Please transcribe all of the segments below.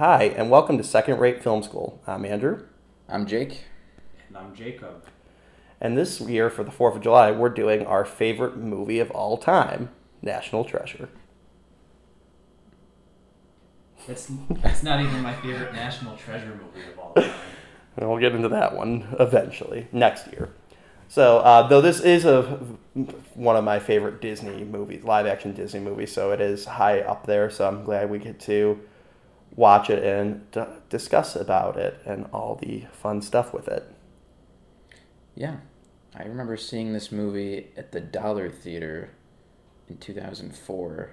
Hi, and welcome to Second Rate Film School. I'm Andrew, I'm Jake. And I'm Jacob. and this year for the 4th of July, we're doing our favorite movie of all time, National Treasure. That's that's not even my favorite national treasure movie of all time. And we'll get into that one eventually, next year. So, uh, though this is a one of my favorite Disney movies, live action Disney movies, so it is high up there. So I'm glad we get to watch it and d- discuss about it and all the fun stuff with it. Yeah. I remember seeing this movie at the Dollar Theater in 2004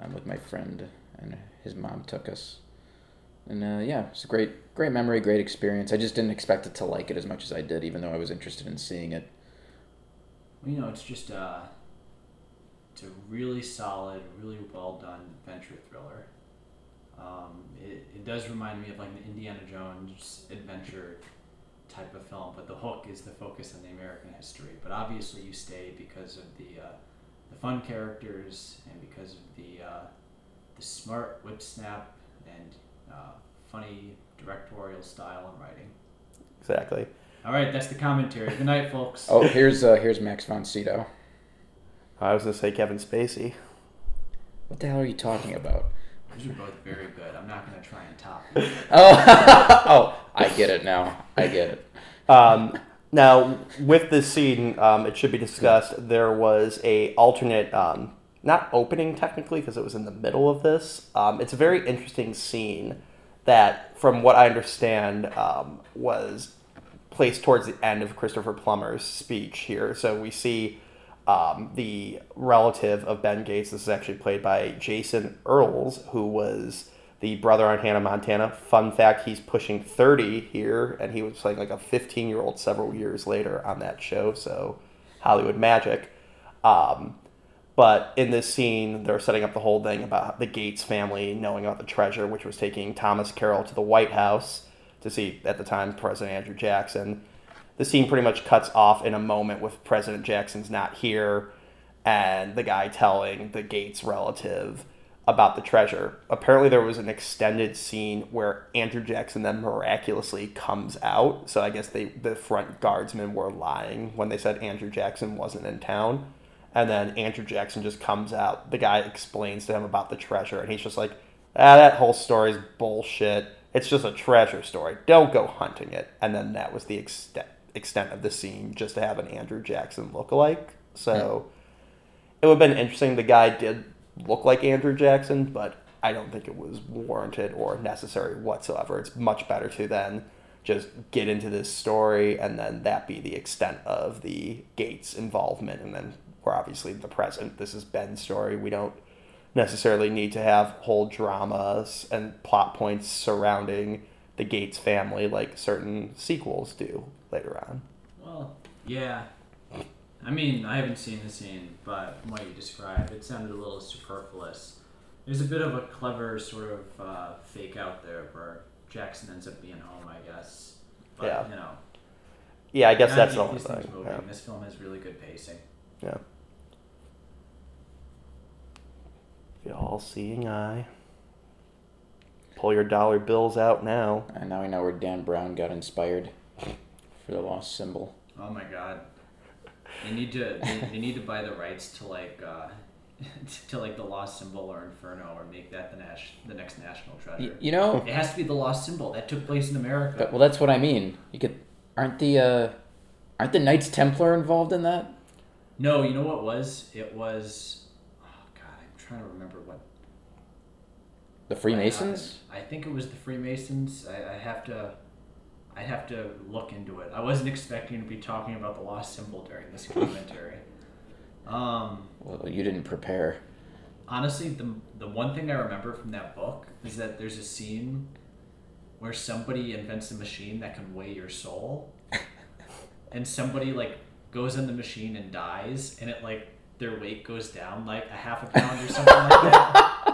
um, with my friend, and his mom took us. And uh, yeah, it's a great, great memory, great experience. I just didn't expect it to like it as much as I did, even though I was interested in seeing it. Well, you know, it's just uh, it's a really solid, really well done adventure thriller. Um, it, it does remind me of like an Indiana Jones adventure type of film, but the hook is the focus on the American history. But obviously, you stay because of the uh, the fun characters and because of the uh, the smart whip snap and uh, funny directorial style and writing. Exactly. All right, that's the commentary. Good night, folks. Oh, here's uh, here's Max von Sydow. I was going to say Kevin Spacey. What the hell are you talking about? These are both very good. I'm not going to try and top you. Oh, oh, I get it now. I get it. Um, now, with this scene, um, it should be discussed. There was a alternate, um, not opening technically, because it was in the middle of this. Um, it's a very interesting scene that, from what I understand, um, was placed towards the end of Christopher Plummer's speech here. So we see um, the relative of Ben Gates. This is actually played by Jason Earles, who was the brother on Hannah Montana. Fun fact: he's pushing thirty here, and he was playing like a fifteen-year-old several years later on that show. So Hollywood magic. Um, but in this scene, they're setting up the whole thing about the Gates family knowing about the treasure, which was taking Thomas Carroll to the White House to see, at the time, President Andrew Jackson. The scene pretty much cuts off in a moment with President Jackson's not here and the guy telling the Gates relative about the treasure. Apparently, there was an extended scene where Andrew Jackson then miraculously comes out. So I guess they the front guardsmen were lying when they said Andrew Jackson wasn't in town. And then Andrew Jackson just comes out. The guy explains to him about the treasure, and he's just like, ah, that whole story's bullshit. It's just a treasure story. Don't go hunting it. And then that was the extent extent of the scene, just to have an Andrew Jackson lookalike. So hmm. it would have been interesting. The guy did look like Andrew Jackson, but I don't think it was warranted or necessary whatsoever. It's much better to then just get into this story and then that be the extent of the Gates involvement. And then we're obviously the present. This is Ben's story. We don't necessarily need to have whole dramas and plot points surrounding the Gates family like certain sequels do later on. Well, yeah. I mean, I haven't seen the scene, but from what you described, it sounded a little superfluous. There's a bit of a clever sort of uh, fake out there where Jackson ends up being home, I guess. But, Yeah. you know, Yeah, I guess gotta that's the keep only these things thing. moving. Yeah. This film has really good pacing. yeah. The all-seeing eye. Pull your dollar bills out now. And now we know where Dan Brown got inspired for the lost symbol. Oh my god. They need to they, they need to buy the rights to like uh, to like the Lost Symbol or Inferno or make that the Nash the next national treasure. you know, It has to be the Lost Symbol that took place in America. but, well, that's what I mean. You could, aren't the, uh, aren't the Knights Templar involved in that? No, you know what was? It was oh god, I'm trying to remember what The Freemasons? happened. I think it was the Freemasons. I, I have to I have to look into it. I wasn't expecting to be talking about the Lost Symbol during this commentary. um Well, you didn't prepare. honestly the, the one thing i remember from that book is that there's a scene where somebody invents a machine that can weigh your soul and somebody like goes in the machine and dies and it like their weight goes down like a half a pound or something like that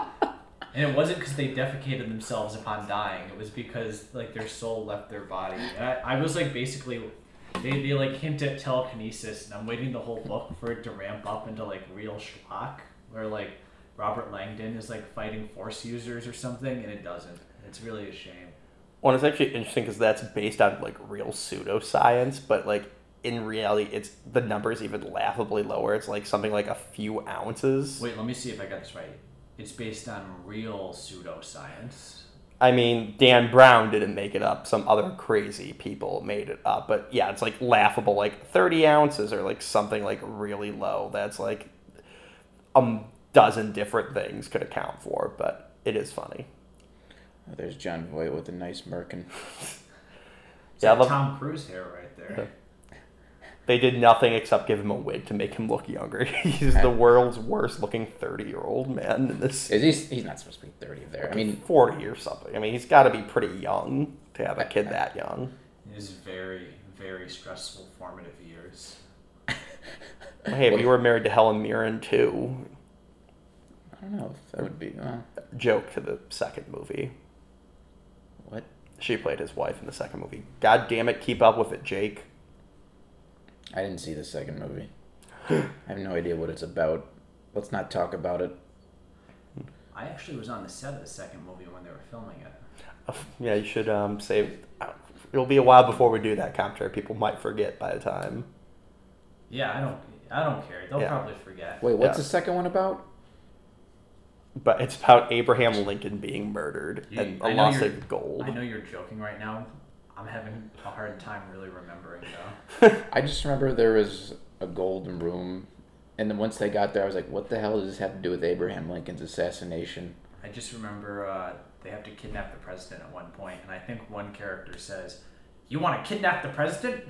and it wasn't because they defecated themselves upon dying it was because like their soul left their body and I, I was like basically they, they like hint at telekinesis and i'm waiting the whole book for it to ramp up into like real schlock where like Robert Langdon is like fighting force users or something, and it doesn't. It's really a shame. Well, it's actually interesting because that's based on like real pseudoscience, but like in reality, it's the numbers even laughably lower. It's like something like a few ounces. Wait, let me see if I got this right. It's based on real pseudoscience. I mean, Dan Brown didn't make it up. Some other crazy people made it up. But yeah, it's like laughable, like 30 ounces or like something like really low. That's like a dozen different things could account for, but it is funny. Oh, there's Jon Voight with a nice merkin. It's Yeah, like love- Tom Cruise hair right there. They did nothing except give him a wig to make him look younger. He's the world's worst looking 30 year old man in this Is he? He's not supposed to be thirty there. I mean, 40 or something. I mean, he's got to be pretty young to have a kid that young. It is very, very stressful formative years. Hey, if you were married to Helen Mirren too, I don't know if that would be. Uh, joke to the second movie. what? She played his wife in the second movie. God damn it, keep up with it, Jake. I didn't see the second movie. I have no idea what it's about. Let's not talk about it. I actually was on the set of the second movie when they were filming it. Oh, Yeah, you should um, save. It'll be a while before we do that commentary. People might forget by the time. Yeah, I don't, I don't care. They'll Yeah. probably forget. Wait, what's Yeah. the second one about? But it's about Abraham Lincoln being murdered You- and a know of gold. I know you're joking right now. I'm having a hard time really remembering though. I just remember there was a golden room, and then once they got there, I was like, "What the hell does this have to do with Abraham Lincoln's assassination?" I just remember uh, they have to kidnap the president at one point, and I think one character says, "You want to kidnap the president?"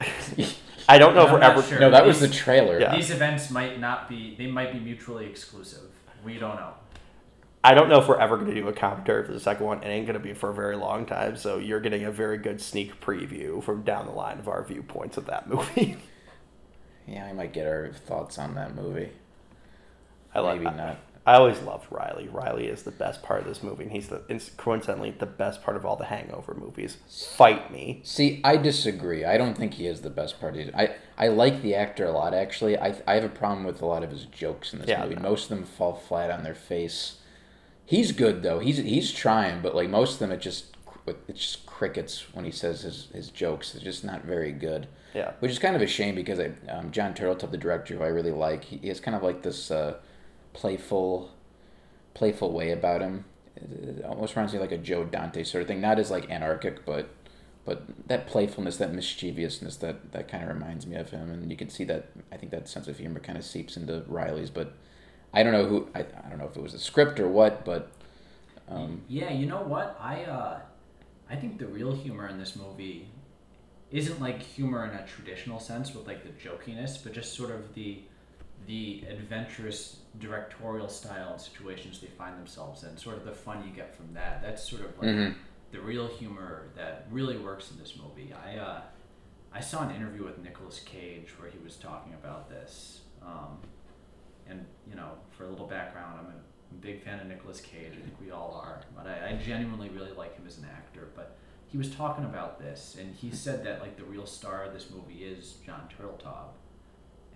I don't know if we're ever. sure. No, that was the trailer. Yeah. These events might not be. They might be mutually exclusive. We don't know. I don't know if we're ever going to do a commentary for the second one. It ain't going to be for a very long time. So you're getting a very good sneak preview from down the line of our viewpoints of that movie. Yeah, I might get our thoughts on that movie. I like. Maybe I, not. I always loved Riley. Riley is the best part of this movie, and he's the coincidentally the best part of all the Hangover movies. Fight me. See, I disagree. I don't think he is the best part. Of I I like the actor a lot. Actually, I I have a problem with a lot of his jokes in this Yeah, movie. no. Most of them fall flat on their face. He's good though. He's he's trying, but like most of them, it just it's just crickets when he says his his jokes. They're just not very good. Yeah. Which is kind of a shame because I, um, Jon Turteltaub, the director, who I really like, he, has kind of like this uh, playful, playful way about him. It it almost reminds me like a Joe Dante sort of thing. Not as like anarchic, but but that playfulness, that mischievousness, that that kind of reminds me of him. And you can see that. I think that sense of humor kind of seeps into Riley's. But I don't know who. I, I don't know if it was a script or what. But um, Yeah, you know what? I uh, I think the real humor in this movie isn't like humor in a traditional sense with like the jokiness, but just sort of the the adventurous directorial style and situations they find themselves in, sort of the fun you get from that. That's sort of like Mhm. the real humor that really works in this movie. I uh, I saw an interview with Nicolas Cage where he was talking about this. Um, and you know, for a little background, I'm a big fan of Nicolas Cage. I think we all are, but I, I genuinely really like him as an actor. But he was talking about this, and he said that like the real star of this movie is Jon Turteltaub,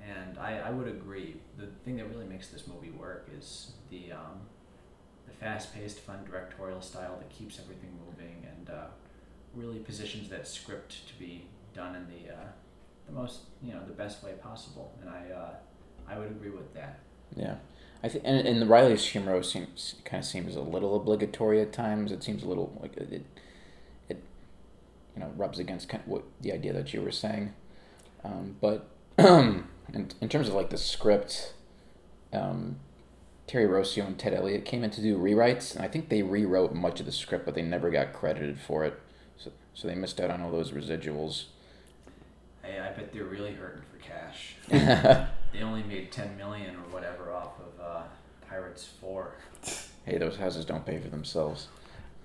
and I, I would agree. The thing that really makes this movie work is the um, the fast-paced, fun directorial style that keeps everything moving and uh, really positions that script to be done in the uh, the most you know the best way possible. And I uh, I would agree with that. Yeah, I think and, and the Riley's humor seems kind of seems a little obligatory at times. It seems a little like it, it you know rubs against kind of what the idea that you were saying. Um, but in, in terms of like the script, um, Terry Rossio and Ted Elliott came in to do rewrites, and I think they rewrote much of the script, but they never got credited for it. So, so they missed out on all those residuals. I, I bet they're really hurting for cash. They only made ten million or whatever off of uh, Pirates Four. hey, those houses don't pay for themselves.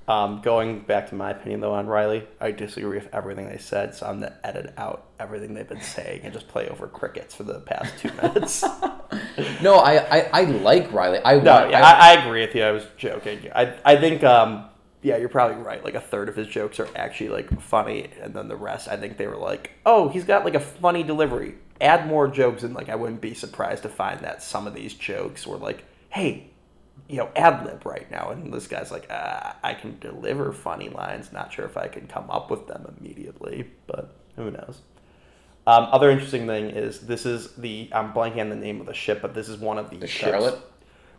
Um, going back to my opinion though on Riley, I disagree with everything they said, so I'm gonna edit out everything they've been saying and just play over crickets for the past two minutes. No, I, I, I like Riley. I no, want. yeah, I, I agree with you. I was joking. I I think um, yeah, you're probably right. Like a third of his jokes are actually like funny, and then the rest, I think they were like, oh, he's got like a funny delivery. Add more jokes, and like I wouldn't be surprised to find that some of these jokes were like, hey, you know, ad lib right now. And this guy's like, uh, I can deliver funny lines. Not sure if I can come up with them immediately, but who knows. Um, other interesting thing is this is the I'm blanking on the name of the ship, but this is one of the, The ships- Charlotte?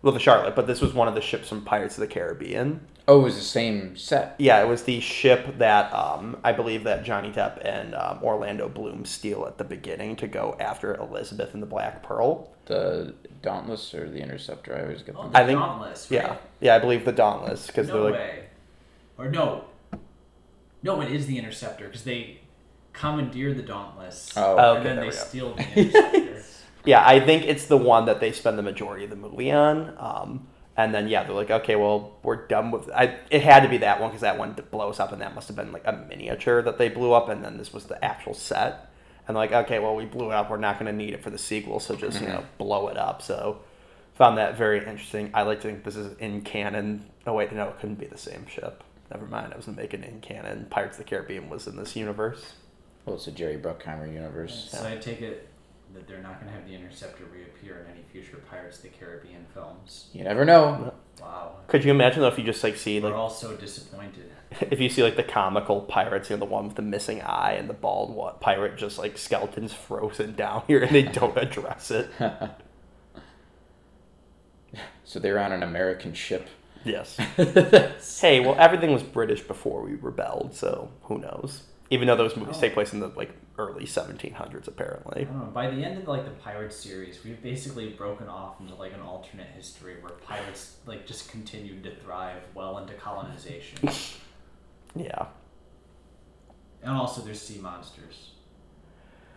Well, the Charlotte, but this was one of the ships from Pirates of the Caribbean. Oh, it was the same set. Yeah, it was the ship that um, I believe that Johnny Depp and um, Orlando Bloom steal at the beginning to go after Elizabeth and the Black Pearl. The Dauntless or the Interceptor. I always get Oh, the I think- Dauntless, right? Yeah, yeah, I believe the Dauntless because No they're like way. Or no. No, it is the Interceptor because they commandeer the Dauntless. Oh. Oh, and then there they we go. steal the Interceptor. Yeah, I think it's the one that they spend the majority of the movie on. Um, and then yeah, they're like, okay, well, we're done with. I it had to be that one because that one blows up, and that must have been like a miniature that they blew up, and then this was the actual set. And like, okay, well, we blew it up. We're not going to need it for the sequel, so just you know, blow it up. So found that very interesting. I like to think this is in canon. Oh wait, no, it couldn't be the same ship. Never mind. I was making in canon. Pirates of the Caribbean was in this universe. Well, it's a Jerry Bruckheimer universe. so I take it that they're not going to have the Interceptor reappear in any future Pirates of the Caribbean films. You never know. Wow. Could you imagine though if you just like see like We're like all so disappointed. if you see like the comical pirates, you know, the one with the missing eye and the bald one, pirate, just like skeletons frozen down here, and they don't address it. So they're on an American ship. Yes. hey, well, everything was British before we rebelled, so who knows? Even though those movies Oh. take place in the like early 1700s, apparently. I don't know. By the end of like the Pirates series, we've basically broken off into like an alternate history where pirates like just continued to thrive well into colonization, Yeah. and also there's sea monsters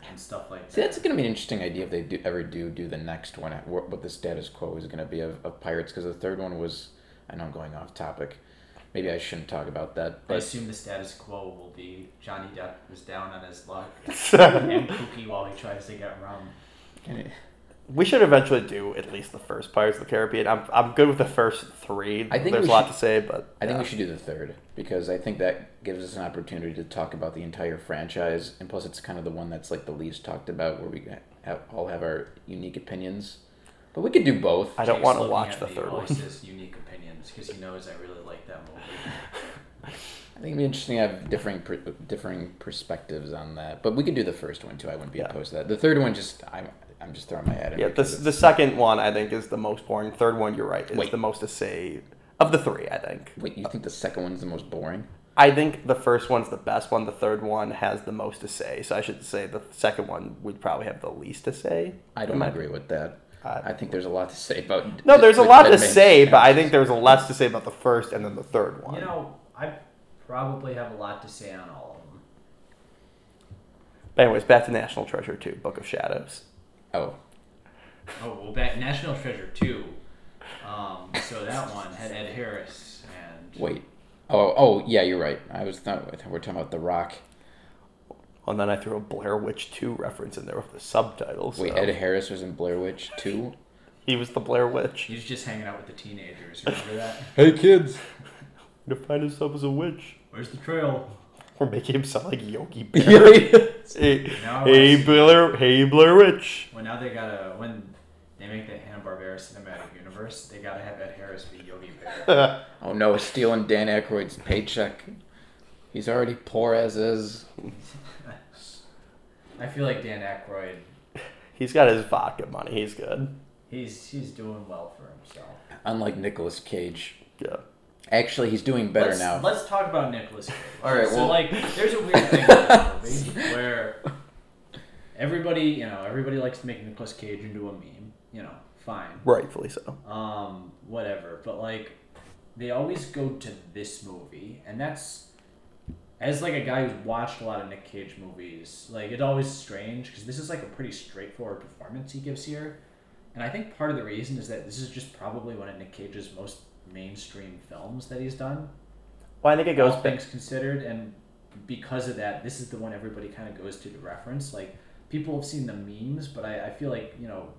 and stuff like that. See, that's going to be an interesting idea if they do ever do do the next one. What, what the status quo is going to be of, of pirates? Because the third one was, I know I'm going off topic. Maybe I shouldn't talk about that. I assume the status quo will be Johnny Depp was down on his luck and kooky while he tries to get rum. we should eventually do at least the first Pirates of the Caribbean. I'm, I'm good with the first three. I think There's a lot should- to say, but I think we should do the third because I think that gives us an opportunity to talk about the entire franchise, and plus it's kind of the one that's like the least talked about, where we have, all have our unique opinions. But we could do both. I don't Jake's want to watch at the me, third always one. Says because he knows I really like that movie. I think it'd be interesting to have differing per, differing perspectives on that. But we could do the first one too. I wouldn't be Yeah. opposed to that. The third one, just I'm I'm just throwing my head in. Yeah, because this, the second one I think is the most boring. Third one, you're right, is Wait. the most to say of the three. I think. Wait, you think the second one's the most boring? I think the first one's the best one. The third one has the most to say. So I should say the second one would probably have the least to say. I don't in my- agree with that. Uh, I think there's a lot to say about. No, there's a the lot to say, but I think there's less to say about the first and then the third one. You know, I probably have a lot to say on all of them. But anyways, back to National Treasure 2, Book of Shadows. Oh, Oh well, back National Treasure two. Um, so that one had Ed Harris and wait. Oh, oh, yeah, you're right. I was thought we're talking about The Rock. Oh, and then I threw a Blair Witch 2 reference in there with the subtitles. Wait, so- Ed Harris was in Blair Witch 2? He was the Blair Witch. he was just hanging out with the teenagers. Remember that? Hey kids. To find himself as a witch. Where's the trail? We're making him sound like Yogi Bear. hey, hey, Blair, hey, Blair Witch. Well, now they gotta when they make the Hanna Barbera cinematic universe, they gotta have Ed Harris be Yogi Bear. Oh no, stealing Dan Aykroyd's paycheck. He's already poor as is. I feel like Dan Aykroyd, He's got his vodka money. He's good. he's he's doing well for himself. Unlike Nicolas Cage. Yeah. Actually, he's doing better let's, now. Let's talk about Nicolas Cage. All right, So well- like, there's a weird thing about movie where everybody, you know, everybody likes to make Nicolas Cage into a meme. You know, fine. Rightfully so. um, whatever. But like, they always go to this movie, and that's as like a guy who's watched a lot of Nick Cage movies. Like, it's always strange because this is like a pretty straightforward performance he gives here, and I think part of the reason is that this is just probably one of Nick Cage's most mainstream films that he's done. Well, I think it goes all things considered, and because of that, this is the one everybody kind of goes to to reference. Like people have seen the memes, but I, I feel like you know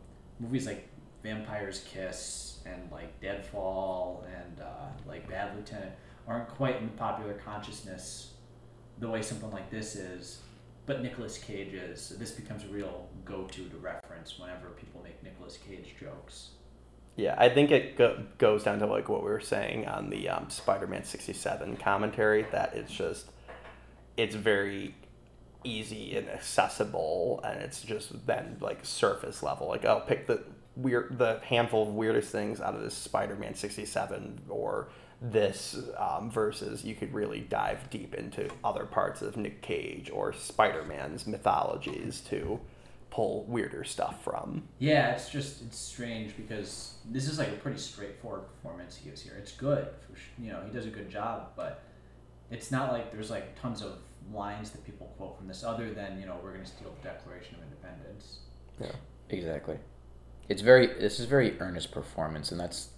movies like Vampire's Kiss and like Deadfall and uh, like Bad Lieutenant aren't quite in the popular consciousness the way something like this is. But Nicolas Cage is. This becomes a real go-to to reference whenever people make Nicolas Cage jokes. Yeah, I think it go- goes down to like what we were saying on the um, Spider-Man '67 commentary. That it's just, it's very easy and accessible, and it's just then like surface level. Like, oh, pick the weird, the handful of weirdest things out of this Spider-Man '67 or this um, versus you could really dive deep into other parts of Nick Cage or Spider-Man's mythologies to pull weirder stuff from. Yeah, it's just it's strange because this is like a pretty straightforward performance he gives here. It's good, for, you know, he does a good job, but it's not like there's like tons of lines that people quote from this other than you know we're gonna steal the Declaration of Independence. Yeah. Exactly. It's very. This is very earnest performance, and that's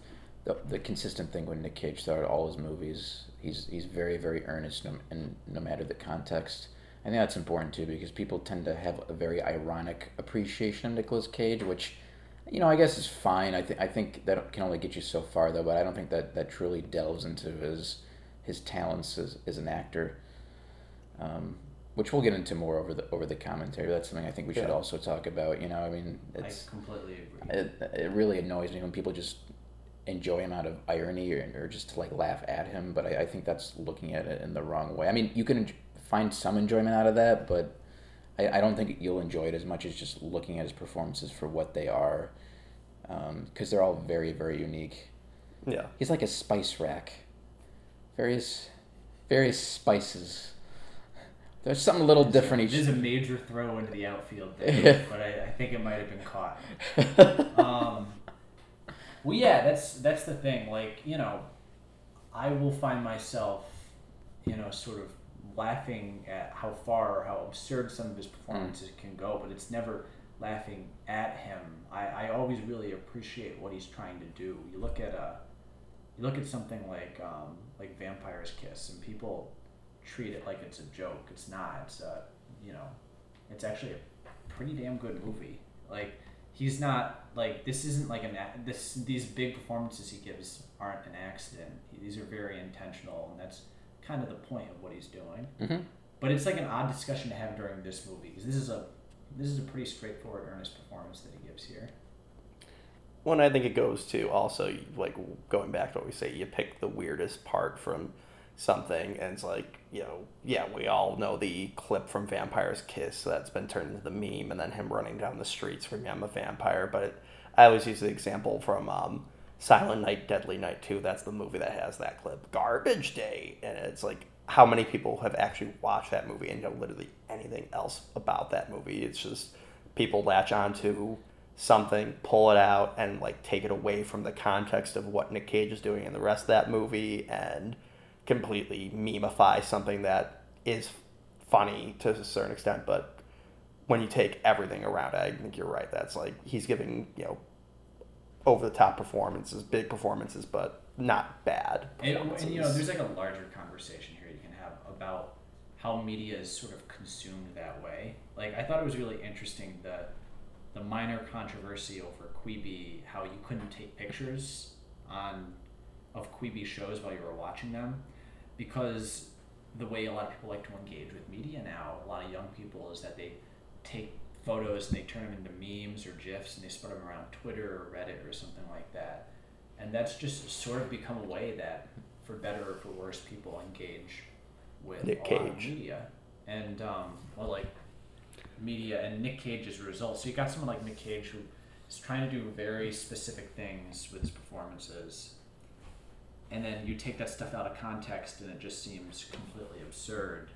the, the consistent thing with Nick Cage throughout all his movies. He's he's very very earnest, no, and no matter the context. I think that's important too because people tend to have a very ironic appreciation of Nicolas Cage, which, you know, I guess is fine. I think I think that can only get you so far though, but I don't think that that truly delves into his his talents as, as an actor. Um, which we'll get into more over the over the commentary. That's something I think we should Yeah. also talk about. You know, I mean, it's I completely agree. it, it really annoys me when people just enjoy him out of irony or, or just to like laugh at him but I, I think that's looking at it in the wrong way i mean you can enj- find some enjoyment out of that but I, I don't think you'll enjoy it as much as just looking at his performances for what they are because they're all very very unique Yeah. he's like a spice rack various various spices there's something a little different each. It is each a major throw into the outfield there, but I, I think it might have been caught. um, well, yeah, that's that's the thing. Like, you know, I will find myself, you know, sort of laughing at how far or how absurd some of his performances can go, but it's never laughing at him. I, I always really appreciate what he's trying to do. You look at a, you look at something like um, like Vampire's Kiss, and people treat it like it's a joke. It's not. It's a, you know, it's actually a pretty damn good movie. Like he's not like this isn't like an a- this these big performances he gives aren't an accident. These are very intentional, and that's kind of the point of what he's doing. Mhm. But it's like an odd discussion to have during this movie because this is a this is a pretty straightforward, earnest performance that he gives here. Well, and I think it goes to also like going back to what we say. You pick the weirdest part from something, and it's like you know, yeah, we all know the clip from Vampire's Kiss that's been turned into the meme, and then him running down the streets screaming, "I'm a vampire." But I always use the example from um, Silent Night, Deadly Night Two. That's the movie that has that clip, Garbage Day, and it's like how many people have actually watched that movie and know literally anything else about that movie. It's just people latch onto something, pull it out, and like take it away from the context of what Nick Cage is doing in the rest of that movie and completely memify something that is funny to a certain extent. But when you take everything around it, I think you're right. That's like he's giving, you know, over the top performances, big performances, but not bad. And, and you know, there's like a larger conversation here you can have about how media is sort of consumed that way. Like I thought it was really interesting that the minor controversy over Quibi, how you couldn't take pictures on of Quibi shows while you were watching them, because the way a lot of people like to engage with media now, a lot of young people, is that they take photos and they turn them into memes or gifs and they spread them around Twitter or Reddit or something like that. And that's just sort of become a way that, for better or for worse, people engage with Nick a lot of Cage. media. And, um, well, like, media and Nick Cage as a result. So you got someone like Nick Cage who is trying to do very specific things with his performances. And then you take that stuff out of context and it just seems completely absurd.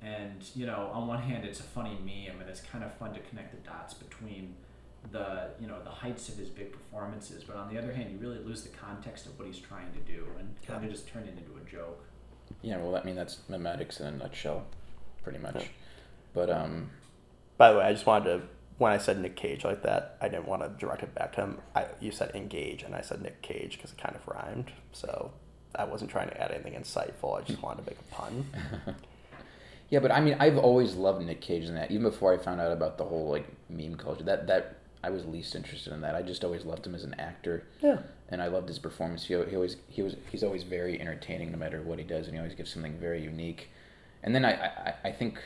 And, you know, on one hand it's a funny meme and it's kind of fun to connect the dots between the you know the heights of his big performances, but on the other hand you really lose the context of what he's trying to do and kind of just turn it into a joke. Yeah, well, I mean that's memetics in a nutshell, pretty much. Yeah. But um, By the way, I just wanted to when I said Nick Cage like that, I didn't want to direct it back to him. I you said engage, and I said Nick Cage because it kind of rhymed. So I wasn't trying to add anything insightful. I just wanted to make a pun. yeah, but I mean, I've always loved Nick Cage in that. Even before I found out about the whole like meme culture, that that I was least interested in that. I just always loved him as an actor, Yeah. and I loved his performance. He, he always he was he's always very entertaining no matter what he does, and he always gives something very unique. And then I I, I think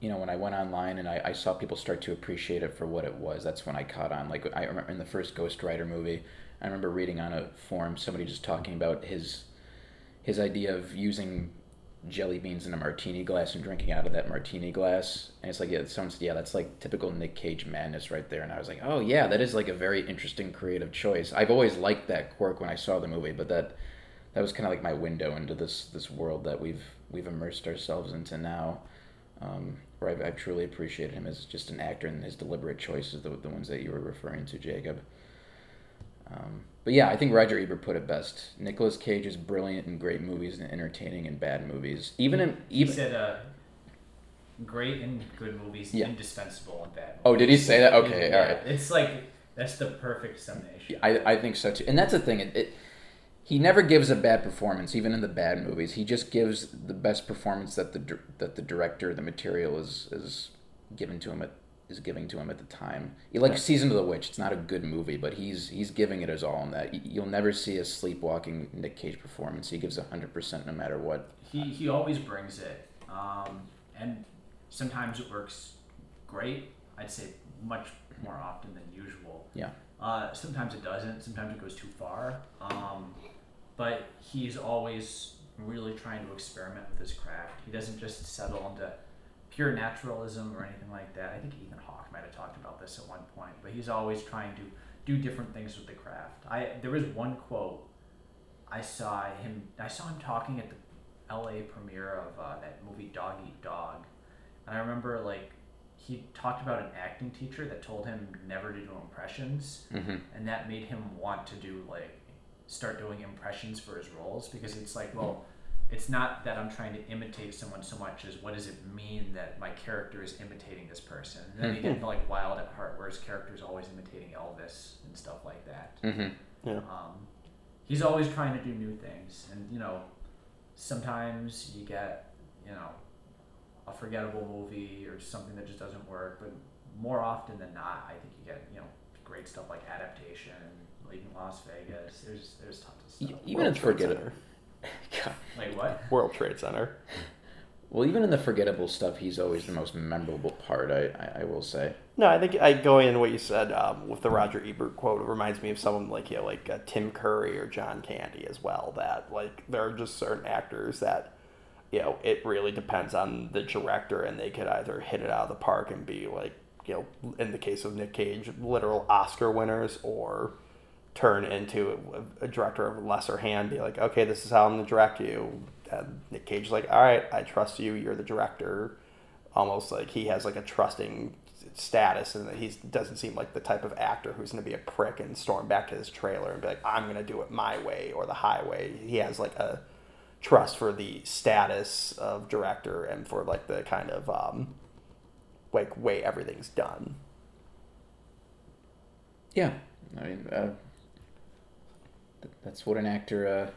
you know, when I went online and I, I saw people start to appreciate it for what it was, that's when I caught on. Like I remember in the first Ghost Rider movie, I remember reading on a forum somebody just talking about his his idea of using jelly beans in a martini glass and drinking out of that martini glass. And it's like, yeah, it yeah, that's like typical Nick Cage madness right there. And I was like, oh yeah, that is like a very interesting creative choice. I've always liked that quirk when I saw the movie, but that that was kind of like my window into this this world that we've we've immersed ourselves into now. Um, where I've, I've truly appreciated him as just an actor and his deliberate choices, the, the ones that you were referring to, Jacob. Um, but yeah, I think Roger Ebert put it best. Nicolas Cage is brilliant in great movies and entertaining in bad movies. Even in He even said, uh, "Great in good movies, Yeah. indispensable in bad." Movies. Oh, did he say that? Okay, Yeah, all right. It's like that's the perfect summation. I, I think so too. And that's the thing. It, it he never gives a bad performance, even in the bad movies. He just gives the best performance that the that the director, the material is is given to him at is giving to him at the time. Like Yeah. Season of the Witch. It's not a good movie, but he's he's giving it his all in that. You'll never see a sleepwalking Nick Cage performance. He gives hundred percent no matter what. He he always brings it, um, and sometimes it works great. I'd say much more often than usual. Yeah. Uh, sometimes it doesn't. Sometimes it goes too far. Um, but he's always really trying to experiment with his craft. He doesn't just settle into pure naturalism or anything like that. I think Ethan Hawke might have talked about this at one point, but he's always trying to do different things with the craft. I there was one quote I saw him I saw him talking at the LA premiere of uh, that movie Dog Eat Dog, and I remember like he talked about an acting teacher that told him never to do impressions, Mm-hmm. and that made him want to do like start doing impressions for his roles because it's like well it's not that i'm trying to imitate someone so much as what does it mean that my character is imitating this person? And then you get into like wild at heart where his character is always imitating elvis and stuff like that. Mm-hmm. um, he's always trying to do new things and you know sometimes you get you know a forgettable movie or something that just doesn't work but more often than not i think you get you know great stuff like adaptation leaving las vegas there's there's tons of stuff Even in World Trade forgettable. Like what World Trade Center. Well, even in the forgettable stuff, he's always the most memorable part. I, I, I will say. No, I think I going into what you said um, with the Roger Ebert quote. It reminds me of someone like you know, like uh, Tim Curry or John Candy as well. That like there are just certain actors that you know it really depends on the director, and they could either hit it out of the park and be like you know in the case of Nick Cage, literal Oscar winners, or turn into a, a director of lesser hand. Be like, okay, this is how I'm gonna direct you. And Nick Cage is like, all right, I trust you. You're the director almost like he has like a trusting status and he doesn't seem like the type of actor who's to be a prick and storm back to his trailer and be like i'm to do it my way or the highway he has like a trust for the status of director and for like the kind of um like way everything's done Yeah, I mean, uh, that's what an actor. Uh,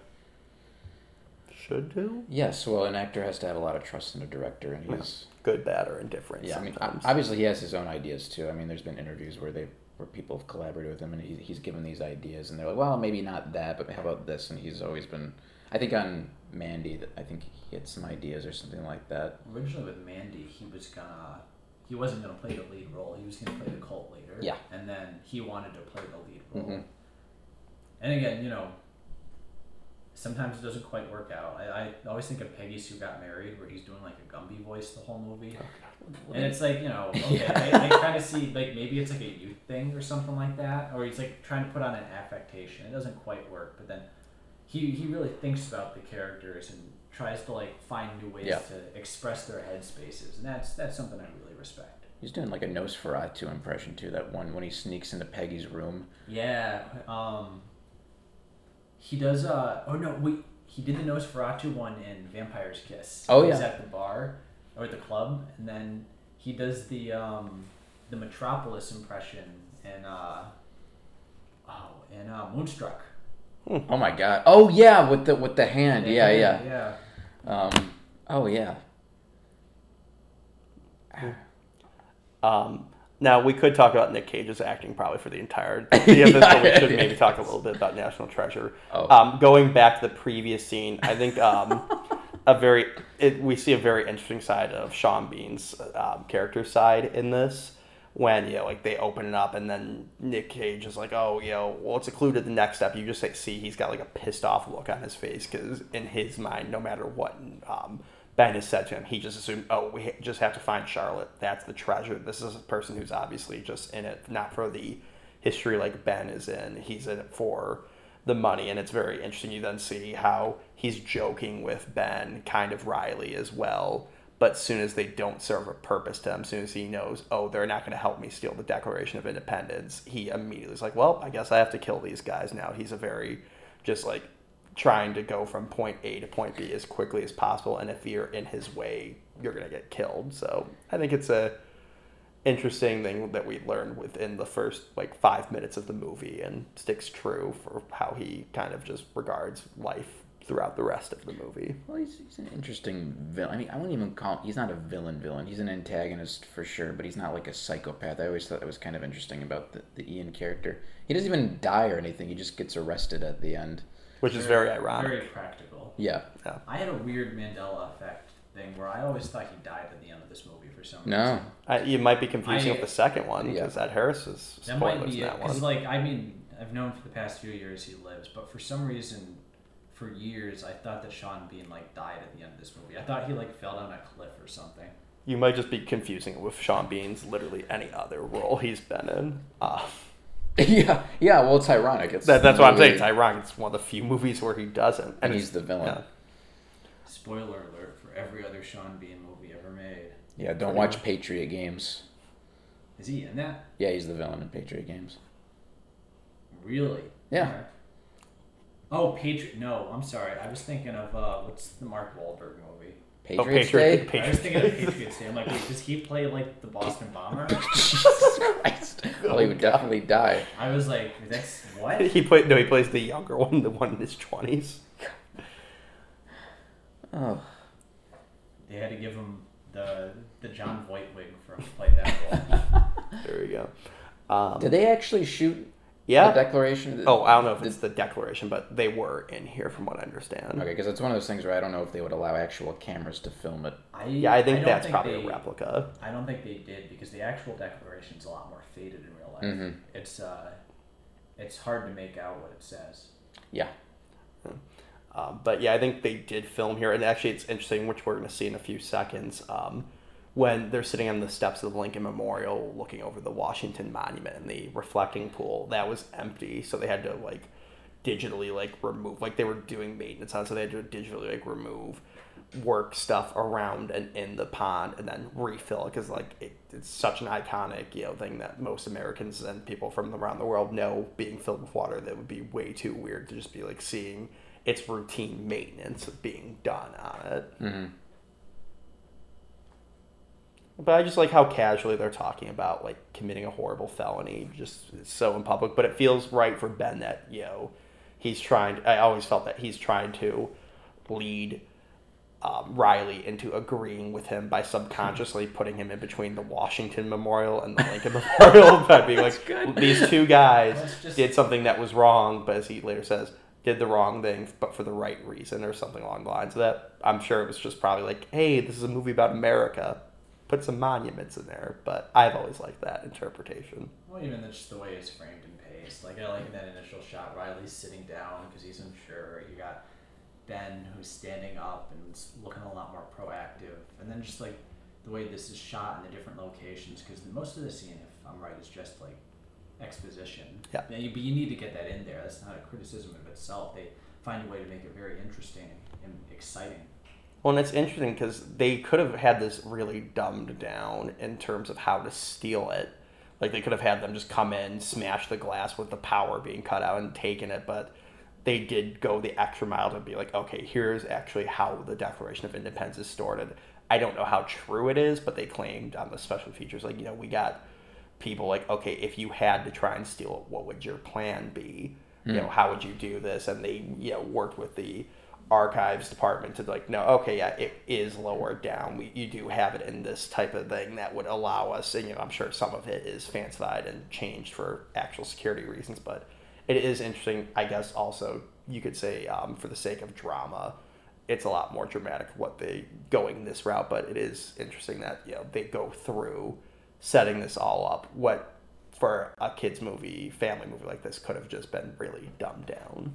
should do yes, well, an actor has to have a lot of trust in a director, and he's. good bad or indifferent Yeah, I mean, obviously he has his own ideas too. I mean, there's been interviews where they where people have collaborated with him, and he, he's given these ideas, and they're like, well, maybe not that, but how about this? And he's always been. I think on Mandy, that I think he had some ideas or something like that. originally with mandy he was gonna he wasn't gonna play the lead role he was gonna play the cult leader Yeah. and then he wanted to play the lead role Mhm. And again you know sometimes it doesn't quite work out I, I always think of peggy sue got married where he's doing like a gumby voice the whole movie and it's like you know okay Yeah. I, I kind of see like maybe it's like a youth thing or something like that or he's like trying to put on an affectation it doesn't quite work but then he, he really thinks about the characters and tries to like find new ways Yeah. to express their headspaces, and that's that's something I really respect. He's doing like a Nosferatu impression too. That one when he sneaks into Peggy's room. Yeah, um, he does. Uh, oh no, wait, he did the Nosferatu one in Vampire's Kiss. Oh, He's yeah. at the bar or at the club, and then he does the um, the Metropolis impression in uh, oh in uh, Moonstruck. Oh my god! Oh yeah, with the with the hand. Yeah, yeah. yeah. Um. Oh yeah. Um, now we could talk about Nick Cage's acting probably for the entire this, but we should maybe talk a little bit about National Treasure. Oh. Um, going back to the previous scene, I think um, a very it, we see a very interesting side of Sean Bean's um, character side in this when you know like they open it up and then Nick Cage is like oh you know well it's a clue to the next step you just like see he's got like a pissed off look on his face because in his mind no matter what um, Ben has said to him he just assumed oh we just have to find Charlotte. That's the treasure. This is a person who's obviously just in it not for the history like Ben is in. He's in it for the money and it's very interesting. You then see how he's joking with Ben kind of Riley as well. But soon as they don't serve a purpose to him, soon as he knows, oh, they're not going to help me steal the Declaration of Independence, he immediately is like, well, I guess I have to kill these guys now. He's a very, just like, trying to go from point A to point B as quickly as possible. And if you're in his way, you're going to get killed. So I think it's a interesting thing that we learned within the first like five minutes of the movie and sticks true for how he kind of just regards life throughout the rest of the movie. Well, he's, he's an interesting villain. I mean, I wouldn't even call him, he's not a villain villain. He's an antagonist for sure, but he's not like a psychopath. I always thought that was kind of interesting about the, the Ian character. He doesn't even die or anything. He just gets arrested at the end. Which is very ironic. Very practical. Yeah. Yeah. I had a weird Mandela effect thing where I always thought he died at the end of this movie for some No. reason. I, you might be confusing I- with the second one Yeah. because Ed Harris is That might be in it. that Because, one. like, I mean, I've known for the past few years he lives, but for some reason, for years, I thought that Sean Bean, like, died at the end of this movie. I thought he, like, fell down a cliff or something. You might just be confusing it with Sean Bean's literally any other role he's been in. Uh, yeah. Yeah. Well, it's ironic. It's that, that's what I'm saying. It's ironic. It's one of the few movies where he doesn't. And it's- he's the villain. yeah. Spoiler alert for every other Sean Bean movie ever made. Yeah. Don't watch. Patriot Games. Is he in that? Yeah, he's the villain in Patriot Games. Really? Yeah. Alright. Oh, Patriot. No, I'm sorry. I was thinking of, uh, what's the Mark Wahlberg movie? Patriots Oh, Patriot- Day. I was thinking of Patriots Day. I'm like, wait, does he play, like, the Boston Bomber? Jesus Christ. Well, he would definitely die. I was like, that's what? He played no. He plays the younger one, the one in his twenties. Oh. They had to give him the the Jon Voight wig for him to play that role. There we go. Um, Did they actually shoot yeah. the Declaration? oh, I don't know if it's the Declaration, but they were in here, from what I understand. Okay, because it's one of those things where I don't know if they would allow actual cameras to film it. I, Yeah, I think don't that's think probably they, a replica. I don't think they did because the actual declaration is a lot more faded in real life. Mhm. It's uh, it's hard to make out what it says. Yeah. Um, but yeah, I think they did film here, and actually, it's interesting, which we're going to see in a few seconds. Um, when they're sitting on the steps of the Lincoln Memorial, looking over the Washington Monument and the reflecting pool, that was empty, so they had to like digitally like remove, like they were doing maintenance on, so they had to digitally like remove work stuff around and in the pond and then refill it because like it, it's such an iconic you know thing that most Americans and people from around the world know being filled with water that would be way too weird to just be like seeing its routine maintenance being done on it. Mm-hmm. But I just like how casually they're talking about like committing a horrible felony, just so in public. But it feels right for Ben that you know he's trying. I always felt that he's trying to lead um, Riley into agreeing with him by subconsciously putting him in between the Washington Memorial and the Lincoln Memorial by being like these two guys just- did something that was wrong, but as he later says, did the wrong thing, but for the right reason or something along the lines of that. I'm sure it was just probably like, hey, this is a movie about America. Put some monuments in there, but I've always liked that interpretation. Well, even just the way it's framed and paced. Like I like in that initial shot, Riley's sitting down because he's unsure. You got Ben who's standing up and looking a lot more proactive, and then just like the way this is shot in the different locations. Because most of the scene, if I'm right, is just like exposition. Yeah. But you, but you need to get that in there. That's not a criticism of itself. They find a way to make it very interesting and exciting. Well, and it's interesting because they could have had this really dumbed down in terms of how to steal it. Like they could have had them just come in, smash the glass with the power being cut out and taken it, but they did go the extra mile to be like, okay, here's actually how the Declaration of Independence is stored. And I don't know how true it is, but they claimed on the special features, like, you know, we got people like, okay, if you had to try and steal it, what would your plan be? You hmm. know, how would you do this? And they, you know, worked with the archives department to like, no, okay, yeah, it is lower down. We you do have it in this type of thing that would allow us, and you know, I'm sure some of it is fancified and changed for actual security reasons, but it is interesting, I guess. Also, you could say um, for the sake of drama, it's a lot more dramatic what they going this route. But it is interesting that you know they go through setting this all up. What for a kids movie, family movie like this could have just been really dumbed down.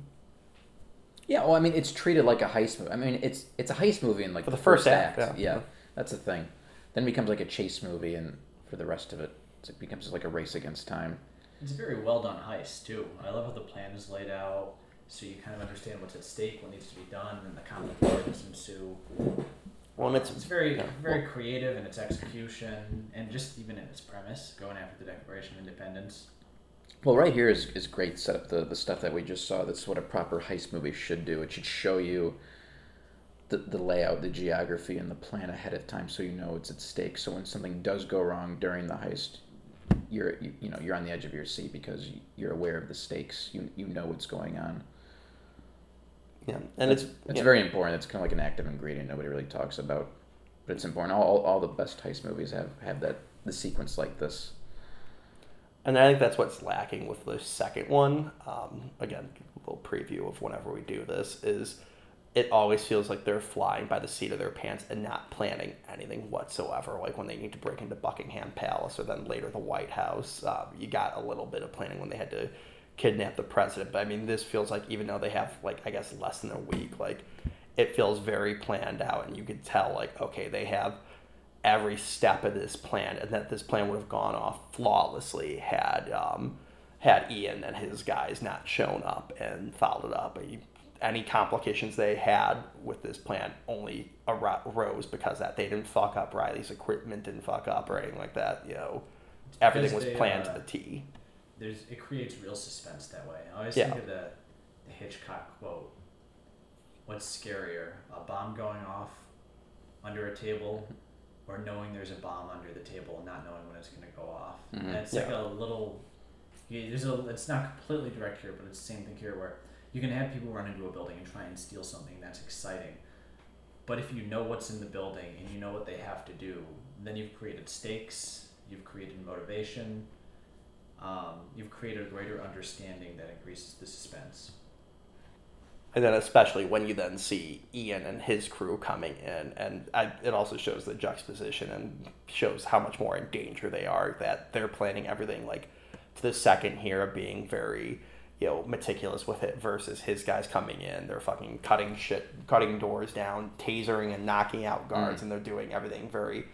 Yeah, well, I mean, it's treated like a heist movie. I mean, it's it's a heist movie in like For the first act, act. yeah. Yeah. that's the thing. Then it becomes like a chase movie, and for the rest of it, it becomes like a race against time. It's a very well done heist too. I love how the plan is laid out, so you kind of understand what's at stake, what needs to be done, and the complications ensue. Well, and it's It's very yeah, very well- creative in its execution and just even in its premise, going after the Declaration of Independence. Well, right here is, is great setup. The the stuff that we just saw. That's what a proper heist movie should do. It should show you the, the layout, the geography, and the plan ahead of time, so you know it's at stake. So when something does go wrong during the heist, you're you, you know you're on the edge of your seat because you're aware of the stakes. You you know what's going on. yeah, and it's It's yeah. very important. It's kind of like an active ingredient nobody really talks about, but it's important. All, all, all the best heist movies have have that the sequence like this. And I think that's what's lacking with the second one. Um, again, a little preview of whenever we do this is it always feels like they're flying by the seat of their pants and not planning anything whatsoever. Like when they need to break into Buckingham Palace or then later the White House, um, you got a little bit of planning when they had to kidnap the president. But I mean, this feels like even though they have like I guess less than a week, like it feels very planned out, and you could tell like okay, they have every step of this plan, and that this plan would have gone off flawlessly had um, had Ian and his guys not shown up and followed it up. Any complications they had with this plan only arose because that they didn't fuck up Riley's equipment, didn't fuck up or anything like that. You know, everything was they, planned uh, to the T. There's it creates real suspense that way. I always Yeah. think of the the Hitchcock quote. What's scarier, a bomb going off under a table, or knowing there's a bomb under the table and not knowing when it's going to go off? Mhm. And it's like a little. You, there's a. It's not completely direct here, but it's the same thing here, where you can have people run into a building and try and steal something. That's exciting. But if you know what's in the building and you know what they have to do, then you've created stakes. You've created motivation. Um, you've created a greater understanding that increases the suspense. And then especially when you then see Ian and his crew coming in, and I, it also shows the juxtaposition and shows how much more in danger they are. That they're planning everything like to the second here, of being very you know meticulous with it, versus his guys coming in, they're fucking cutting shit, cutting doors down, tasering and knocking out mm. guards, and they're doing everything very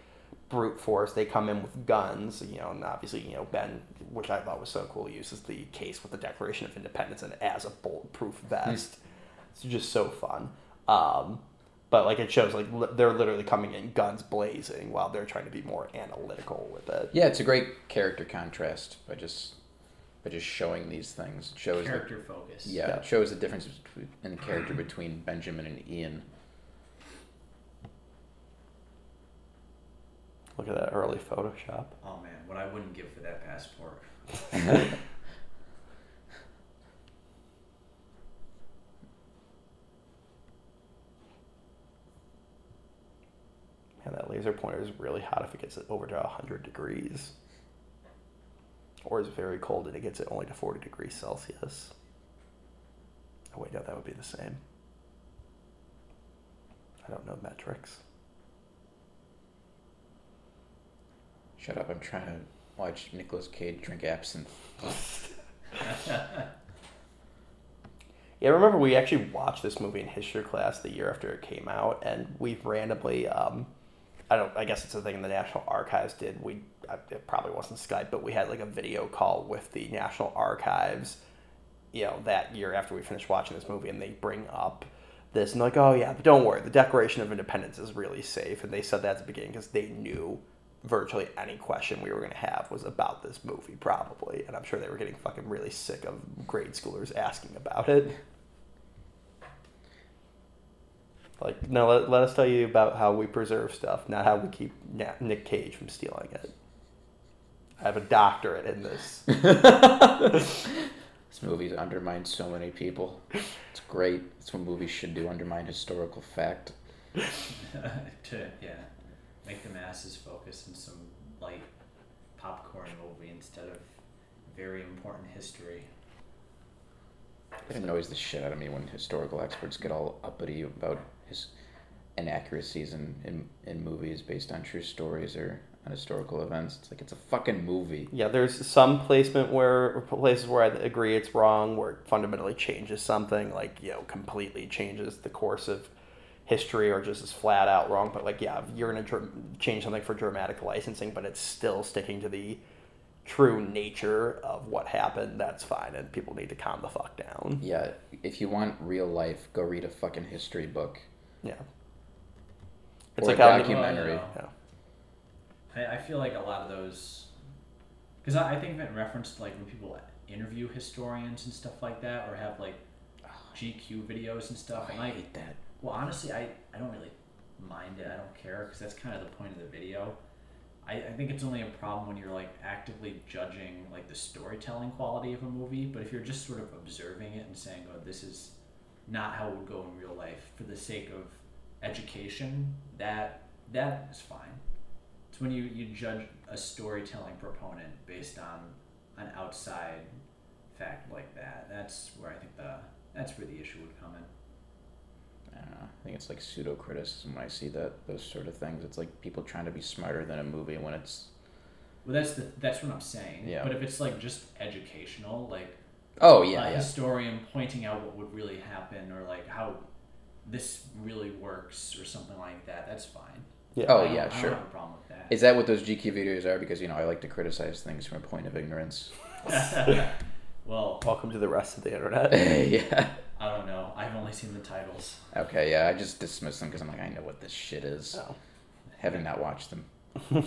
brute force. They come in with guns, you know, and obviously, you know, Ben, which I thought was so cool, uses the case with the Declaration of Independence and as a bulletproof vest. Mm. It's just so fun. Um, but like it shows, like li- they're literally coming in guns blazing while they're trying to be more analytical with it. Yeah, it's a great character contrast by just by just showing these things. It shows the, Character focus. yeah, Yeah. it shows the difference between, in the character between Benjamin and Ian. Look at that early Photoshop. Oh man, what I wouldn't give for that passport. Man, that laser pointer is really hot if it gets it over to 100 degrees. Or is very cold and it gets it only to 40 degrees Celsius. Oh, wait, no, that would be the same. I don't know metrics. Shut up! I'm trying to watch Nicolas Cage drink absinthe. Yeah, I remember we actually watched this movie in history class the year after it came out, and we randomly, um, I don't, I guess it's a thing the National Archives did. We, it probably wasn't Skype, but we had like a video call with the National Archives, you know, that year after we finished watching this movie, and they bring up this and like, oh yeah, but don't worry, the Declaration of Independence is really safe, and they said that at the beginning because they knew virtually any question we were going to have was about this movie probably and i'm sure they were getting fucking really sick of grade schoolers asking about it like no let, let us tell you about how we preserve stuff not how we keep Na- nick cage from stealing it i have a doctorate in this This movie's undermined so many people. It's great. It's what movies should do: undermine historical fact. to yeah, make the masses focus on some light popcorn movie instead of very important history. It annoys the shit out of me when historical experts get all uppity about his inaccuracies in, in in movies based on true stories or on historical events. It's like it's a fucking movie. Yeah, there's some placement where places where I agree it's wrong, where it fundamentally changes something, like you know, completely changes the course of history, or just is flat out wrong. But like, yeah, if you're gonna dr- change something for dramatic licensing, but it's still sticking to the true nature of what happened, that's fine, and people need to calm the fuck down. Yeah, if you want real life, go read a fucking history book. Yeah, It's Or like a how- documentary. Oh, Yeah. I, I feel like a lot of those, because I, I think of it in reference to like when people interview historians and stuff like that, or have like GQ videos and stuff. Oh, and I like, hate that. well, honestly, I, I don't really mind it. I don't care because that's kind of the point of the video. I, I think it's only a problem when you're like actively judging like the storytelling quality of a movie. But if you're just sort of observing it and saying, "Oh, this is not how it would go in real life," for the sake of education, that that is fine. It's when you, you judge a storytelling proponent based on an outside fact like that. That's where I think the that's where the issue would come in. I don't know. I think it's like pseudo criticism when I see that those sort of things. It's like people trying to be smarter than a movie when it's Well, that's the that's what I'm saying. Yeah. But if it's like just educational, like oh yeah a yeah historian pointing out what would really happen or like how this really works or something like that, that's fine. Yeah. Oh, I don't- yeah, I don't sure. have a problem with that. Is that what those GQ videos are? Because you know I like to criticize things from a point of ignorance. well, Welcome to the rest of the internet. yeah. I don't know. I've only seen the titles. Okay. Yeah. I just dismiss them because I'm like I know what this shit is, Oh. having not watched them.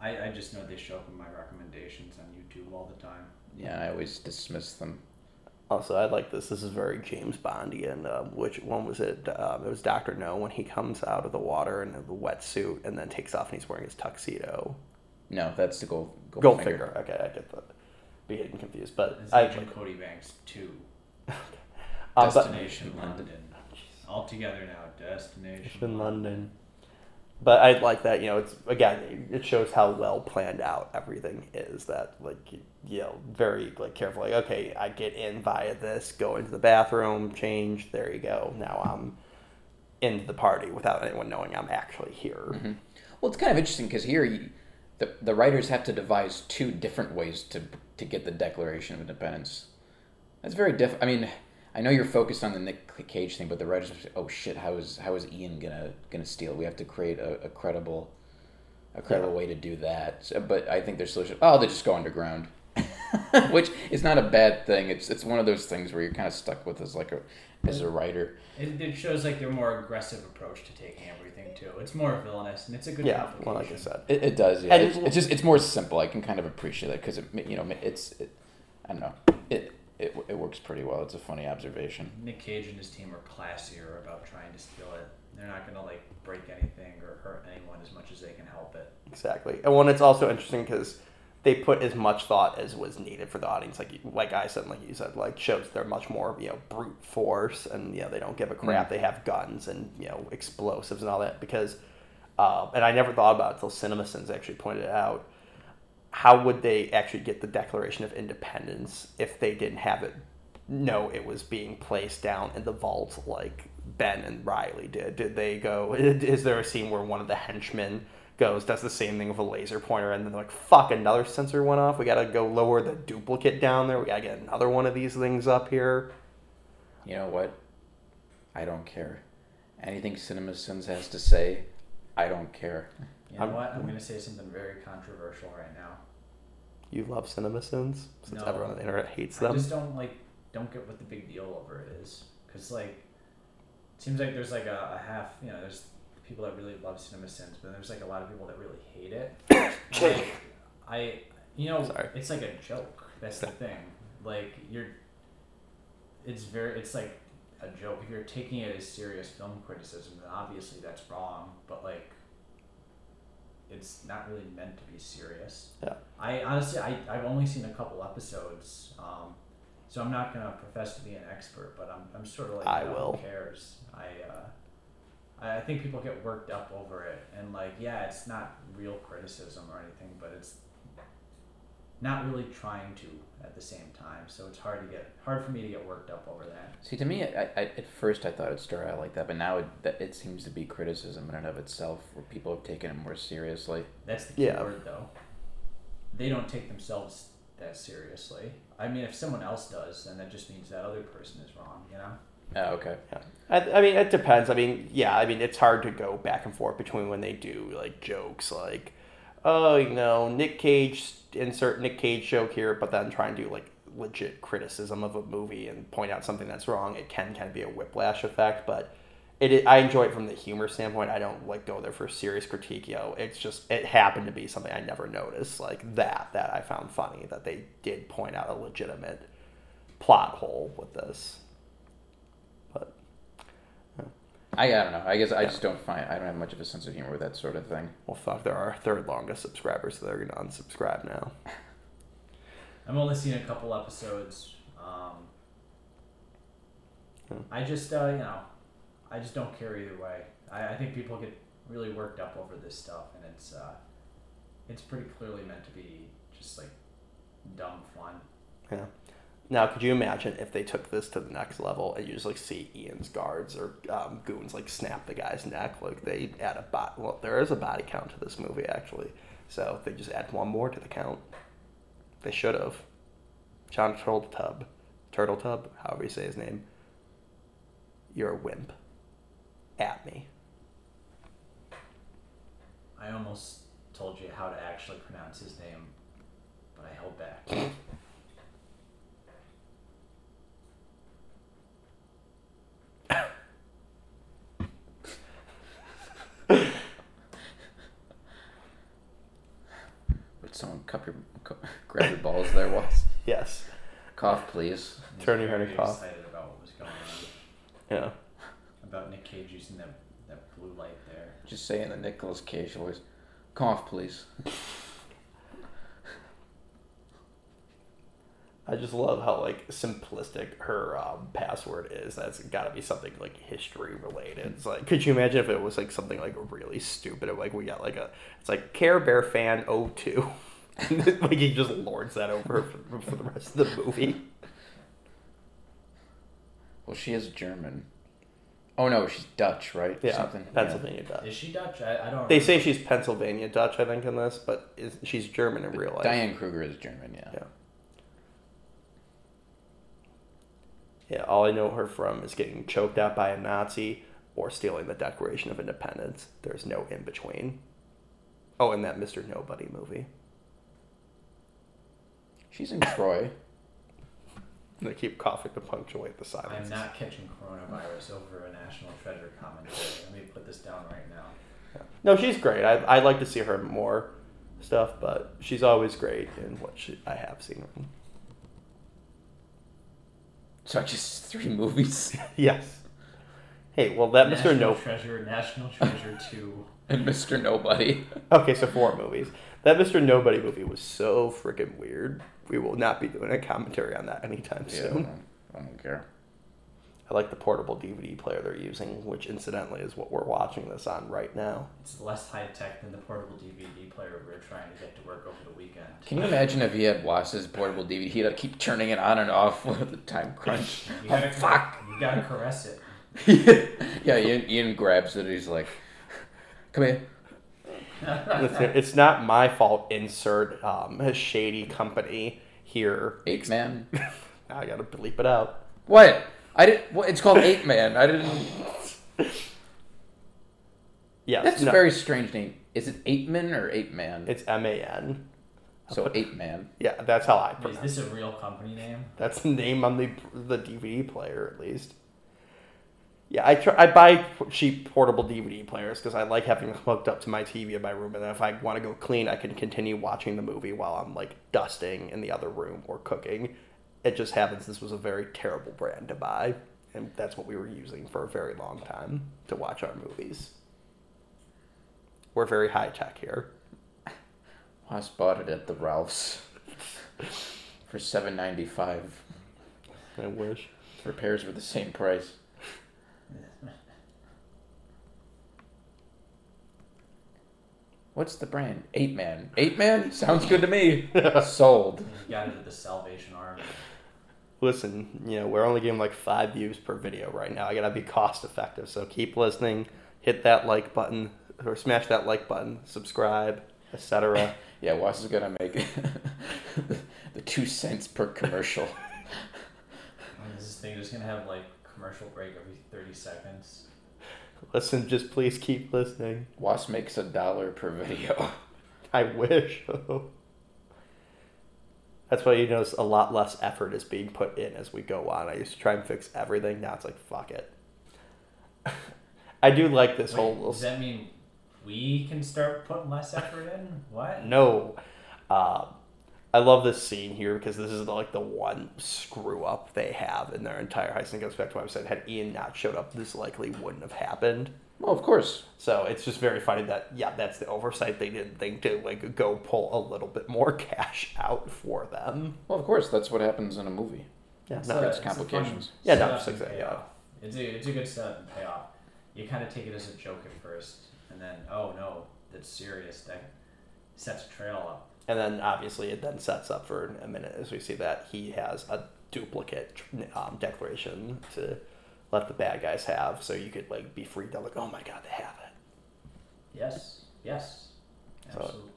I, I just know they show up in my recommendations on YouTube all the time. Yeah. I always dismiss them. Also, I like this. This is very James Bondian. Uh, which one was it? Um, it was Doctor No when he comes out of the water in the wetsuit and then takes off and he's wearing his tuxedo. No, that's the gold. Goldfinger. Okay, I get the be getting confused, but It's I Agent Cody Banks 2. um, but- Destination London. London. All together now. Destination in London. But I like that, you know, it's again, it shows how well planned out everything is. That like you know, very like careful. Like, okay, I get in via this, go into the bathroom, change. There you go. Now I'm into the party without anyone knowing I'm actually here. Mm-hmm. Well, it's kind of interesting because here you, the the writers have to devise two different ways to to get the Declaration of Independence. That's very diff. I mean, I know you're focused on the Nick Cage thing, but the writers, oh shit, how is how is Ian gonna gonna steal? We have to create a, a credible, a credible way to do that. So, but I think their solution, oh, they just go underground, which is not a bad thing. It's it's one of those things where you're kind of stuck with as like a as a writer. It, it shows like their more aggressive approach to taking everything too. It's more villainous and it's a good Yeah, well, like I said, It, it does, yeah. And- It's, it's just it's more simple. I can kind of appreciate it because it you know it's it, I don't know it, it it works pretty well. It's a funny observation. Nick Cage and his team are classier about trying to steal it. They're not gonna like break anything or hurt anyone as much as they can help it. exactly. And one, it's also interesting because they put as much thought as was needed for the audience. Like like I said, like you said, like shows they're much more you know brute force, and you know they don't give a crap. They have guns and you know explosives and all that because. Uh, and I never thought about it until CinemaSins actually pointed it out. How would they actually get the Declaration of Independence if they didn't have it? No, it was being placed down in the vault like Ben and Riley did. Did they go? Is there a scene where one of the henchmen goes, does the same thing with a laser pointer, and then they're like, "Fuck, another sensor went off. We gotta go lower the duplicate down there. We gotta get another one of these things up here." You know what? I don't care. Anything Cinema Sins has to say, I don't care. You know I'm- what? I'm gonna say something very controversial right now. You love CinemaSins since No. everyone on the internet hates them? I them. just don't like don't get what the big deal over it is because like it seems like there's like a, a half you know there's people that really love cinema sins but there's like a lot of people that really hate it like, i you know Sorry. it's like a joke that's the thing like you're it's very it's like a joke if you're taking it as serious film criticism then obviously that's wrong but like it's not really meant to be serious Yeah. I honestly, I, I've only seen a couple episodes, um, so I'm not gonna profess to be an expert, but I'm, I'm sort of like, I know, will. Who cares? I, uh, I, I think people get worked up over it, and like, yeah, it's not real criticism or anything, but it's, not really trying to at the same time. So it's hard to get hard for me to get worked up over that. See, to me, I, I, at first I thought it started out like that, but now it, it seems to be criticism in and of itself, where people have taken it more seriously. That's the key Yeah. word, though. They don't take themselves that seriously. I mean, if someone else does, then that just means that other person is wrong. You know. Oh, okay. Yeah. I, I mean, it depends. I mean, yeah, I mean, it's hard to go back and forth between when they do like jokes like, oh, you know, Nick Cage, insert Nick Cage joke here, but then try and do like legit criticism of a movie and point out something that's wrong. It can kind of be a whiplash effect, but it, I enjoy it from the humor standpoint. I don't like go there for serious critique. Know, it's just it happened to be something I never noticed like that that I found funny that they did point out a legitimate plot hole with this. But I, I don't know. I guess I just don't find I don't have much of a sense of humor with that sort of thing. well, fuck, they're our third longest subscribers, so they're gonna unsubscribe now. I've only seen a couple episodes. Um, Hmm. I just, uh, you know, I just don't care either way. I, I think people get really worked up over this stuff, and it's, uh, it's pretty clearly meant to be just like dumb fun. Yeah. Now, could you imagine if they took this to the next level and you just like see Ian's guards or um, goons like snap the guy's neck? Like they add a bot. Well, there is a body count to this movie actually, so they just add one more to the count. They should have. Jon Turteltaub, Turtle Tub, however you say his name. You're a wimp. At me. I almost told you how to actually pronounce his name, but I held back. Would someone cup your cu- grab your balls there, Walls? Yes. Cough, please. I Turn your head very and cough. excited about what was going on. Yeah. About Nick Cage using that, that blue light there. Just say in the Nicolas Cage voice, cough, please. I just love how like simplistic her um, password is. That's got to be something like history related. It's like, could you imagine if it was like something like really stupid? Like we got like a, it's like Care Bear fan 02. like he just lords that over for, for the rest of the movie. Well, she is German. Oh no, she's Dutch, right? Yeah, Something. Pennsylvania Dutch. Is she Dutch? I, I don't. They say she's Pennsylvania Dutch, I think, in this, but is, she's German in Yeah. real life. Diane Kruger is German. Yeah. Yeah. Yeah, all I know her from is getting choked out by a Nazi or stealing the Declaration of Independence. There's no in between. Oh, and that Mr. Nobody movie. She's in Troy. They keep coughing to punctuate the silence. I'm not catching coronavirus over a national treasure commentary. Let me put this down right now. No, she's great. I I'd like to see her more stuff, but she's always great in what she, I have seen her in. So just three movies Yes. Hey, well, that Mr. National No. Treasure, National Treasure Two. and Mr. Nobody. Okay, so four movies. That Mr. Nobody movie was so freaking weird. We will not be doing a commentary on that anytime Yeah, I soon. don't, I don't care. I like the portable DVD player they're using, which incidentally is what we're watching this on right now. It's less high tech than the portable DVD player we're trying to get to work over the weekend. Can you imagine if he had Wass's portable DVD? He'd have to keep turning it on and off with the time crunch. You oh gotta, fuck! You gotta caress it. yeah, Ian, Ian grabs it. He's like, "Come here." Listen, it's not my fault. Insert um, a shady company here. Ape man. I gotta bleep it out. What? I did. What? It's called Ape Man. I didn't. Yeah, That's no, a very strange name. Is it Eight Man or Ape Man? It's M A N. so Ape Man. Yeah, that's how I Is pronounce. this it. a real company name? That's the name on the the DVD player, at least. Yeah, I try. I buy cheap portable DVD players because I like having them hooked up to my TV in my room, and then if I want to go clean, I can continue watching the movie while I'm like dusting in the other room or cooking. It just happens this was a very terrible brand to buy, and that's what we were using for a very long time to watch our movies. We're very high tech here. I bought it at the Ralphs for seven ninety five. I wish. Repairs were the same price. What's the brand? Eight Man. Eight Man sounds good to me. Sold. You got into the Salvation Army. Listen, you know, we're only getting like five views per video right now. I gotta be cost effective, so keep listening. Hit that like button or smash that like button, subscribe, etc. Yeah, Was is gonna make the two cents per commercial. And this thing just gonna have like commercial break every thirty seconds. Listen, just please keep listening. Was makes a dollar per video. I wish. That's why you notice a lot less effort is being put in as we go on. I used to try and fix everything. Now it's like fuck it. I do like this Wait, whole little does that mean we can start putting less effort in? What? No. Uh, I love this scene here because this is like the one screw up they have in their entire heist. And it goes back to what I said. Had Ian not showed up, this likely wouldn't have happened. Well, of course. So it's just very funny that yeah, that's the oversight. They didn't think to like go pull a little bit more cash out for them. Well, of course. That's what happens in a movie. Yeah, It's no, a- it's it's complications. Yeah, no, setup just like that, yeah. It's a it's a good setup and payoff. You kind of take it as a joke at first, and then oh no, that's serious. That sets a trail up. And then obviously it then sets up for a minute as we see that he has a duplicate um, declaration to let the bad guys have, so you could like be freaked out like, oh my god, they have it. Yes, yes, So- absolutely.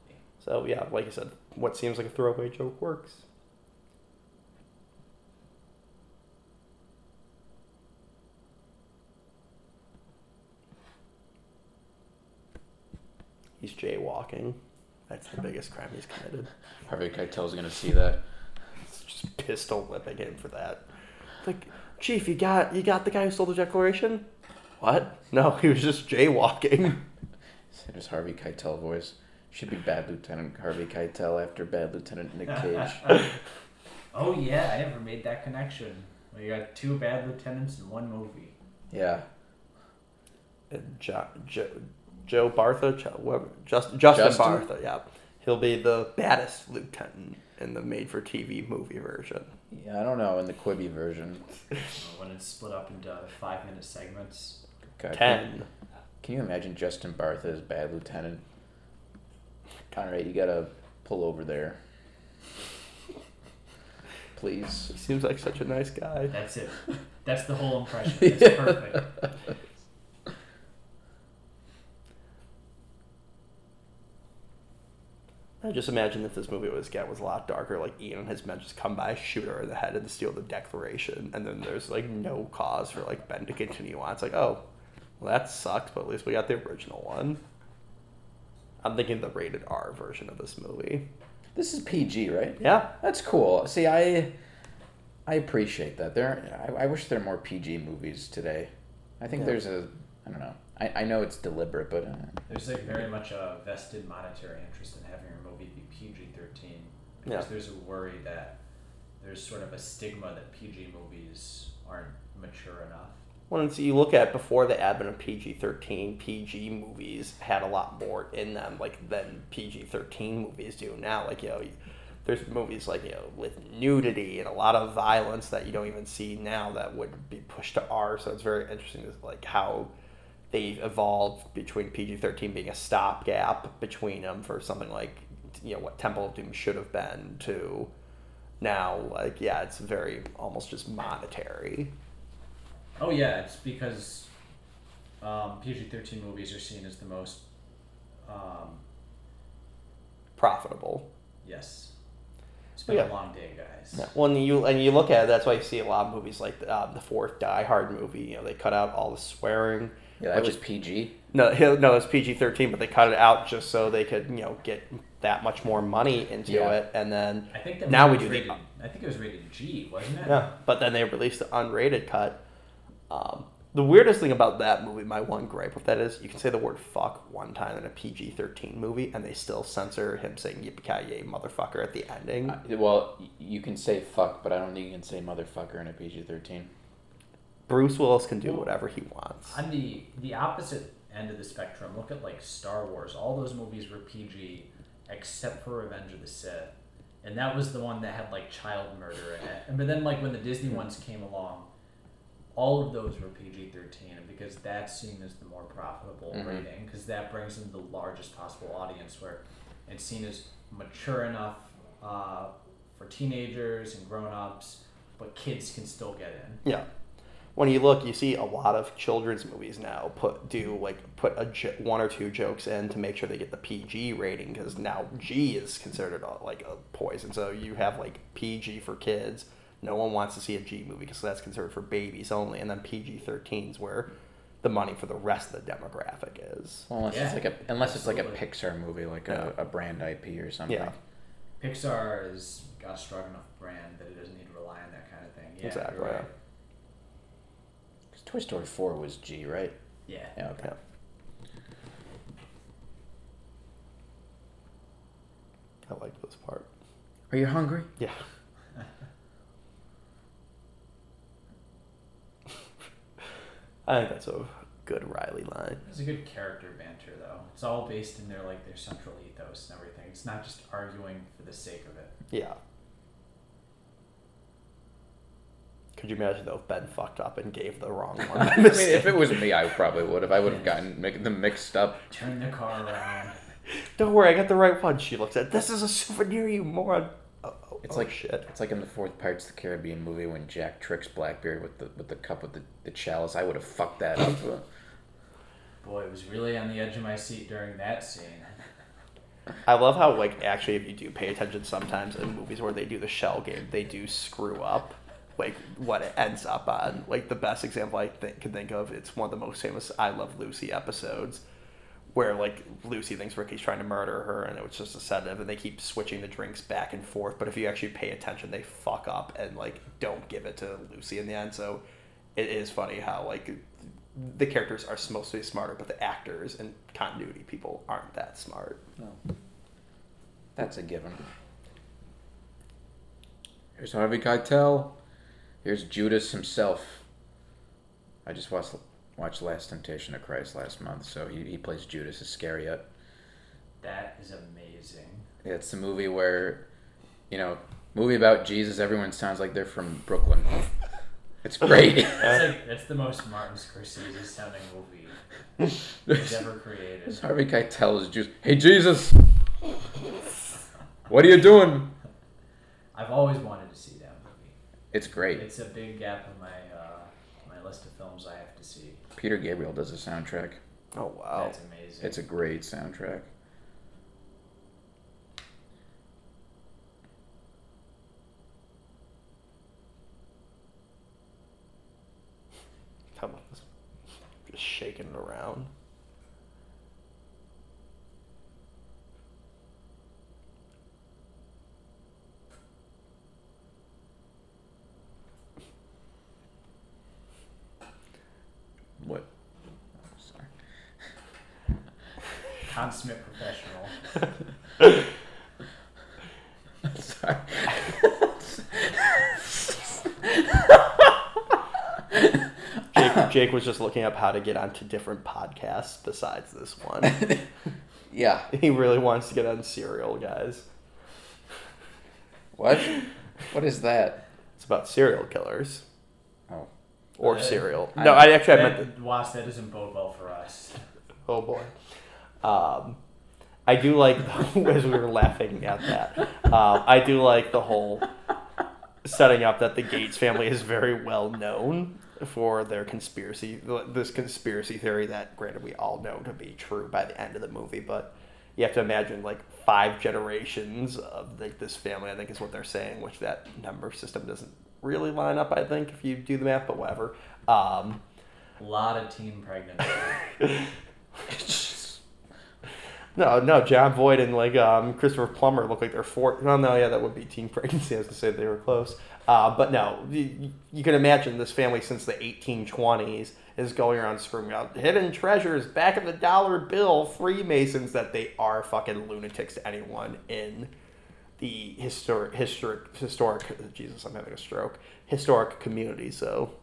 So yeah, like I said, what seems like a throwaway joke works. He's jaywalking. That's the biggest crime he's committed. Harvey Keitel's gonna see that. It's just pistol whipping him for that. Like, Chief, you got you got the guy who stole the declaration? What? No, he was just jaywalking. Said his Harvey Keitel voice. Should be Bad Lieutenant Harvey Keitel after Bad Lieutenant Nick Cage. Oh yeah, I never made that connection. We got two bad lieutenants in one movie. yeah. And jo- Joe, Joe Bartha, just, Justin, Justin? Bartha, yeah. He'll be the baddest lieutenant in the made-for-TV movie version. Yeah, I don't know. In the Quibi version. When it's split up into five minute segments. God, Can, Ten. can you imagine Justin Bartha as Bad Lieutenant? All right, you gotta pull over there. Please. He seems like such a nice guy. That's it. That's the whole impression. That's perfect. I just imagine if this movie was get was a lot darker, like Ian and his men just come by, shoot her in the head, and steal the Declaration, and then there's like no cause for like Ben to continue on. It's like, oh, well that sucks, but at least we got the original one. I'm thinking the rated R version of this movie. This is PG, right? Yeah, That's cool. See, I I appreciate that. There, I, I wish there were more PG movies today. I think Yeah. there's a, I don't know. I, I know it's deliberate, but uh, There's like very much a vested monetary interest in having your movie be PG thirteen because Yeah. there's a worry that there's sort of a stigma that PG movies aren't mature enough. Well, once you look at before the advent of PG thirteen, PG movies had a lot more in them, like than PG thirteen movies do now. Like you know, there's movies like you know with nudity and a lot of violence that you don't even see now that would be pushed to R. So it's very interesting, to, like how they've evolved between PG thirteen being a stopgap between them for something like you know what Temple of Doom should have been to now like yeah it's very almost just monetary. Oh yeah, it's because um, PG thirteen movies are seen as the most um, profitable. yes. It's been Yeah. a long day, guys. Yeah. Well, and you and you look at it, that's why you see a lot of movies like uh, the fourth Die Hard movie. You know, they cut out all the swearing. yeah, that Which was is- PG. No, he- no, it's PG thirteen, but they cut it out just so they could you know get that much more money into Yeah. it, and then I think that Now we was do the- I think it was rated G, wasn't it? yeah, but then they released the unrated cut. Um, the weirdest thing about that movie, my one gripe with that is, you can say the word "fuck" one time in a PG thirteen movie, and they still censor him saying "yippee ki yay motherfucker" at the ending. Uh, well, you can say fuck, but I don't think you can say motherfucker in a PG thirteen. Bruce Willis can do whatever he wants. On the the opposite end of the spectrum, look at like Star Wars. All those movies were PG, except for Revenge of the Sith, and that was the one that had like child murder in it. And but then like when the Disney ones came along, all of those were PG thirteen, and because that's seen as the more profitable Mhm. rating, because that brings in the largest possible audience, where it's seen as mature enough uh, for teenagers and grown ups, but kids can still get in. Yeah. When you look, you see a lot of children's movies now put do like put a jo- one or two jokes in to make sure they get the PG rating because now G is considered a, like a poison. So you have like PG for kids. No one wants to see a G movie because that's considered for babies only, and then PG 13 is where the money for the rest of the demographic is. Well, unless Yeah, it's like a unless it's like a. Pixar movie, like a, a brand IP or something. Yeah. Pixar has got a strong enough brand that it doesn't need to rely on that kind of thing. Yeah, Exactly, you're yeah. right. 'Cause Toy Story Four was G, right? Yeah. Yeah. Okay. Yeah. I like this part. Are you hungry? Yeah. I think that's a good Riley line. It's a good character banter though. It's all based in their like their central ethos and everything. It's not just arguing for the sake of it. Yeah. Could you imagine though if Ben fucked up and gave the wrong one? I mean, if it was me, I probably would have. I would have gotten mi- them mixed up. Turn the car around. Don't worry, I got the right one. She looks at this is a souvenir, you moron. Oh, oh, It's oh, like shit. It's like in the fourth Pirates of the Caribbean movie when Jack tricks Blackbeard with the with the cup with the, the chalice. I would have fucked that up. Boy, it was really on the edge of my seat during that scene. I love how like actually if you do pay attention sometimes in movies where they do the shell game, they do screw up like what it ends up on. Like the best example I think, can think of, it's one of the most famous I Love Lucy episodes where like Lucy thinks Ricky's trying to murder her and it was just a sedative and they keep switching the drinks back and forth, but if you actually pay attention, they fuck up and like don't give it to Lucy in the end. So it is funny how like the characters are supposed to be smarter, but the actors and continuity people aren't that smart. No. That's a given. Here's Harvey Keitel. Here's Judas himself. I just watched watched Last Temptation of Christ last month, so he, he plays Judas Iscariot. That is amazing. It's a movie where, you know, movie about Jesus. Everyone sounds like they're from Brooklyn. It's great. That's like that's the most Martin Scorsese sounding movie he's ever created. It's Harvey Keitel is just, hey Jesus, what are you doing? I've always wanted to see that movie. It's great. It's a big gap in my uh, my list of films I have to see. Peter Gabriel does the soundtrack. Oh wow. That's amazing. It's a great soundtrack. How about this? Just shaking it around. What? Oh, sorry. consummate professional. sorry. Jake, Jake was just looking up how to get onto different podcasts besides this one. yeah. he really wants to get on Serial, guys. What? What is that? It's about serial killers. Or Uh, serial. I- No, I actually I meant the, That, Was that doesn't bode well for us. Oh boy. Um, I do like as we were laughing at that. Um, I do like the whole setting up that the Gates family is very well known for their conspiracy. This conspiracy theory that, granted, we all know to be true by the end of the movie, but you have to imagine like five generations of like this family. I think is what they're saying, which that number system doesn't really line up. I think if you do the math, but whatever. Um, A lot of teen pregnancy. No, no, Jon Voight and like um, Christopher Plummer look like they're four. No, no, yeah, that would be teen pregnancy. I was gonna say they were close, uh, but no, you, you can imagine this family since the 1820s is going around screaming out hidden treasures back of the dollar bill, Freemasons. That they are fucking lunatics to anyone in the historic, historic, historic. Jesus, I'm having a stroke. Historic community. So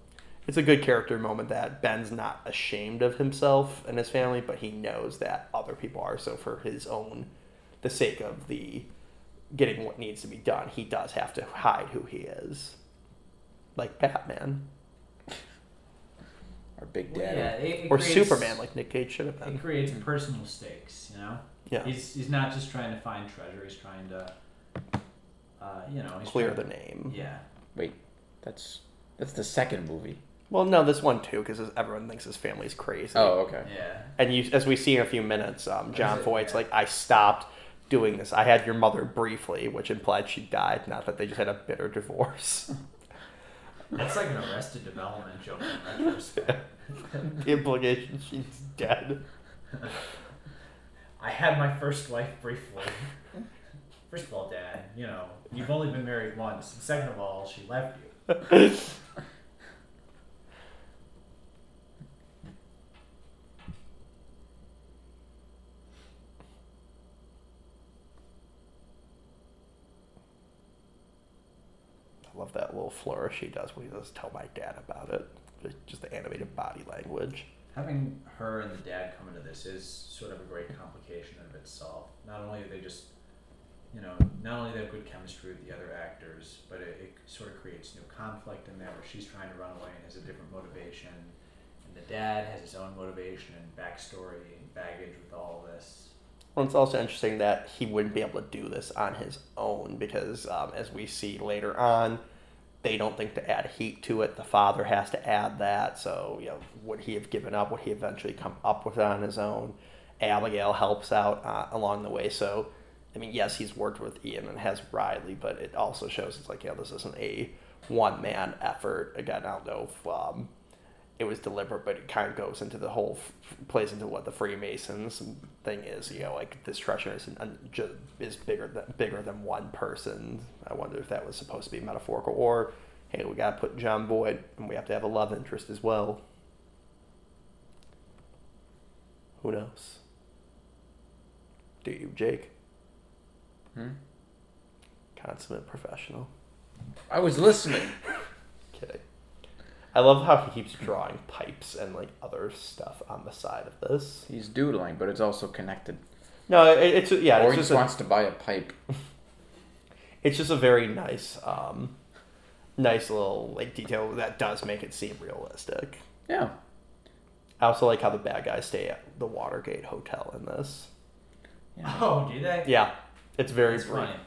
it's a good character moment that Ben's not ashamed of himself and his family, but he knows that other people are. So for his own, the sake of the getting what needs to be done, he does have to hide who he is, like Batman. Or Big Well, Daddy. yeah, it, it or creates- Superman, like Nick Cage should have been. It been. creates personal stakes, you know. Yeah, He's he's not just trying to find treasure. He's trying to, uh, you know, he's clear trying the name. Yeah. Wait, that's that's the second movie. Well, no, this one too, because everyone thinks his family's crazy. Oh, okay. Yeah. And you, as we see in a few minutes, um, Jon it? Voight's Yeah. like, I stopped doing this. I had your mother briefly, which implied she died, not that they just had a bitter divorce. That's like an Arrested Development joke in retrospect. the implication she's dead. I had my first wife briefly. First of all, Dad, you know, you've only been married once. And second of all, she left you. I love that little flourish he does when he does tell my dad about it. Just the animated body language. Having her and the dad come into this is sort of a great complication of itself. Not only do they just, you know, not only they have good chemistry with the other actors, but it, it sort of creates new conflict in there where she's trying to run away and has a different motivation, and the dad has his own motivation and backstory and baggage with all this. Well, it's also interesting that he wouldn't be able to do this on his own because, um, as we see later on, they don't think to add heat to it. The father has to add that. So, you know, would he have given up? Would he eventually come up with it on his own? Abigail helps out uh, along the way. So, I mean, yes, he's worked with Ian and has Riley, but it also shows it's like, yeah, this isn't a one man effort. Again, I don't know if um, it was deliberate, but it kind of goes into the whole plays into what the Freemasons thing is. You know, like this treasure is an, is bigger than bigger than one person. I wonder if that was supposed to be metaphorical, or hey, we got to put Jon Voight, and we have to have a love interest as well. Who knows? Do you, Jake? Hmm? Consummate professional. I was listening. Kidding. I love how he keeps drawing pipes and like other stuff on the side of this. He's doodling, but it's also connected. No, it, it's yeah, or it's he just just a, wants to buy a pipe. it's just a very nice, um, nice little like detail that does make it seem realistic. Yeah. I also like how the bad guys stay at the Watergate Hotel in this. yeah. Oh, do they? Yeah, it's very That's brief. funny.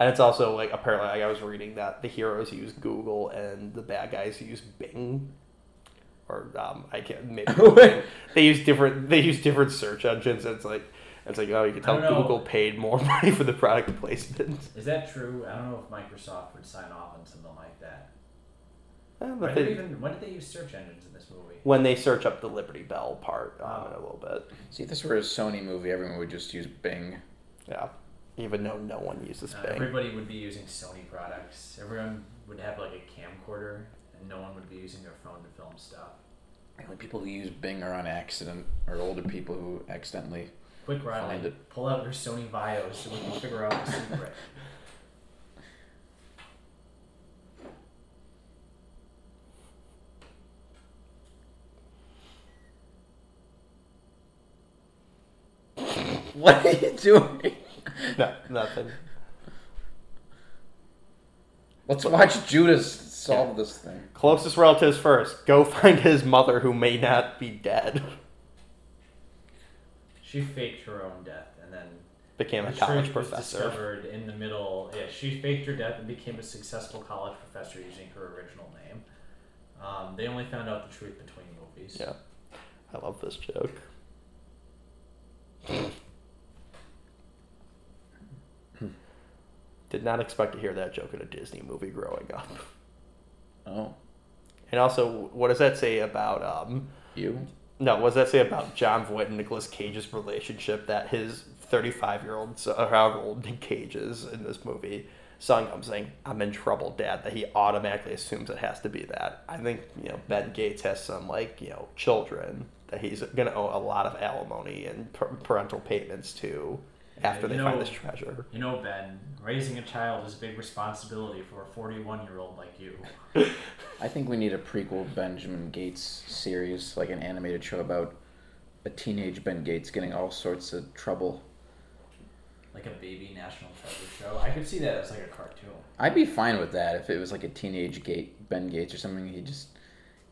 And it's also like apparently like, I was reading that the heroes use Google and the bad guys use Bing, or um, I can't maybe Wait. they use different they use different search engines. And it's like it's like oh you can tell don't know. Google paid more money for the product placement. Is that true? I don't know if Microsoft would sign off on something like that. But When they- did, even, when did they use search engines in this movie? when they search up the Liberty Bell part um, in a little bit, See, if this were a Sony movie, everyone would just use Bing. yeah. Even though no one uses Uh, Bing. everybody would be using Sony products. Everyone would have like a camcorder, and no one would be using their phone to film stuff. The only people who use Bing are on accident, or older people who accidentally. Quick, Riley, Find it. pull out your Sony VAIO so we can figure out the secret. What are you doing? No, nothing. Let's watch Judas solve this thing. Closest relatives first. Go find his mother who may not be dead. She faked her own death, and then Became a the college truth was professor. discovered in the middle. Yeah, she faked her death and became a successful college professor using her original name. Um, they only found out the truth between movies. Yeah. I love this joke. Did not expect to hear that joke in a Disney movie growing up. Oh, And also, what does that say about um you? no, what does that say about Jon Voight and Nicolas Cage's relationship that his 35 year old, or however old Nick Cage is in this movie, son comes saying, I'm in trouble, Dad, that he automatically assumes it has to be that. I think, you know, Ben Gates has some, like, you know, children that he's going to owe a lot of alimony and parental payments to after Yeah, they you find know- this treasure. You know, Ben, raising a child is a big responsibility for a 41 year old like you. I think we need a prequel Benjamin Gates series, like an animated show about a teenage Ben Gates getting all sorts of trouble. Like a baby national treasure show. I could see that as like a cartoon. I'd be fine with that if it was like a teenage Gate Ben Gates or something. He just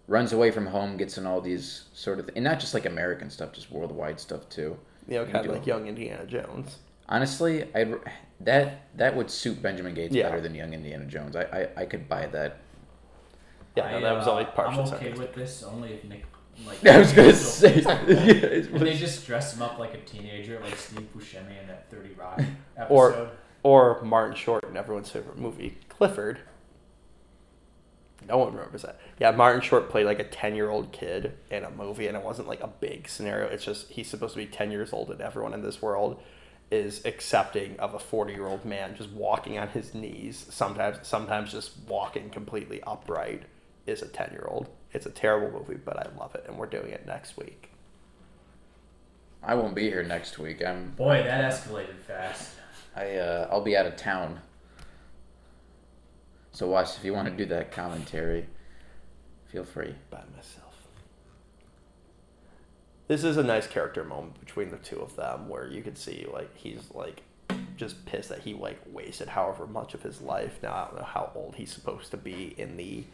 runs away from home, gets in all these sort of, and not just like American stuff, just worldwide stuff too. You know, kind of like young Indiana Jones. Honestly, I that that would suit Benjamin Gates Yeah. better than Young Indiana Jones. I, I, I could buy that. Yeah, no, that was uh, only partial. I'm okay sarcastic. with this only if Nick. Like, I was gonna so- say, yeah, it they just dress him up like a teenager, like Steve Buscemi in that Thirty Rock Or- episode. Or Martin Short in everyone's favorite movie, Clifford. No one remembers that. Yeah, Martin Short played like a 10 year old kid in a movie, and it wasn't like a big scenario. It's just he's supposed to be 10 years old, and everyone in this world is accepting of a 40 year old man just walking on his knees, sometimes, sometimes just walking completely upright, is a 10 year old. It's a terrible movie, but I love it, and we're doing it next week. I won't be here next week. I'm Boy, that escalated fast. I uh, I'll be out of town. So watch if you want to do that commentary, feel free. by myself. This is a nice character moment between the two of them where you can see like he's like just pissed that he like wasted however much of his life. Now I don't know how old he's supposed to be in the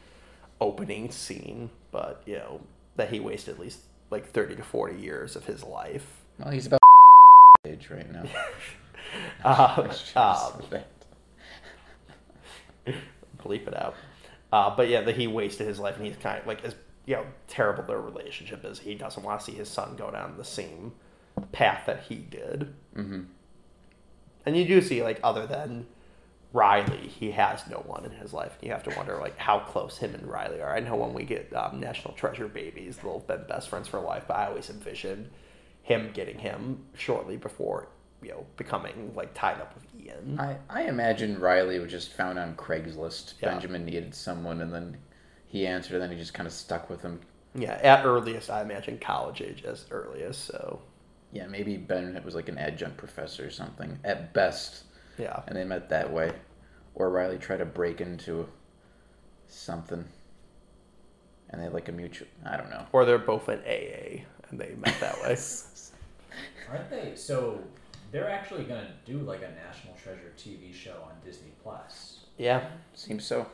opening scene, but you know, that he wasted at least like thirty to forty years of his life. Well, he's about age right now. Uh, um, That- bleep it out. Uh, but yeah, that he wasted his life, and he's kind of like as you know terrible their relationship is. He doesn't want to see his son go down the same path that he did. Mhm. And you do see like other than Riley, he has no one in his life. You have to wonder like how close him and Riley are. I know when we get um, National Treasure babies, they'll have been best friends for life. But I always envisioned him getting him shortly before you know becoming like tied up with Ian. I, I imagine Riley was just found on Craigslist. Yeah. Benjamin needed someone, and then he answered, and then he just kind of stuck with him. Yeah, at earliest, I imagine college age as earliest. So Yeah, maybe Ben was like an adjunct professor or something at best, yeah, and they met that way. Or Riley tried to break into something, and they had like a mutual. I don't know. or they're both in AA and they met that way. Aren't they? So they're actually gonna do like a National Treasure TV show on Disney Plus. yeah. Seems so.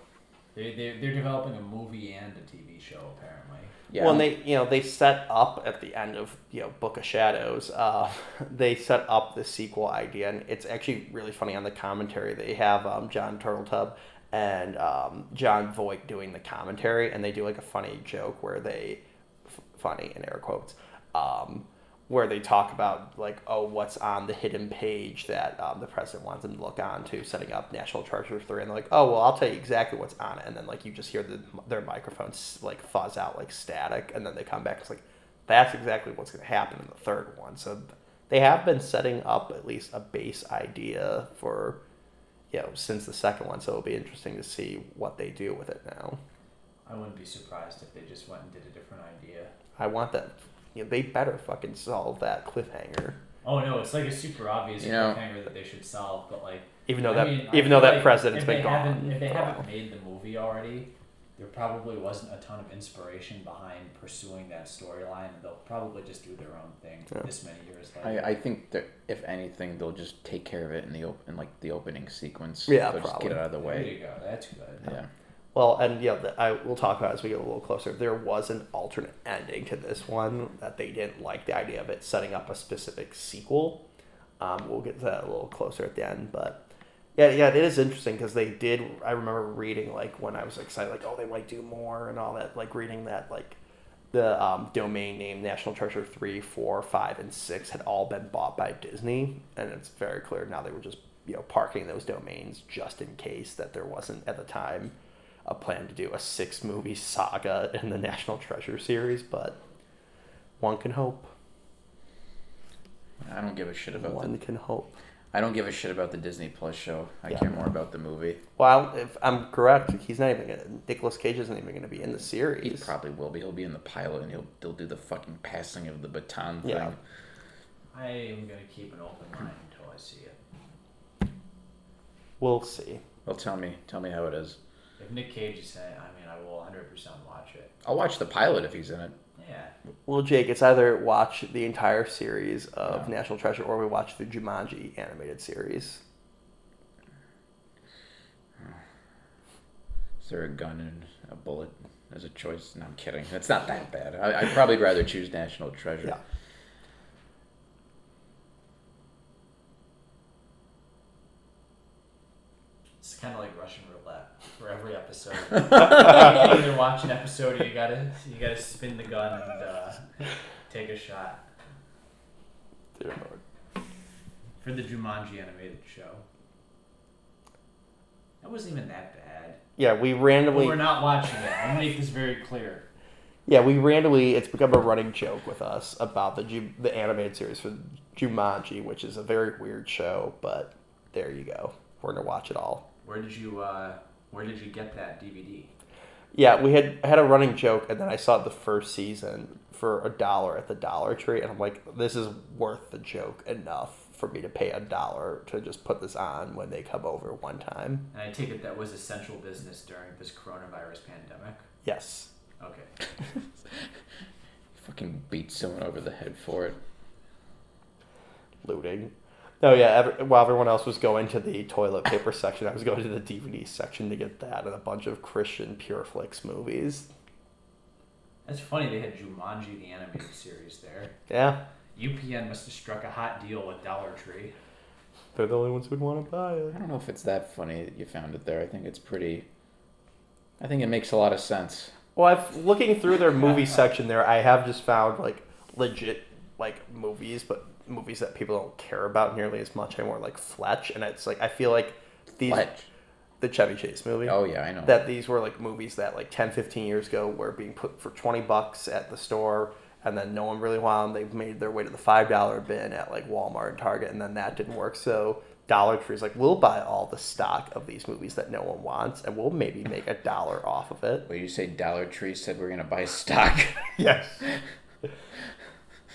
They they they're developing a movie and a TV show apparently. Yeah. Well, and they you know they set up at the end of you know Book of Shadows. Uh, they set up the sequel idea, and it's actually really funny on the commentary. They have um, Jon Turteltaub and um, Jon Voight doing the commentary, and they do like a funny joke where they f- funny in air quotes. Um, where they talk about like oh what's on the hidden page that um, the president wants them to look on to setting up national treasure 3 and they're like oh well i'll tell you exactly what's on it and then like you just hear the, their microphones like fuzz out like static and then they come back it's like that's exactly what's going to happen in the third one so they have been setting up at least a base idea for you know since the second one so it'll be interesting to see what they do with it now I wouldn't be surprised if they just went and did a different idea. i want that you know, they better fucking solve that cliffhanger Oh no, it's like a super obvious You know- cliffhanger that they should solve, but like even though I that mean, even though feel that like president's if been gone haven't- If they haven't while. made the movie already, there probably wasn't a ton of inspiration behind pursuing that storyline, they'll probably just do their own thing Yeah. this many years later. I think that if anything, they'll just take care of it in the op- in like the opening sequence. Yeah, they'll just get probably. it out of the way. there you go. That's good. Yeah. Well, and yeah, I will talk about as we get a little closer. There was an alternate ending to this one that they didn't like the idea of it setting up a specific sequel. Um, we'll get to that a little closer at the end, but yeah, yeah, it is interesting because they did. I remember reading like when I was excited, like oh, they might do more and all that. Like reading that like the um, domain name National Treasure three, four, five, and six had all been bought by Disney, and it's very clear now they were just you know parking those domains just in case that there wasn't at the time a plan to do a six movie saga in the National Treasure series, but one can hope. I don't give a shit about One the. can hope. I don't give a shit about the Disney Plus show. I Yeah. care more about the movie. Well, if I'm correct, he's not even gonna. Nicolas Cage isn't even gonna be in the series. He series. probably will be. He'll be in the pilot, and he'll they'll do the fucking passing of the baton thing. Yeah. I am gonna keep an open mind until I see it. We'll see. Well, tell me, tell me how it is. If Nick Cage is in it, I mean, I will 100% watch it. I'll watch the pilot if he's in it. Yeah. Well, Jake, it's either watch the entire series of Yeah. National Treasure or we watch the Jumanji animated series. Is there a gun and a bullet? as a choice. No, I'm kidding. It's not that bad. I, I'd probably rather choose National Treasure. Yeah. It's kind of like Russian roulette for every episode. you either watch an episode or you gotta you gotta spin the gun and uh, take a shot Dear Lord. for the Jumanji animated show. That wasn't even that bad. Yeah, we But randomly. we're not watching it. I'm gonna make this very clear. Yeah, we randomly. It's become a running joke with us about the Ju- the animated series for Jumanji, which is a very weird show. But there you go. We're gonna watch it all. Where did you uh, Where did you get that DVD? Yeah, we had had a running joke, and then I saw the first season for a dollar at the Dollar Tree, and I'm like, this is worth the joke enough for me to pay a dollar to just put this on when they come over one time. And I take it that was essential business during this coronavirus pandemic. Yes. Okay. Fucking beat someone over the head for it. looting. No, yeah. Every, while everyone else was going to the toilet paper section, I was going to the DVD section to get that and a bunch of Christian Pure Flix movies. That's funny. They had Jumanji the animated series there. Yeah, UPN must have struck a hot deal with Dollar Tree. they're the only ones who'd want to buy it. I don't know if it's that funny that you found it there. I think it's pretty. I think it makes a lot of sense. Well, I've looking through their movie section there. I have just found like legit like movies, but movies that people don't care about nearly as much anymore, like Fletch. And it's like I feel like these Fletch. the Chevy Chase movie. Oh yeah, I know. that these were like movies that like 10 15 years ago were being put for 20 bucks at the store and then no one really wanted them they made their way to the five dollar bin at like walmart and target and then that didn't work so dollar tree's like we'll buy all the stock of these movies that no one wants and we'll maybe make a dollar off of it Well, you say Dollar Tree said we're gonna buy stock. yes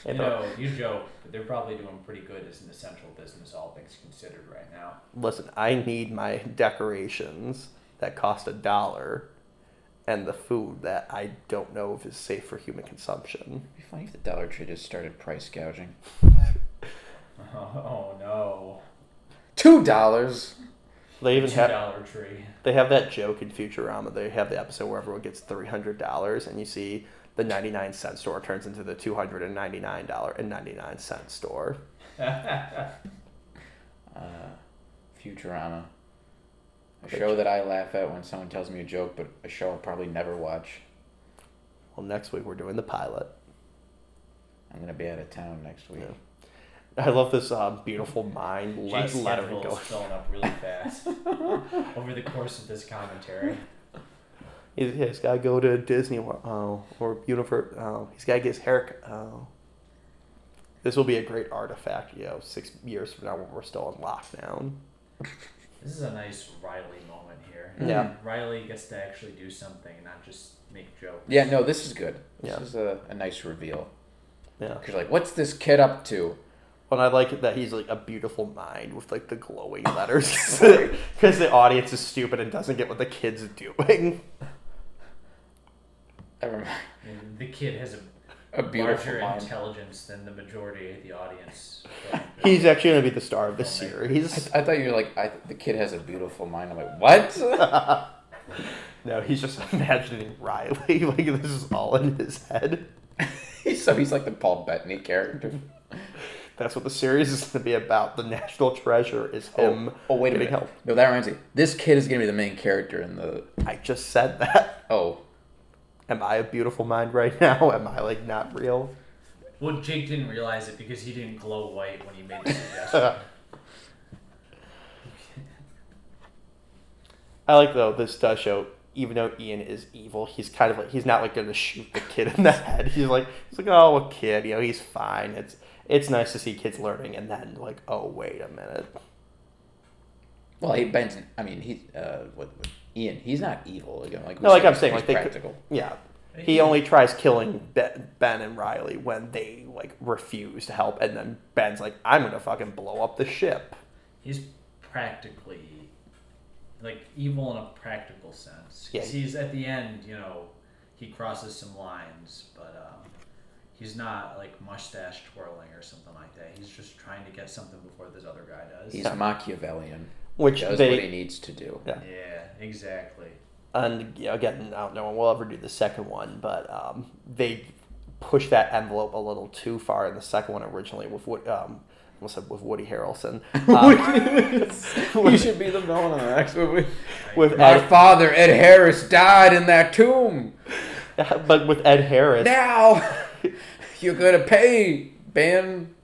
You know, you joke, but they're probably doing pretty good as an essential business, all things considered, right now. listen i need my decorations that cost a dollar and the food that i don't know if is safe for human consumption It'd be funny if the Dollar Tree just started price gouging. Oh, no. Two dollars. they even Two have Dollar Tree. They have that joke in Futurama. They have the episode where everyone gets three hundred dollars, and you see the ninety nine cent store turns into the two hundred and ninety nine dollar and ninety nine cent store. Uh, Futurama. A Okay. show that I laugh at when someone tells me a joke, but a show I'll probably never watch. Well, next week we're doing the pilot. I'm gonna be out of town next week. Yeah. I love this um, beautiful mind le- Jake's lettering schedule is going. filling up really fast over the course of this commentary. He's, he's got to go to Disney World, oh, or Universe. Oh, uh, he's got to get his haircut. Oh. Uh. This will be a great artifact, you know, six years from now when we're still in lockdown. This is a nice Riley moment here. Yeah. Mm. Riley gets to actually do something, and not just make jokes. Yeah, no, this is good. This Yeah. is a, a nice reveal. Yeah. Cause you're like, what's this kid up to? And I like that he's like a beautiful mind with like the glowing letters because the audience is stupid and doesn't get what the kid's doing. I remember And the kid has a, a beautiful larger mind. intelligence than the majority of the audience. He's actually gonna be the star of the Oh, series. I, I thought you were like, I, the kid has a beautiful mind. I'm like, what? No, he's just imagining Riley. Like this is all in his head. so he's like the Paul Bettany character. That's what the series is gonna be about. The national treasure is oh, him. Oh, oh wait a getting minute. help. No, that reminds me. This kid is gonna be the main character in the. I just said that. Oh, Am I a beautiful mind right now? Am I like not real? Well, Jake didn't realize it because he didn't glow white when he made the suggestion. I like though this does show even though Ian is evil, he's kind of like he's not like gonna shoot the kid in the head. He's like he's like oh a kid, you know he's fine. It's it's nice to see kids learning and then like oh wait a minute. Well, he Benson. I mean, he's uh, what, what Ian. He's not evil. Again, like No, like said, I'm saying, he's like, they could- practical. Yeah, he only tries killing Ben, ben and Riley when they like refuse to help, and then Ben's like I'm gonna fucking blow up the ship. He's practically like evil in a practical sense. Yeah. He's at the end, you know, he crosses some lines, but um, he's not like mustache twirling or something like that. He's just trying to get something before this other guy does. He's Machiavellian. Which Does they what he needs to do. Yeah. yeah, exactly. and you know, again, I don't know when we'll ever do the second one, but um, they pushed that envelope a little too far in the second one originally with what um, I almost said with Woody Harrelson. Um, you should be the villain in the next movie. with My Ed, father, Ed Harris, died in that tomb. but with Ed Harris, Now you're gonna pay, Ben.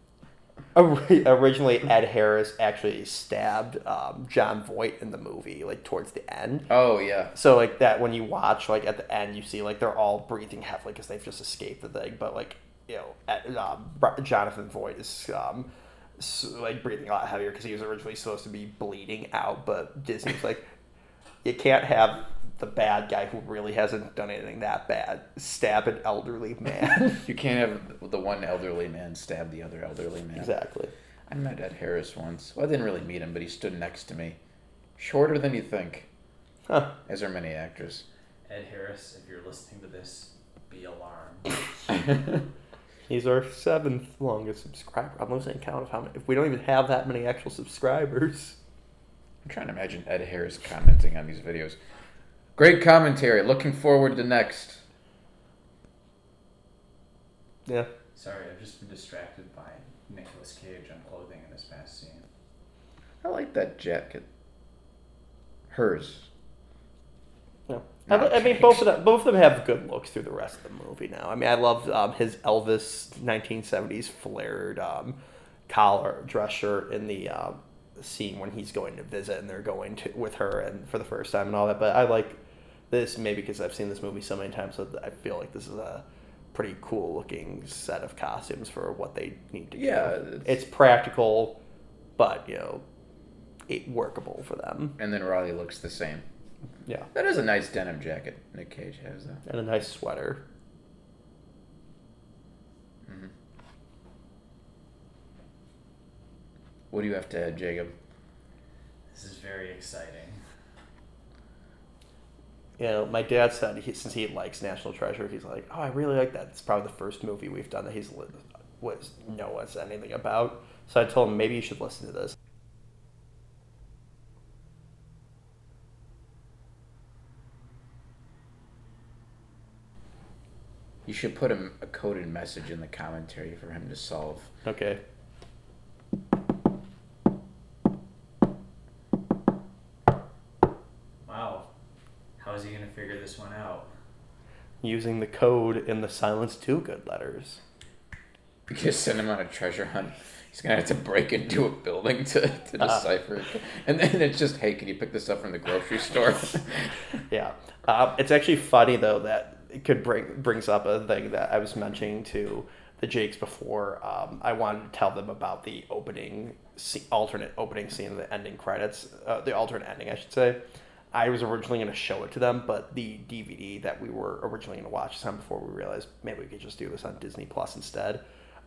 Ori- Originally, Ed Harris actually stabbed um, Jon Voight in the movie, like towards the end. Oh yeah. So like that, when you watch, like at the end, you see like they're all breathing heavily because they've just escaped the thing. But like you know, at, um, Jonathan Voight is um, like breathing a lot heavier because he was originally supposed to be bleeding out, but Disney's like, you can't have the bad guy who really hasn't done anything that bad stab an elderly man. You can't have the one elderly man stab the other elderly man. exactly. I met Ed Harris once. Well, I didn't really meet him, but he stood next to me. Shorter than you think, Huh. as are many actors. Ed Harris, if you're listening to this, be alarmed. He's our seventh longest subscriber. I'm losing count of how many. If we don't even have that many actual subscribers. I'm trying to imagine Ed Harris commenting on these videos. Great commentary. Looking forward to next. Yeah. Sorry, I've just been distracted by Nicolas Cage on clothing in this past scene. I like that jacket. Hers. Yeah. I, I mean, both of them, both of them have good looks through the rest of the movie. Now, I mean, I love um, his Elvis 1970s flared um, collar dress shirt in the uh, scene when he's going to visit and they're going to with her and for the first time and all that. But I like this maybe because I've seen this movie so many times, so I feel like this is a pretty cool looking set of costumes for what they need to Yeah, do. it's- It's practical, but you know, it workable for them. And then Riley looks the same. Yeah, That is a nice denim jacket Nick Cage has, though. and a nice sweater. hmm What do you have to add, Jacob? This is very exciting. you know, my dad said he, since he likes National Treasure, he's like, oh, I really like that. It's probably the first movie we've done that he's li- was knows anything about. So I told him maybe you should listen to this. You should put him a coded message in the commentary for him to solve. Okay. Wow. How is he going to figure this one out? Using the code in the Silence Dogood letters. You just send him on a treasure hunt. He's gonna have to break into a building to, to Uh. decipher it. And then it's just, hey, can you pick this up from the grocery store? Yeah. Um, it's actually funny though that it could bring brings up a thing that I was mentioning to the Jakes before. Um, I wanted to tell them about the opening, alternate opening scene of the ending credits, uh, the alternate ending, I should say. I was originally going to show it to them, but the DVD that we were originally going to watch this before we realized maybe we could just do this on Disney Plus instead.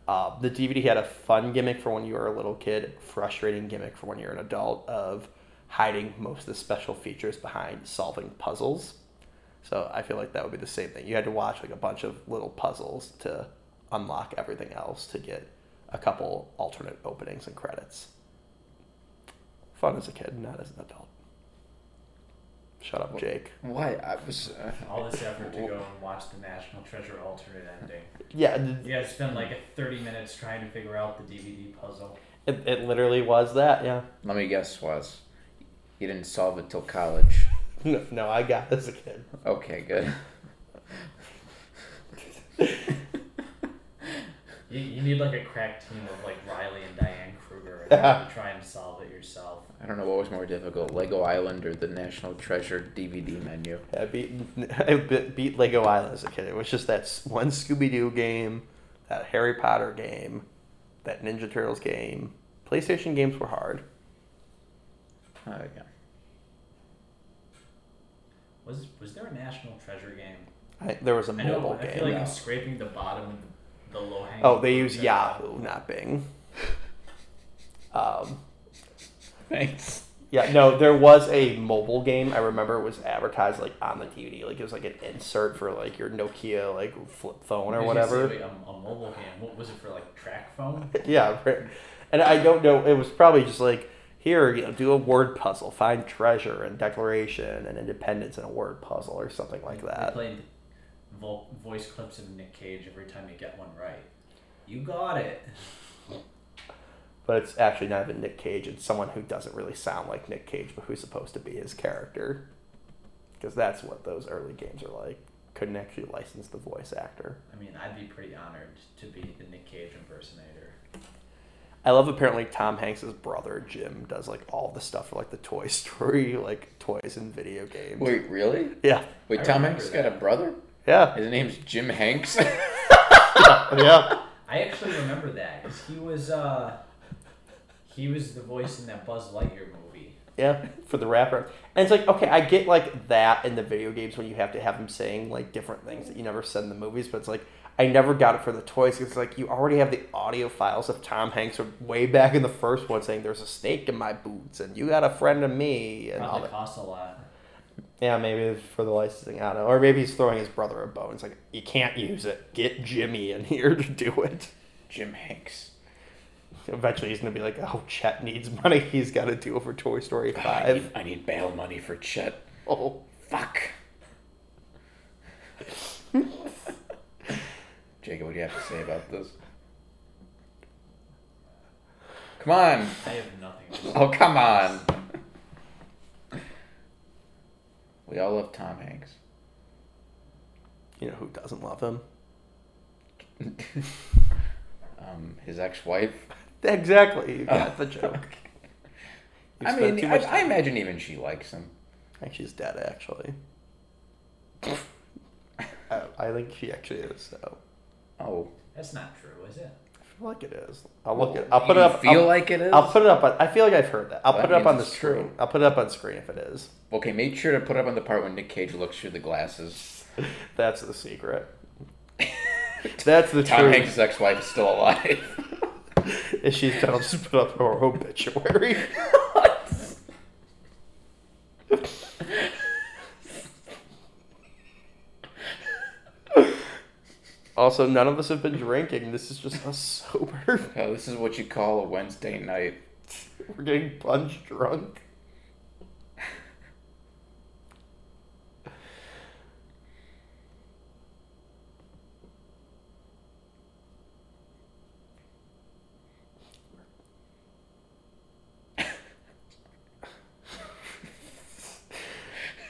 Uh, the DVD had a fun gimmick for when you were a little kid, frustrating gimmick for when you're an adult of hiding most of the special features behind solving puzzles. So I feel like that would be the same thing. You had to watch like a bunch of little puzzles to unlock everything else to get a couple alternate openings and credits. Fun as a kid, not as an adult. Shut up, Jake. Why? I was. Uh, All this effort to go and watch the National Treasure alternate ending. Yeah, You guys spend like 30 minutes trying to figure out the DVD puzzle. it, it literally was that. Yeah. let me guess, was. You didn't solve it till college. No, no, I got it as a kid. Okay, good. You, you need like a crack team of like Riley and Diane Kruger to try and solve it yourself. I don't know what was more difficult, Lego Island or the National Treasure DVD menu. Yeah, I beat I beat- beat Lego Island as a kid. It was just that one Scooby Doo game, that Harry Potter game, that Ninja Turtles game. PlayStation games were hard. Oh, yeah. Was was there a National Treasure game? I, there was a I know. mobile I game. feel like yeah. I'm scraping the bottom of the, the low hanging. oh, they use Yahoo, not Bing. Um, Thanks. yeah, no, there was a mobile game. I remember it was advertised like on the DVD, like it was like an insert for like your Nokia like flip phone or whatever. Wait, a, a mobile game. What was it for? Like track phone? yeah, and I don't know. It was probably just like here, you know, do a word puzzle, find treasure and declaration and independence in a word puzzle or something like They that. played vo- voice clips of Nick Cage every time you get one right. You got it. But it's actually not even Nick Cage. It's someone who doesn't really sound like Nick Cage, but who's supposed to be his character. Because that's what those early games are like. Couldn't actually license the voice actor. I mean, I'd be pretty honored to be the Nick Cage impersonator. I love apparently Tom Hanks's brother Jim does like all the stuff for like the Toy Story like toys and video games. Wait, really? Yeah, Wait, I Tom remember Hanks got a brother? yeah, His name's Jim Hanks. yeah. I actually remember that because he was uh, he was the voice in that Buzz Lightyear movie. Yeah, for the rapper. And it's like, okay, I get like that in the video games when you have to have him saying like different things that you never said in the movies, but it's like I never got it for the toys because like you already have the audio files of Tom Hanks from way back in the first one saying there's a snake in my boots and you got a friend of me and all that. costs a lot. Yeah, maybe for the licensing. I don't know. Or maybe he's throwing his brother a bone. It's like you can't use it. Get Jimmy in here to do it. Jim Hanks. Eventually, he's gonna be like, "Oh, Chet needs money. He's got to do it for Toy Story I 5. need, I need bail money for Chet. Oh, Fuck. Jacob, what do you have to say about this? Come on. I have nothing. To say. Oh, come on. We all love Tom Hanks. you know who doesn't love him? Um, his ex-wife. Exactly. You got Oh. the joke. You I mean, too I, much I time- imagine even she likes him. I think she's dead. Actually, I, I think she actually is. So Oh, That's not true, is it? I feel like it is. I'll look it. I'll put you it up. Feel I'll, like it is. I'll put it up. On, I feel like I've heard that. I'll Well, put that it up on the it's screen. true. I'll put it up on screen if it is. Okay, make sure to put up on the part when Nick Cage looks through the glasses. That's the secret. That's the Tom truth. Hanks' ex-wife is still alive. If she's just put up her obituary. also, none of us have been drinking. This is just us sober. Oh, this is what you call a Wednesday night. We're getting punch drunk.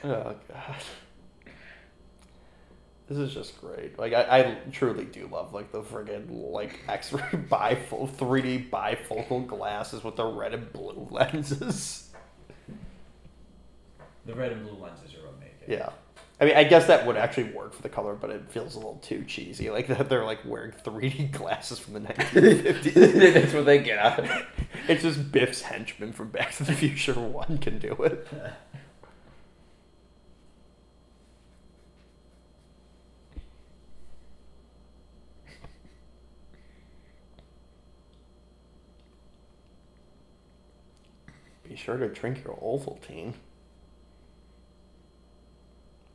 Oh god. This is just great. Like I, I truly do love like the friggin' like X-ray bifocal 3D bifocal glasses with the red and blue lenses. The red and blue lenses are what make it. Yeah. I mean, I guess that would actually work for the color, but it feels a little too cheesy. Like that they're like wearing 3D glasses from the 1950s. That's what they get out of it. it's just Biff's henchman from Back to the Future 1 can do it. Be sure to drink your Ovaltine.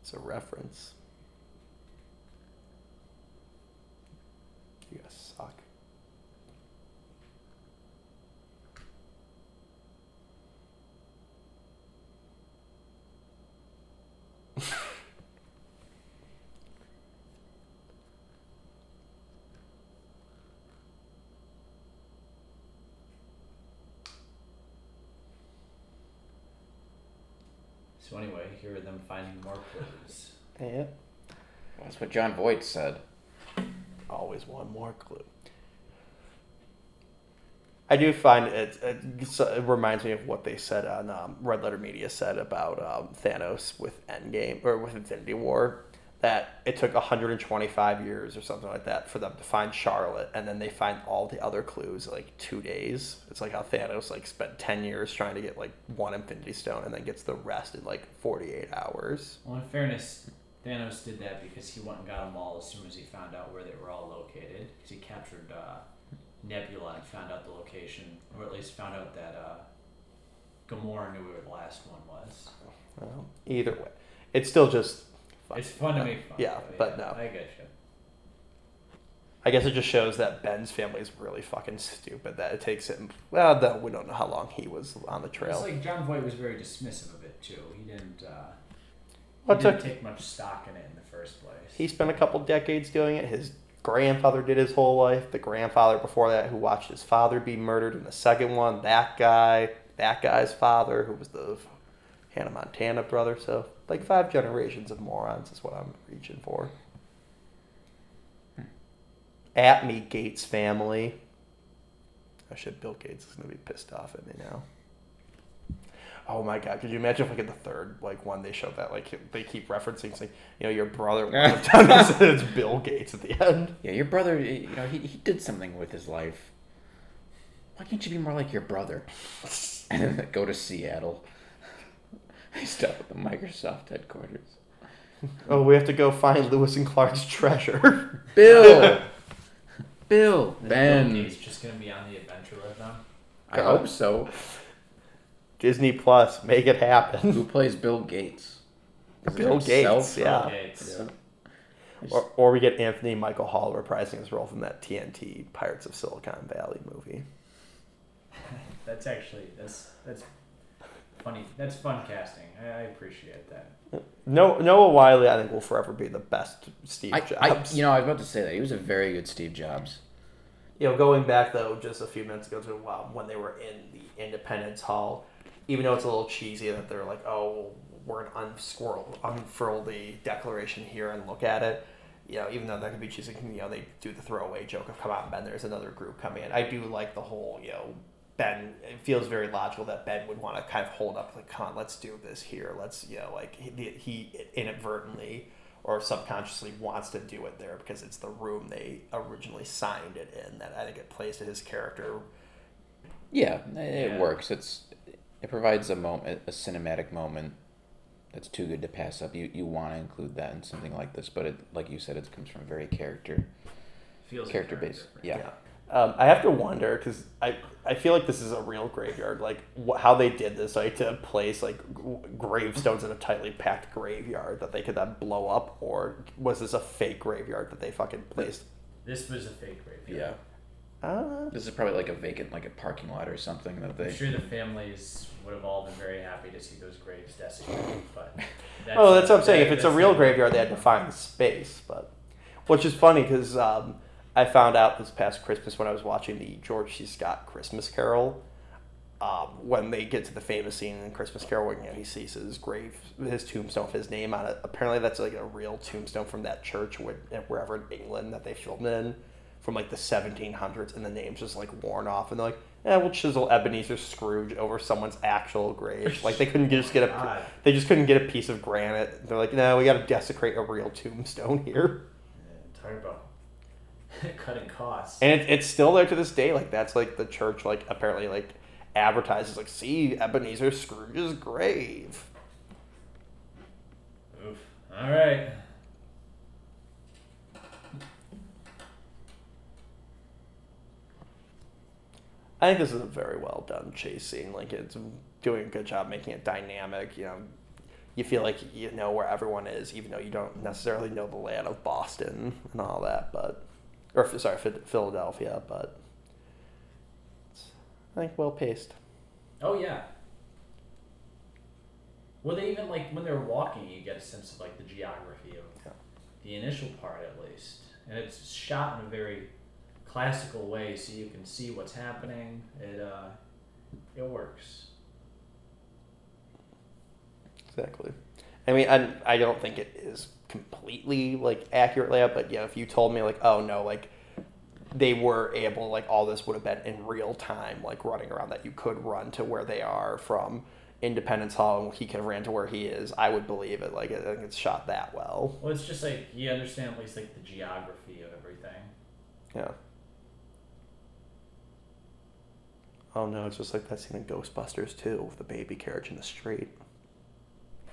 It's a reference. You guys suck. So anyway, here are them finding more clues. Yeah. That's what Jon Voight said. Always one more clue. I do find it, it, it reminds me of what they said on um, Red Letter Media said about um, Thanos with Endgame or with Infinity War that it took 125 years or something like that for them to find Charlotte and then they find all the other clues like two days. It's like how Thanos like spent 10 years trying to get like one Infinity Stone and then gets the rest in like 48 hours. Well, in fairness, Thanos did that because he went and got them all as soon as he found out where they were all located. Because he captured uh, Nebula and found out the location, or at least found out that uh, Gamora knew where the last one was. Well, either way, it's still just fun. It's fun to make fun. Yeah, of, but no. I get you. I guess it just shows that Ben's family is really fucking stupid. That it takes him. Well, though we don't know how long he was on the trail. It's like Jon Voight was very dismissive of it too. He didn't. Uh, he didn't took- take much stock in it in the first place. He spent a couple decades doing it. His grandfather did his whole life. The grandfather before that, who watched his father be murdered in the second one. That guy, that guy's father, who was the Hannah Montana brother. So, like five generations of morons is what I'm reaching for. Hmm. At me, Gates family. Oh shit, Bill Gates is gonna be pissed off at me now. Oh my god, could you imagine if like in the third like one they showed that like they keep referencing saying, you know, your brother would have done it's Bill Gates at the end. Yeah, your brother, you know, he, he did something with his life. Why can't you be more like your brother? And then go to Seattle. He stop at the Microsoft headquarters. Oh, we have to go find Lewis and Clark's treasure. Bill! Bill! Ben! He's just gonna be on the adventure with them. I hope so. Disney Plus, make it happen. Who plays Bill Gates? Is it Bill himself? Gates, yeah. Bill Gates. Yeah. Or, or we get Anthony Michael Hall reprising his role from that TNT Pirates of Silicon Valley movie. That's actually that's that's funny. That's fun casting. I, I appreciate that. No, Noah Wyle, I think, will forever be the best Steve I, Jobs. I, you know, I was about to say that. He was a very good Steve Jobs. you know, going back though, just a few minutes ago to um, when they were in the Independence Hall, even though it's a little cheesy that they're like, "Oh, we're gonna unsquirrel, unfurl the Declaration here and look at it." You know, even though that could be cheesy, you know, they do the throwaway joke of "Come on, Ben." There's another group coming in. I do like the whole, you know, Ben. It feels very logical that Ben would want to kind of hold up, like, "Come on, let's do this here. Let's, you know, like he, he inadvertently." or subconsciously wants to do it there because it's the room they originally signed it in that I think it plays to his character. Yeah, it Yeah. works. It's it provides a moment, a cinematic moment that's too good to pass up. You you want to include that in something like this, but it, like you said, it comes from very character Feels like character very based. different. Yeah. Um, I have to wonder because I, I feel like this is a real graveyard. Like wh- how they did this, like to place like g- gravestones in a tightly packed graveyard that they could then blow up, or was this a fake graveyard that they fucking placed? This was a fake graveyard. Yeah. Uh, This is probably like a vacant, like a parking lot or something that they I'm they. sure the families would have all been very happy to see those graves desecrated, but that's, oh, that's what I'm saying. If it's a that's real the- graveyard, they had to find space. But which is funny because um, I found out this past Christmas when I was watching the George C. Scott Christmas Carol. Um, when they get to the famous scene in Christmas Carol, where you know, he sees his grave, his tombstone, with his name on it. Apparently, that's like a real tombstone from that church, where, wherever in England that they filmed in, from like the 1700s, and the name's just like worn off, and they're like, "Yeah, we'll chisel Ebenezer Scrooge over someone's actual grave." Like they couldn't just get a, they just couldn't get a piece of granite. They're like, "No, we got to desecrate a real tombstone here." Yeah, talk about cutting costs. And it, it's still there to this day. Like that's like the church like apparently like advertises like see Ebenezer Scrooge's grave. Oof. All right. I think this is a very well done chase scene. Like it's doing a good job making it dynamic. You know, you feel like you know where everyone is, even though you don't necessarily know the layout of Boston and all that. But or sorry, Philadelphia. But it's, I think well paced. Oh yeah. Well, they even like when they're walking, you get a sense of like the geography of Yeah. the initial part, at least, and it's shot in a very classical way, so you can see what's happening. It uh, it works. Exactly. I mean, I, I don't think it is completely like accurately but yeah, if you told me like, oh no, like they were able, like all this would have been in real time, like running around that you could run to where they are from Independence Hall, and he could have ran to where he is. I would believe it. Like I think it's shot that well. Well, it's just like you understand at least like the geography of everything. Yeah. Oh no, it's just like that scene in Ghostbusters too, with the baby carriage in the street.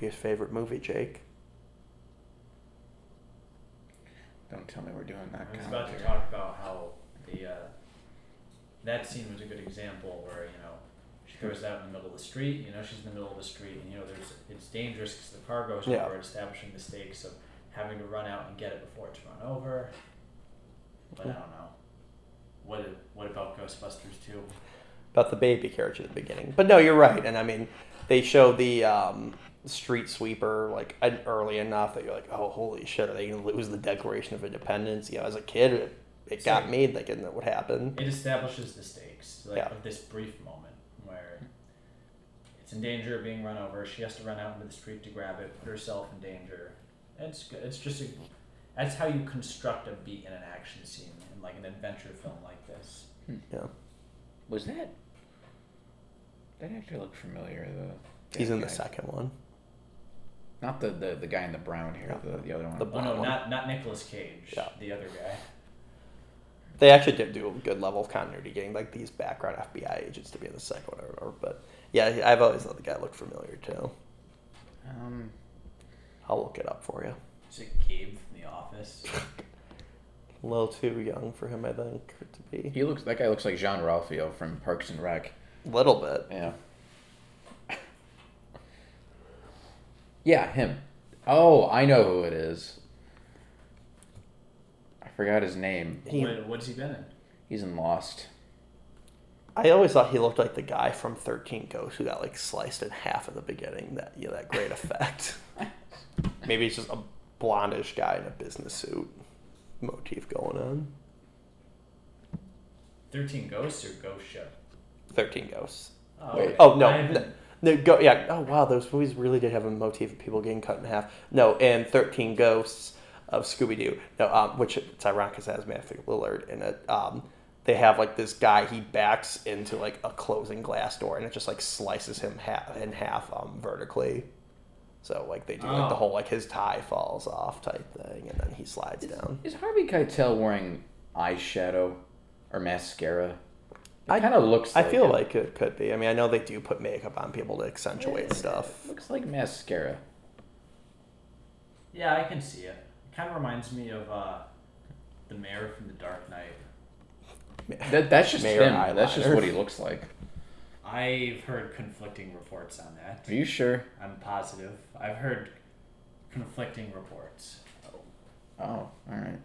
Your favorite movie, Jake? Don't tell me we're doing that. I was about to talk about how the uh, that scene was a good example where you know she goes out in the middle of the street. You know she's in the middle of the street, and you know there's it's dangerous because the car goes Yeah. over, establishing the stakes of having to run out and get it before it's run over. but I don't know. What what about Ghostbusters two? about the baby carriage at the beginning. But no, you're right. And I mean, they show the um, street sweeper like early enough that you're like, oh, holy shit, are they going to lose the Declaration of Independence? You know, as a kid, it, it got Same. me thinking that would happen. It establishes the stakes, like Yeah. of this brief moment where it's in danger of being run over. She has to run out into the street to grab it, put herself in danger. It's good. It's just a. That's how you construct a beat in an action scene in like an adventure film like this. Hmm. Yeah, Was that? That actor looked familiar. though? he's in the second one. Not the, the the guy in the brown hair. The, the other one. The Oh no, Wow. not not Nicolas Cage. Yeah. The other guy. They actually did do a good level of continuity, getting like these background FBI agents to be in the second one. Or, or, but yeah, I've always thought the guy looked familiar too. um, I'll look it up for you. Is it Gabe from The Office? A little too young for him, I think, to be. he looks. That guy looks like Jean Ralphio from Parks and Rec. A little bit. Yeah. Yeah, him. Oh, I know who it is. I forgot his name. He- what, what's he been in? He's in Lost. I always thought he looked like the guy from Thirteen Ghosts who got like sliced in half at the beginning. That you know, that great effect. Maybe it's just a blondish guy in a business suit motif going on. Thirteen Ghosts or Ghost Ship? Thirteen Ghosts. Oh, Wait. okay. Oh no, I haven't- no, no, go yeah. Oh wow, those movies really did have a motif of people getting cut in half. No, and Thirteen Ghosts of Scooby Doo. No, um, which it's ironic because it has Matthew Lillard in it. Um, they have like this guy. He backs into like a closing glass door, and it just like slices him half in half um, vertically. So like they do like the Oh. whole like his tie falls off type thing, and then he slides down. Is Harvey Keitel wearing eyeshadow or mascara? It I- kind of looks. I like feel it. like it could be. I mean, I know they do put makeup on people to accentuate Yeah, stuff. Looks like mascara. Yeah, I can see it. It kind of reminds me of uh, the mayor from The Dark Knight. That, that's just Mayor him. That's just what he looks like. I've heard conflicting reports on that. Are you sure? I'm positive. I've heard conflicting reports. Oh, all right.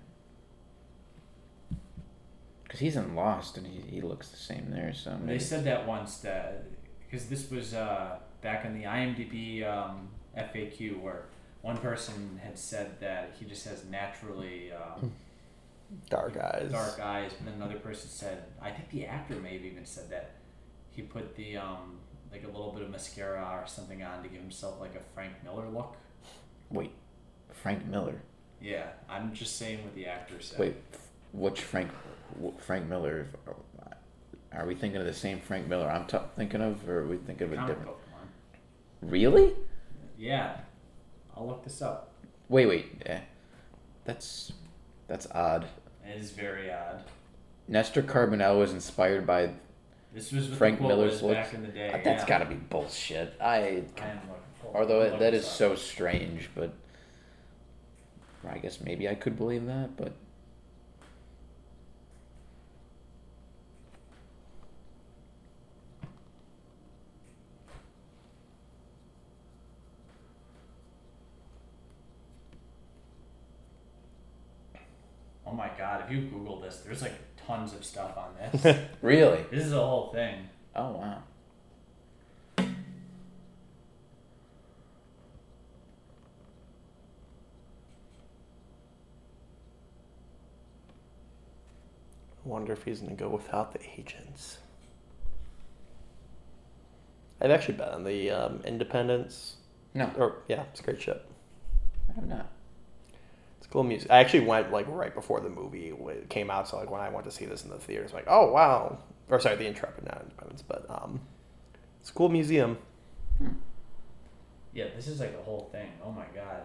Because he's in Lost and he, he looks the same there. So They said that once that because this was uh, back in the IMDb um, FAQ where one person had said that he just has naturally um, Dark eyes. dark eyes, and then another person said I think the actor may have even said that he put the um, like a little bit of mascara or something on to give himself like a Frank Miller look. Wait, Frank Miller. Yeah, I'm just saying what the actor said. Wait, f- which Frank? Frank Miller? Are we thinking of the same Frank Miller I'm t- thinking of, or are we thinking of a different? Really? Yeah, I'll look this up. Wait, wait. Eh. That's that's odd. It is very odd. Nestor Carbonell was inspired by. This was Frank Miller's was looks? back in the day. Uh, That's yeah. got to be bullshit. I. I am. Although look that is up. so strange, but I guess maybe I could believe that, but Oh my god! If you Google this, there's like tons of stuff on this. really. this is a whole thing. Oh wow. I wonder if he's going to go without the agents. I've actually been on the um, Independence. No, Or yeah, it's a great ship. I have not. It's cool music. I actually went like right before the movie came out, so like when I went to see this in the theaters, like oh wow, or sorry, the Intrepid, not Independence, but um, it's a cool museum. Yeah, this is like a whole thing. Oh my god.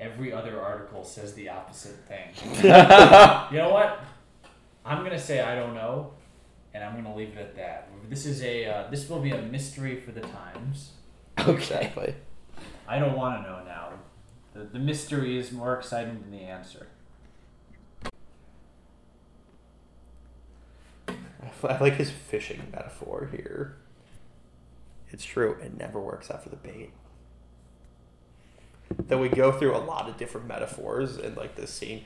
Every other article says the opposite thing. you know what? I'm gonna say I don't know, and I'm gonna leave it at that. This is a uh, this will be a mystery for the times. Okay. Exactly. I don't want to know now. The, the mystery is more exciting than the answer. I like his fishing metaphor here. It's true. It never works out for the bait. Then we go through a lot of different metaphors in like this scene.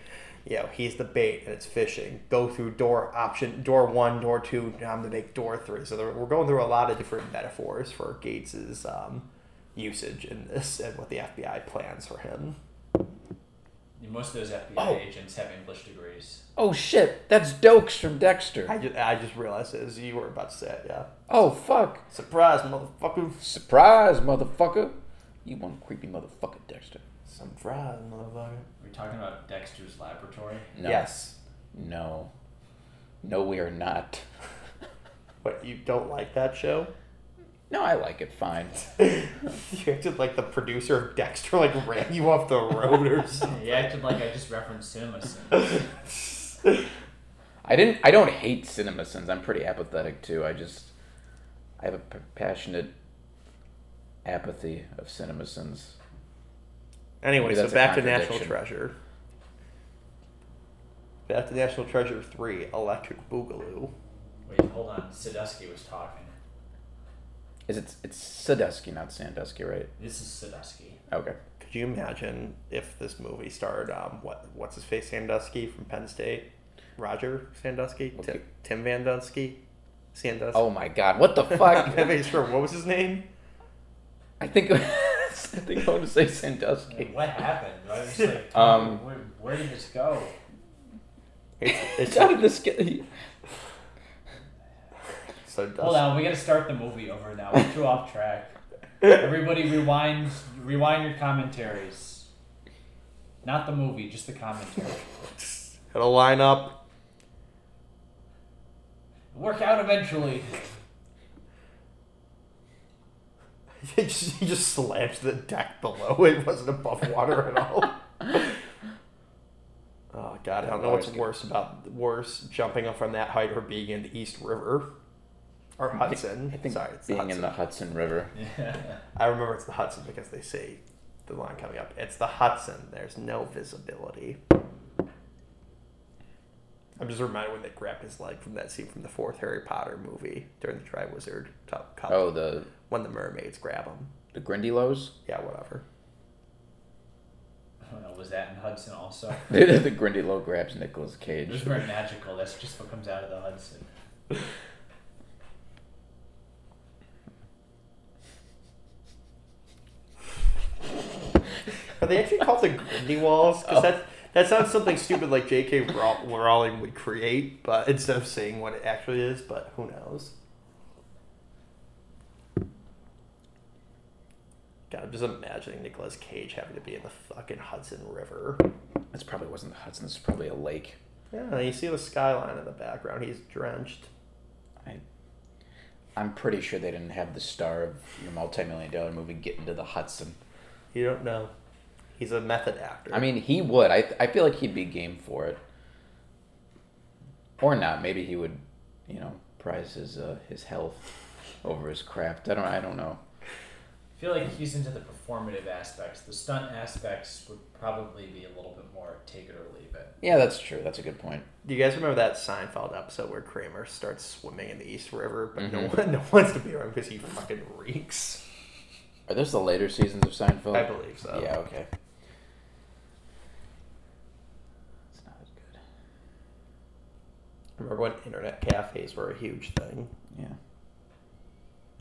You know, he's the bait and it's fishing. Go through door option, door one, door two. Now I'm going to make door three. So there, we're going through a lot of different metaphors for Gates's um, usage in this and what the FBI plans for him. Most of those FBI Oh. agents have English degrees. Oh shit, that's Doakes from Dexter. I just, I just realized it as you were about to say it. Yeah. Oh fuck. Surprise, motherfucker. Surprise, motherfucker. You one creepy motherfucker, Dexter. Surprise, motherfucker. Are we talking about Dexter's Laboratory? No. Yes. No. No, we are not. What you don't like that show? No, I like it fine. you acted like the producer of Dexter like ran you off the road or something. He acted like I just referenced Cinema Sins. I didn't. I don't hate CinemaSins. I'm pretty apathetic too. I just, I have a passionate apathy of CinemaSins. Anyway, so back to National. Treasure. Back to National Treasure 3, Electric Boogaloo. Wait, hold on. Sadusky was talking. Is it? It's Sadusky, not Sandusky, right? This is Sadusky. Okay. Could you imagine if this movie starred um what what's his face Sandusky from Penn State? Roger Sandusky? Okay. Tim, Tim Van Dusky? Sandusky? Oh my God! What the I'm fuck? not sure. What was his name? I think. I think I want to say Sandusky. What happened? I was like, Um, where, where did this go? It's, it's How did this get? so Dusty. Hold on, we gotta start the movie over now. We're too off track. Everybody rewind rewind your commentaries. Not the movie, just the commentary. It'll line up. Work out eventually. He just, he just slams the deck below. It wasn't above water at all. Oh god, I don't know what's worse about worse jumping up from that height or being in the East River or Hudson. I think Sorry, it's being the in the Hudson. Hudson River. Yeah. I remember it's the Hudson because they say the line coming up. It's the Hudson. There's no visibility. I'm just reminded when they grabbed his leg from that scene from the fourth Harry Potter movie during the Triwizard Cup. Cup Oh, the when the mermaids grab him. the Grindylows. Yeah, whatever. I don't know, was that in Hudson also? the Grindylow grabs Nicolas It Cage. was very magical. That's just what comes out of the Hudson. Are they actually called the Grindy Walls? Because oh. that that sounds something stupid like J.K. Rowling would create, but instead of saying what it actually is, but who knows? God, I'm just imagining Nicolas Cage having to be in the fucking Hudson River. This probably wasn't the Hudson. This is probably a lake. Yeah, you see the skyline in the background. He's drenched. I, I'm pretty sure they didn't have the star of your multi-million dollar movie get into the Hudson. You don't know. He's a method actor. I mean, he would. I I feel like he'd be game for it. Or not. Maybe he would, you know, prize his uh, his health over his craft. I don't. I don't know. I feel like he's into the performative aspects. The stunt aspects would probably be a little bit more take it or leave it. Yeah, that's true. That's a good point. Do you guys remember that Seinfeld episode where Kramer starts swimming in the East River, but no Mhm. one no one wants to be around because he fucking reeks? Are those the later seasons of Seinfeld? I believe so. Yeah. Okay. It's not as good. Remember when internet cafes were a huge thing? Yeah.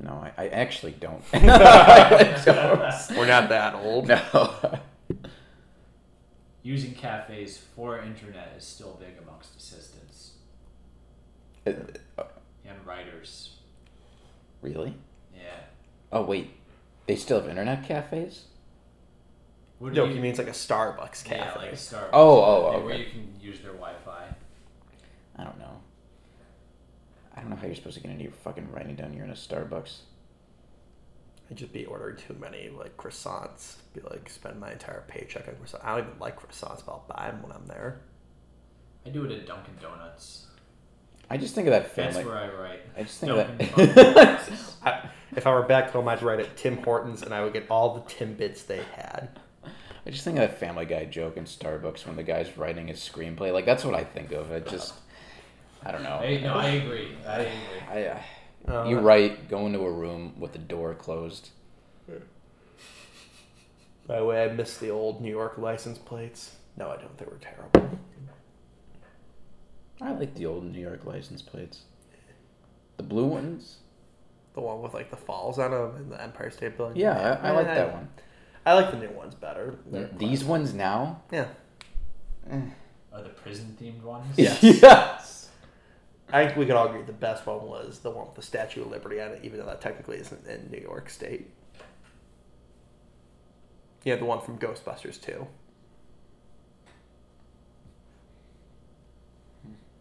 No, I, I actually don't. I don't. We're not that old. No. Using cafes for internet is still big amongst assistants uh, and writers. really? Yeah. Oh wait, they still have internet cafes? What No, you- he means like a Starbucks cafe. Yeah, like Starbucks. Oh, oh, yeah, oh, Where you can use their Wi-Fi. I don't know. I don't know how you're supposed to get into your fucking writing down. You're in a Starbucks. I'd just be ordering too many like croissants. Be like spend my entire paycheck on croissants. I don't even like croissants, but I'll buy them when I'm there. I do it at Dunkin' Donuts. I just think of that That's where I write. I just think Dunkin' of that. Donuts. I, if I were back home, I'd write at Tim Hortons, and I would get all the Timbits they had. I just think of that Family Guy joke in Starbucks when the guy's writing his screenplay. Like that's what I think of. It just, I don't know. I, no, I agree. I agree. I, uh, Uh, You write, go into a room with the door closed. By the way, I miss the old New York license plates. No, I don't. They were terrible. I like the old New York license plates. The blue ones? The one with like the falls on them and the Empire State Building. Yeah, I, I like that one. I like the new ones better. They're These ones now? Yeah. Are the prison themed ones? Yes. yeah. I think we could all agree the best one was the one with the Statue of Liberty on it, even though that technically isn't in New York State. Yeah, the one from Ghostbusters too.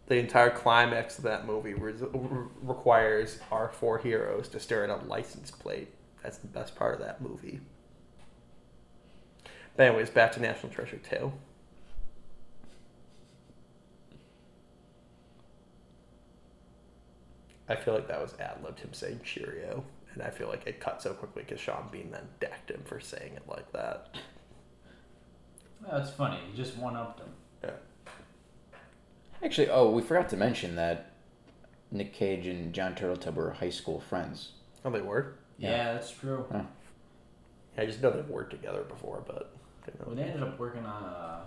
The entire climax of that movie re- requires our four heroes to stare at a license plate. That's the best part of that movie. But anyways, back to National Treasure 2. I feel like that was ad libbed him saying Cheerio, and I feel like it cut so quickly because Sean Bean then decked him for saying it like that. That's funny. He just one upped them. Yeah. Actually, oh, we forgot to mention that Nick Cage and Jon Turteltaub were high school friends. Oh, they were. Yeah, Yeah. that's true. I just know they've worked together before, but didn't know Well, they ended up working on uh,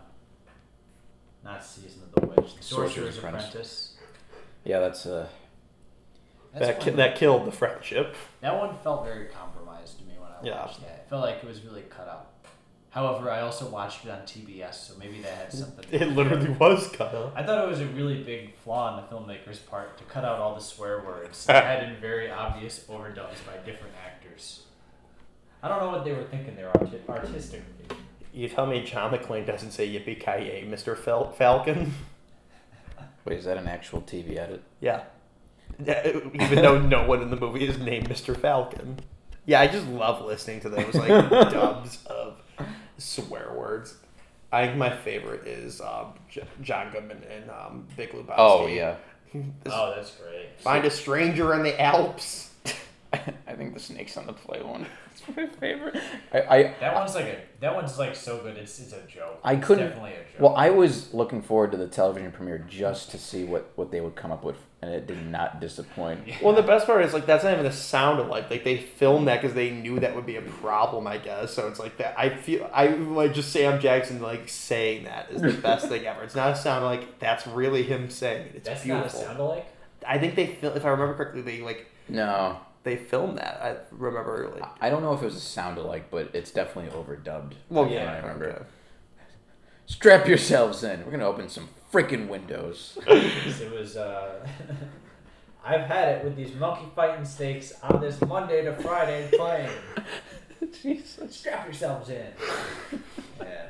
not season of the witch, the Sorcerer's Sorcerer's Apprentice. Apprentice. Yeah, that's uh That's that ki- that killed the friendship. That one felt very compromised to me when I Yeah. watched that. It felt like it was really cut out. However, I also watched it on TBS, so maybe that had something. to do It with literally was cut out. I thought it was a really big flaw in the filmmaker's part to cut out all the swear words that had in very obvious overdubs by different actors. I don't know what they were thinking there arti- artistically. You tell me John McClane doesn't say yippee ki yay, Mr. Fal- Falcon? wait, is that an actual TV edit? Yeah. Yeah, Even though no one in the movie is named Mr. Falcon. Yeah, I just love listening to those like dubs of swear words. I think my favorite is um, J- John Goodman in um, Big Lebowski. Oh yeah. This- Oh, that's great. Find a stranger in the Alps. I think the snakes on the play one. It's my favorite. I, I That one's like a that one's like so good. It's it's a joke. I couldn't- definitely a joke. well, I was looking forward to the television premiere just to see what, what they would come up with, and it did not disappoint. Well, the best part is like that's not even the sound alike. Like they filmed that because they knew that would be a problem, I guess. So it's like that. I feel I like just Sam Jackson like saying that is the best thing ever. It's not a sound like that's really him saying it. It's that's beautiful. not a sound alike. I think they fil- if I remember correctly, they like No, they filmed that. I remember like I don't know if it was a sound alike, but it's definitely overdubbed. well yeah, I remember. okay. Strap yourselves in. We're gonna open some freaking windows. it was. Uh, I've had it with these monkey fighting steaks on this Monday to Friday plane. Jesus. Strap yourselves in. Yeah.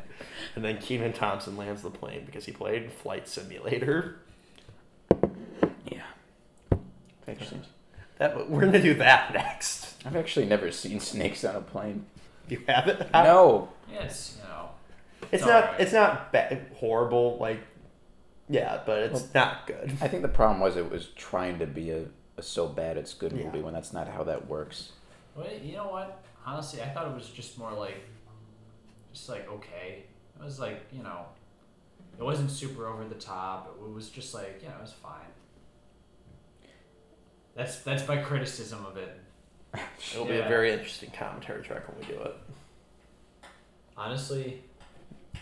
And then Kenan Thompson lands the plane because he played Flight Simulator. Yeah. Actually, That we're gonna do that next. I've actually never seen snakes on a plane. You have it? No. Yes, you know. It's It's not. alright. It's not ba- horrible. Like, yeah, but it's Well- not good. I think the problem was it was trying to be a, a so bad it's good Yeah. movie when that's not how that works. Wait, you know what? Honestly, I thought it was just more like, just like okay. It was like you know, it wasn't super over the top. It was just like you know, it was fine. That's that's my criticism of it. It'll be a Yeah. very interesting commentary track when we do it. Honestly,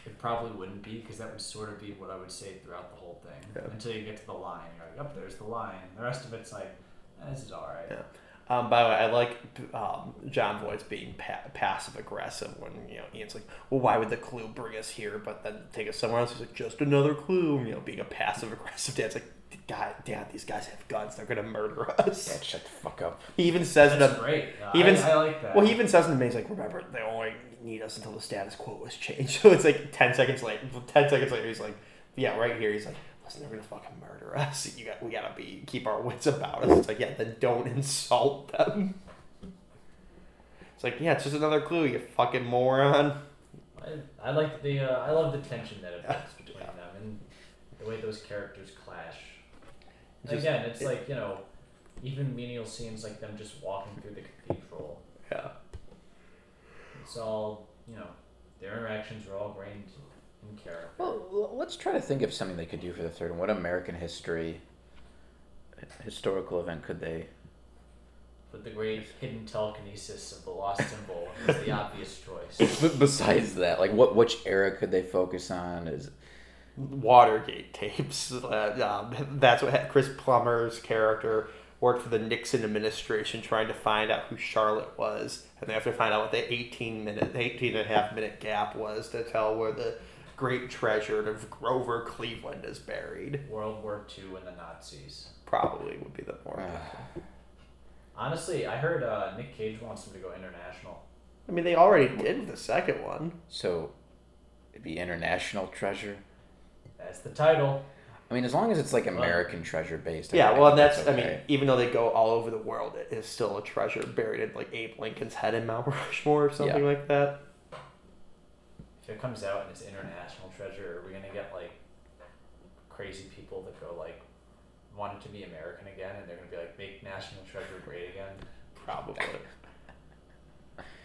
it probably wouldn't be because that would sort of be what I would say throughout the whole thing Yeah. until you get to the line. You're like, up there's the line. The rest of it's like, eh, this is all right. Yeah. Um, by the way, I like um, Jon Voight's being pa- passive aggressive when you know Ian's like, "Well, why would the clue bring us here?" But then take us somewhere else. He's like, "Just another clue." You know, being a passive aggressive dad's like, "God, damn, these guys have guns. They're gonna murder us." Dad, shut the fuck up. He even says That's to great. Uh, Even- I, I like that. well, he even says to me, he's like, "Remember, they only need us until the status quo is changed." So it's like ten seconds later. Ten seconds later, he's like, "Yeah, right here." He's like, "Listen, they're gonna fucking murder us. You got, we gotta be keep our wits about us." It's like, yeah, then don't insult them. It's like, yeah, it's just another clue, you fucking moron. I, I like the uh, I love the tension that it Yeah. builds between them and the way those characters clash. Just- Again, it's it- like you know, even menial scenes like them just walking through the cathedral. Yeah. It's all you know, their interactions are all grained in character. Well, let's try to think of something they could do for the third one. What American history, historical event could they But the great hidden telekinesis of the lost symbol is the obvious choice. But besides that, like what which era could they focus on? Is Watergate tapes. Uh, um, that's what Chris Plummer's character worked for the Nixon administration trying to find out who Charlotte was, and they have to find out what the 18 minute, 18 and a half minute gap was to tell where the great treasure of Grover Cleveland is buried. World War II and the Nazis. Probably would be the more. uh, Honestly, I heard uh, Nick Cage wants him to go international. I mean, they already did the second one. so it'd be international treasure. That's the title. I mean, as long as it's like American treasure based. I Yeah, think well, and that's, okay. I mean, even though they go all over the world, it is still a treasure buried in, like, Abe Lincoln's head in Mount Rushmore or something Yeah. like that. If it comes out and it's international treasure, are we gonna get like crazy people that go like want it to be American again, and they're gonna be like make national treasure great again? Probably.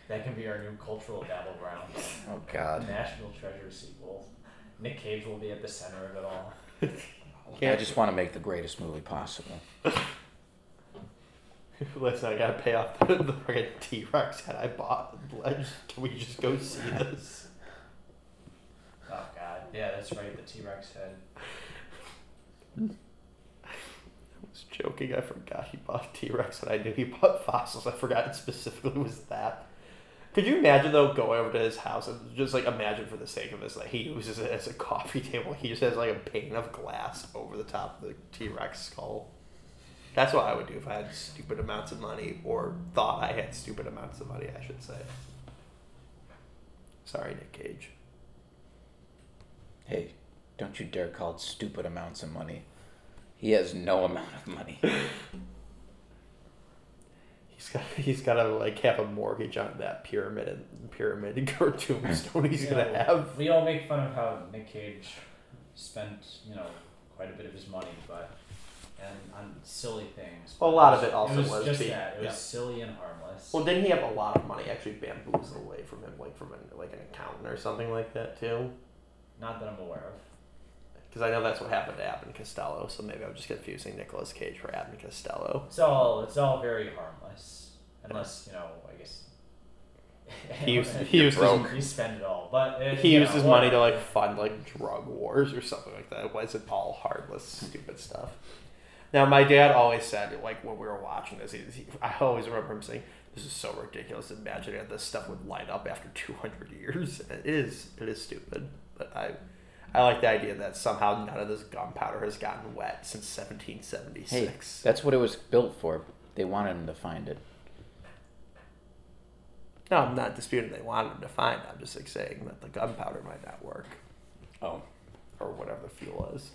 That can be our new cultural battleground. oh God, National treasure sequel. Nick Cage will be at the center of it all. Yeah, I just want to make the greatest movie possible. Listen, I gotta pay off the, the freaking T Rex head I bought. Let's- Can we just go see this? Oh God, yeah, that's right. The T Rex head. I was joking. I forgot he bought T Rex, and I knew he bought fossils. I forgot it specifically was that. Could you imagine though going over to his house and just like imagine for the sake of this, like he uses it as a coffee table. He just has like a pane of glass over the top of the T Rex skull. That's what I would do if I had stupid amounts of money, or thought I had stupid amounts of money. I should say. Sorry, Nick Cage. Hey, don't you dare call it stupid amounts of money. He has no amount of money. He's got he's got to like have a mortgage on that pyramid and pyramid or tombstone hmm. he's gonna Yeah, have. We all make fun of how Nick Cage spent, you know, quite a bit of his money, but and on silly things. Well, a but lot of it also was, was just being- that. It was yeah. silly and harmless. Well, didn't he have a lot of money actually bamboozled away from him, like from an, like an accountant or something like that too? Not that I'm aware of. Because I know that's what happened to Abbott Costello. So maybe I'm just confusing Nicolas Cage for Abbott Costello. It's all it's all very harmless, unless you know, I guess. He used he used his, broke. You spend it all, but uh, he used know, his money to like fund like drug wars or something like that. It wasn't all heartless, stupid stuff. Now, my dad always said, like when we were watching this, he, he, I always remember him saying, "This is so ridiculous. Imagine that this stuff would light up after two hundred years." It is, it is stupid. But I, I like the idea that somehow none of this gunpowder has gotten wet since seventeen seventy six. Hey, that's what it was built for. They wanted him to find it. No, I'm not disputing they wanted him to find. it. I'm just like saying that the gunpowder might not work. Oh, or whatever the fuel is.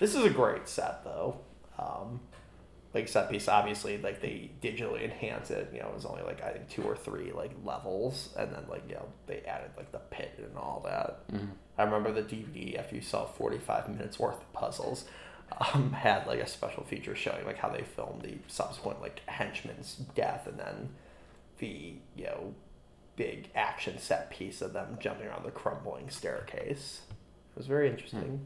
This is a great set though. Um, like set piece, obviously, like they digitally enhance it. You know, it was only like I think two or three like levels, and then like you know they added like the pit and all that. Mhm. I remember the DVD after you saw forty five minutes worth of puzzles. Um, had like a special feature showing like how they filmed the subsequent like henchman's death and then the you know big action set piece of them jumping around the crumbling staircase. It was very interesting.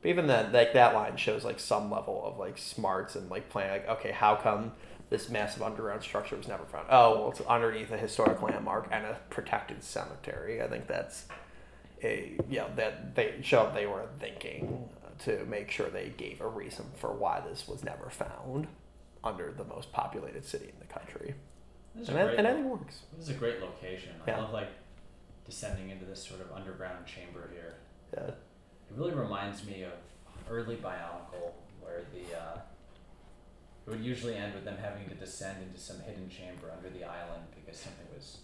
But even then, like that line shows like some level of like smarts and like playing like, okay, how come this massive underground structure was never found? Oh, well, it's underneath a historic landmark and a protected cemetery. I think that's a yeah that they showed they were thinking to make sure they gave a reason for why this was never found under the most populated city in the country, and a that, great and lo- it works. This is a great location. I Yeah. love like descending into this sort of underground chamber here. Yeah. It really reminds me of early Bionicle, where the uh, it would usually end with them having to descend into some hidden chamber under the island because something was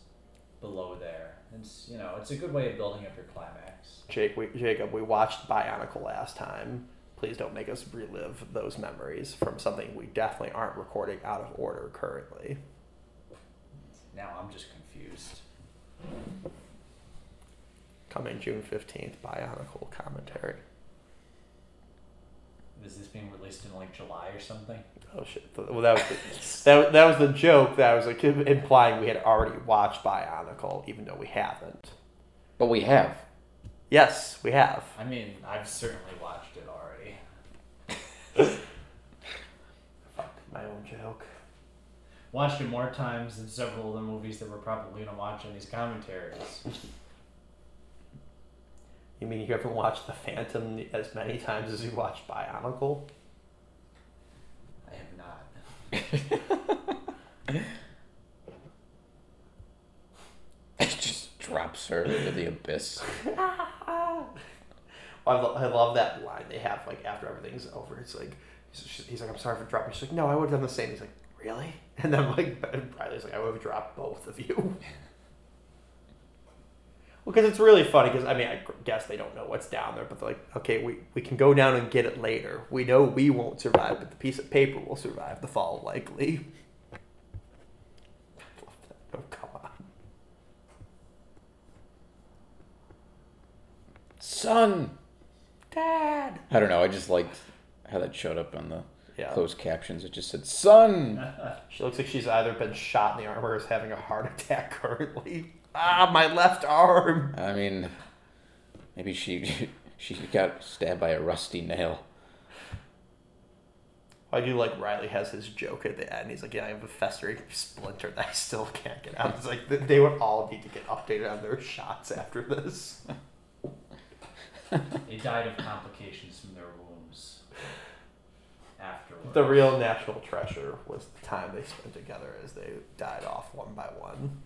below there. It's you know it's a good way of building up your climax. Jake, we, Jacob, we watched Bionicle last time. Please don't make us relive those memories from something we definitely aren't recording out of order currently. Now I'm just confused. Coming June 15th, Bionicle commentary. Is this being released in like July or something? Oh shit! Well, that was the, that, that was the joke that I was like implying we had already watched Bionicle, even though we haven't. but we have. Yes, we have. I mean, I've certainly watched it already. Fuck my own joke. Watched it more times than several of the movies that we're probably gonna watch in these commentaries. You mean you haven't watched The Phantom as many times as you watched Bionicle? I have not. It just drops her into the abyss. I, lo- I love that line they have like after everything's over. It's like he's, he's like, "I'm sorry for dropping." She's like, "No, I would have done the same." He's like, "Really?" And then like Bradley's like, "I would have dropped both of you." Because it's really funny. Because I mean, I guess they don't know what's down there, but they're like, "Okay, we we can go down and get it later. We know we won't survive, but the piece of paper will survive the fall likely." I love that. Oh come on. Son! Dad. I don't know, I just liked how that showed up on the Yeah. closed captions. It just said, Son! She looks like she's either been shot in the arm or is having a heart attack currently. Ah, my left arm. I mean, maybe she she got stabbed by a rusty nail. I do like Riley has his joke at the end. He's like, "Yeah, I have a festering splinter that I still can't get out." It's like they would all need to get updated on their shots after this. They died of complications from their wounds afterwards. The real national treasure was the time they spent together as they died off one by one,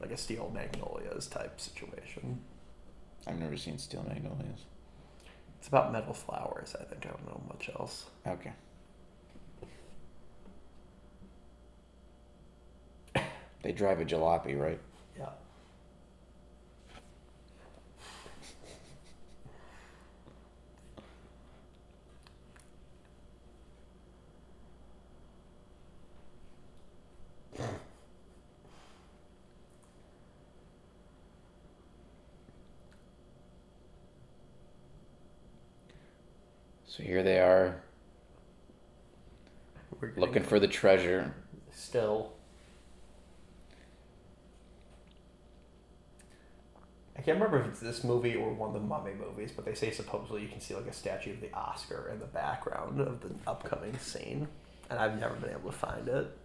like a Steel Magnolias type situation. I've never seen Steel Magnolias. It's about metal flowers. I think I don't know much else. Okay. They drive a jalopy, right? Yeah. So here they are, We're looking for the treasure. still. I can't remember if it's this movie or one of the Mummy movies, but they say supposedly you can see like a statue of the Oscar in the background of the upcoming scene, and I've never been able to find it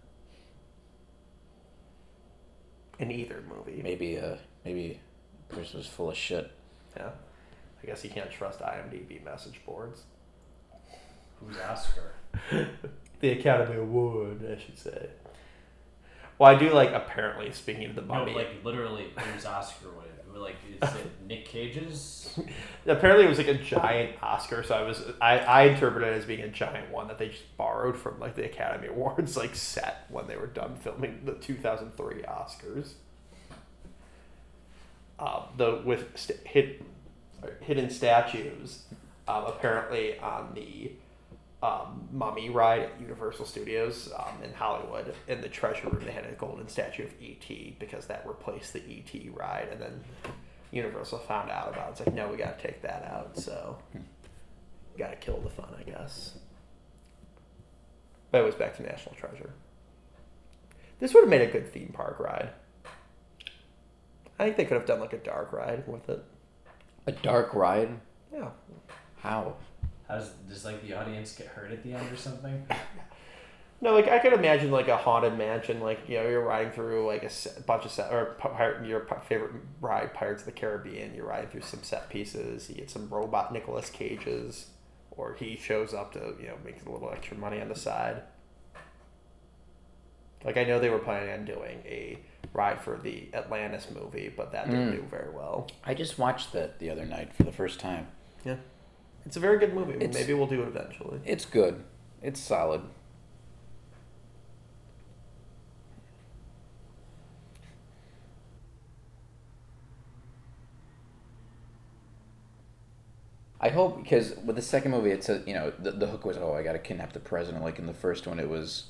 in either movie. Maybe uh maybe the person was full of shit. Yeah, I guess you can't trust IMDb message boards. Oscar? The Academy Award, I should say. Well, I do like apparently speaking of the No, like literally, who's Oscar? What? Like, is it Nick Cage's? Apparently, it was like a giant Oscar, so I was I, I interpreted it as being a giant one that they just borrowed from like the Academy Awards like set when they were done filming the two thousand three Oscars. Um, the with st- hid, hidden statues, um, apparently on the um, Mummy ride at Universal Studios um, in Hollywood. In the treasure room, they had a golden statue of ET because that replaced the ET ride, and then Universal found out about it. It's like, no, we got to take that out. So, got to kill the fun, I guess. But it was back to National Treasure. This would have made a good theme park ride. I think they could have done like a dark ride with it. A dark ride? Yeah. How? How's does like the audience get hurt at the end or something? No, like I could imagine like a haunted mansion, like you know you're riding through like a set, bunch of set or pirate, your favorite ride, Pirates of the Caribbean. You're riding through some set pieces. You get some robot Nicolas Cages, or he shows up to you know make a little extra money on the side. Like I know they were planning on doing a ride for the Atlantis movie, but that didn't Mm. do very well. I just watched that the other night for the first time. Yeah, it's a very good movie. It's- Maybe we'll do it eventually. It's good. It's solid. I hope because with the second movie, it's a you know the, the hook was oh I got to kidnap the president. Like in the first one, it was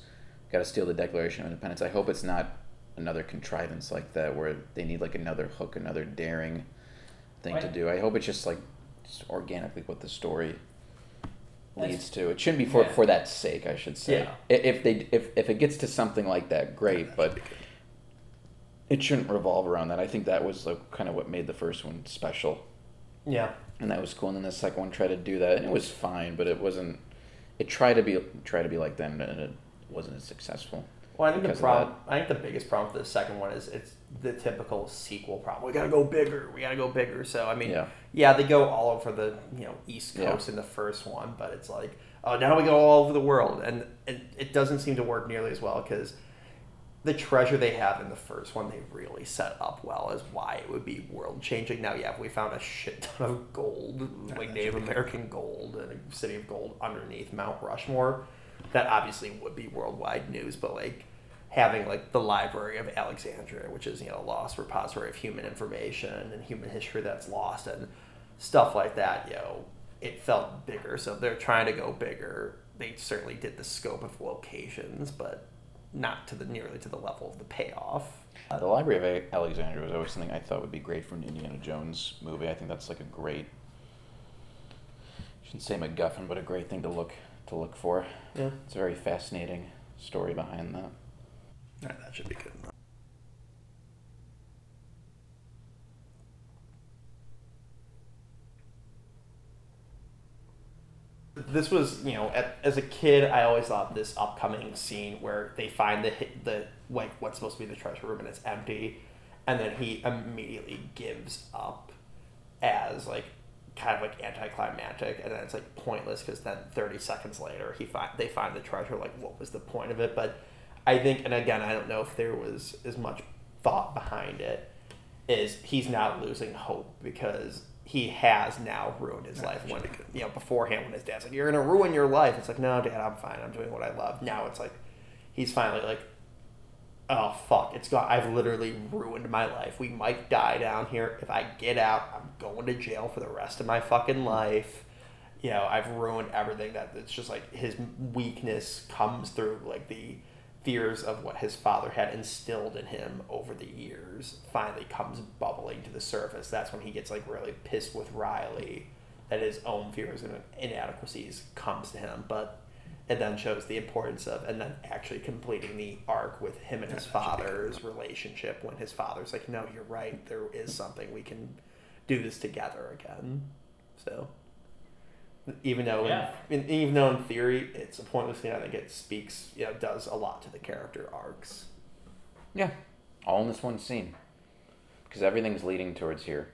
got to steal the Declaration of Independence. I hope it's not another contrivance like that where they need like another hook, another daring thing to do. I hope it's just like just organically what the story leads to. It shouldn't be for Yeah. for that sake, I should say. Yeah. If they if if it gets to something like that, great. But it shouldn't revolve around that. I think that was like kind of what made the first one special, Yeah. and that was cool. And then the second one tried to do that, and it was fine, but it wasn't. It tried to be try to be like them, and it wasn't as successful. Well, I think the problem. I think the biggest problem with the second one is it's the typical sequel problem. We gotta go bigger. We gotta go bigger. So I mean, Yeah. yeah, they go all over the you know East Yeah. Coast in the first one, but it's like oh now we go all over the world, and it, it doesn't seem to work nearly as well because the treasure they have in the first one they really set up well as why it would be world changing. Now, yeah, if we found a shit ton of gold, like Native American gold, and a city of gold underneath Mount Rushmore, that obviously would be worldwide news. But like having like the Library of Alexandria, which is you know a lost repository of human information and human history that's lost and stuff like that, you know, it felt bigger. So they're trying to go bigger. They certainly did the scope of locations, but not to the nearly to the level of the payoff. Uh, the Library of A- Alexandria was always something I thought would be great for an Indiana Jones movie. I think that's like a great, I shouldn't say MacGuffin, but a great thing to look to look for. Yeah, It's a very fascinating story behind that. That should be good enough. This was, you know, at, as a kid, I always thought this upcoming scene where they find the the like what's supposed to be the treasure room and it's empty, and then he immediately gives up as like kind of like anticlimactic, and then it's like pointless because then thirty seconds later he find they find the treasure. Like, what was the point of it? But I think, and again, I don't know if there was as much thought behind it. Is he's now losing hope because he has now ruined his life. When you know beforehand, when his dad's like, "You're gonna ruin your life," it's like, "No, Dad, I'm fine. I'm doing what I love." Now it's like he's finally like, "Oh fuck, it's gone. I've literally ruined my life. We might die down here. If I get out, I'm going to jail for the rest of my fucking life." You know, I've ruined everything. That it's just like his weakness comes through like the fears of what his father had instilled in him over the years finally comes bubbling to the surface. That's when he gets like really pissed with Riley that his own fears and inadequacies comes to him. But it then shows the importance of and then actually completing the arc with him and his father's relationship when his father's like, No, you're right, there is something we can do this together again. So even though Yeah. in, even though in theory it's a pointless scene, I think it speaks, you know, does a lot to the character arcs. Yeah, all in this one scene, because everything's leading towards here.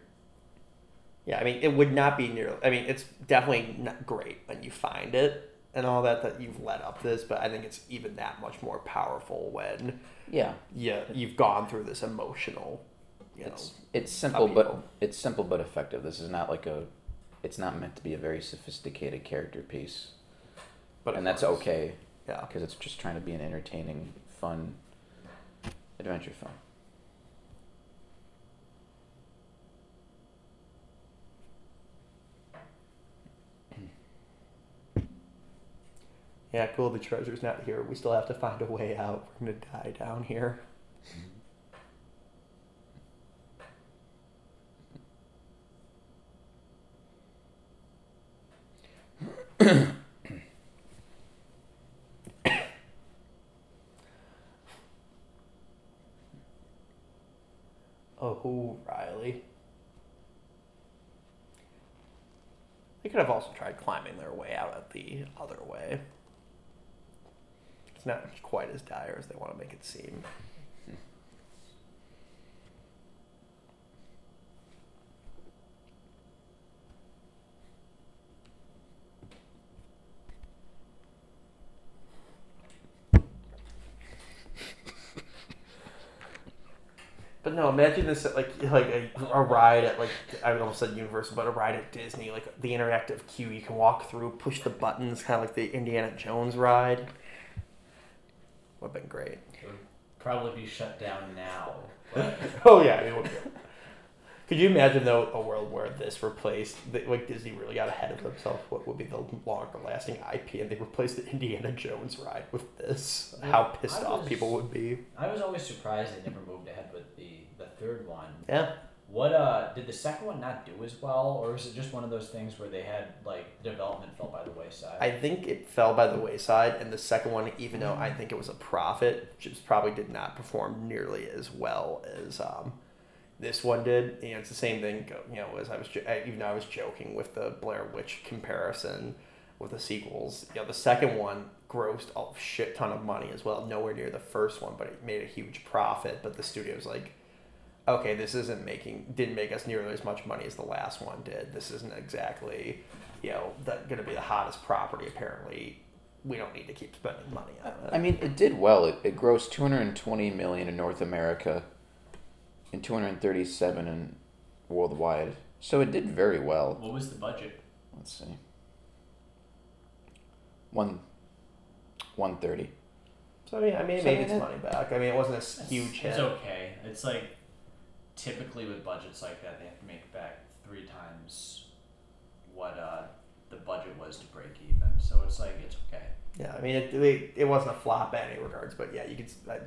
Yeah, I mean, it would not be near. I mean, it's definitely not great when you find it and all that that you've led up this, but I think it's even that much more powerful when Yeah, you you've gone through this emotional, you know. it's it's simple, but it's simple but effective. This is not like a, it's not meant to be a very sophisticated character piece, But and that's okay Yeah. because it's just trying to be an entertaining, fun adventure film. Yeah, cool. The treasure's not here. We still have to find a way out. We're gonna die down here. Oh, Riley. They could have also tried climbing their way out at the other way. It's not quite as dire as they want to make it seem. But no, imagine this at like like a, a ride at like I would almost said Universal, but a ride at Disney, like the interactive queue. You can walk through, push the buttons, kind of like the Indiana Jones ride. Would have been great. It would probably be shut down now. But Oh yeah, it would be- could you imagine though a world where this replaced like Disney really got ahead of themselves? What would be the longer lasting IP, and they replaced the Indiana Jones ride with this? How pissed I off people would be. I was always surprised they never moved ahead with the the third one. Yeah, What uh did the second one not do as well, or is it just one of those things where they had like development fell by the wayside? I think it fell by the wayside, and the second one, even though I think it was a profit, just probably did not perform nearly as well as um, this one did. You know, it's the same thing. You know, as I was, even though I was joking with the Blair Witch comparison with the sequels, you know, the second one grossed a shit ton of money as well, nowhere near the first one, but it made a huge profit. But the studio's like, okay, this isn't making, didn't make us nearly as much money as the last one did. This isn't exactly, you know, going to be the hottest property. Apparently, we don't need to keep spending money on it. I mean, it did well. It, it grossed 220 million in North America and 237 in worldwide. So it did very well. what was the budget? Let's see. One 130. So I mean, I mean, it So, I made its money back. I mean, it wasn't a s- It's- huge hit. It's okay. It's like typically with budgets like that, they have to make back three times what uh, the budget was to break even. So it's like it's okay. Yeah, I mean, it, it, it wasn't a flop in any regards, but yeah, you could. s- I,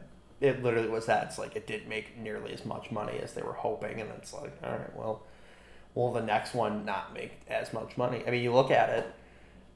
it literally was that. It's like it didn't make nearly as much money as they were hoping, and it's like, all right, well, will the next one not make as much money? I mean, you look at it.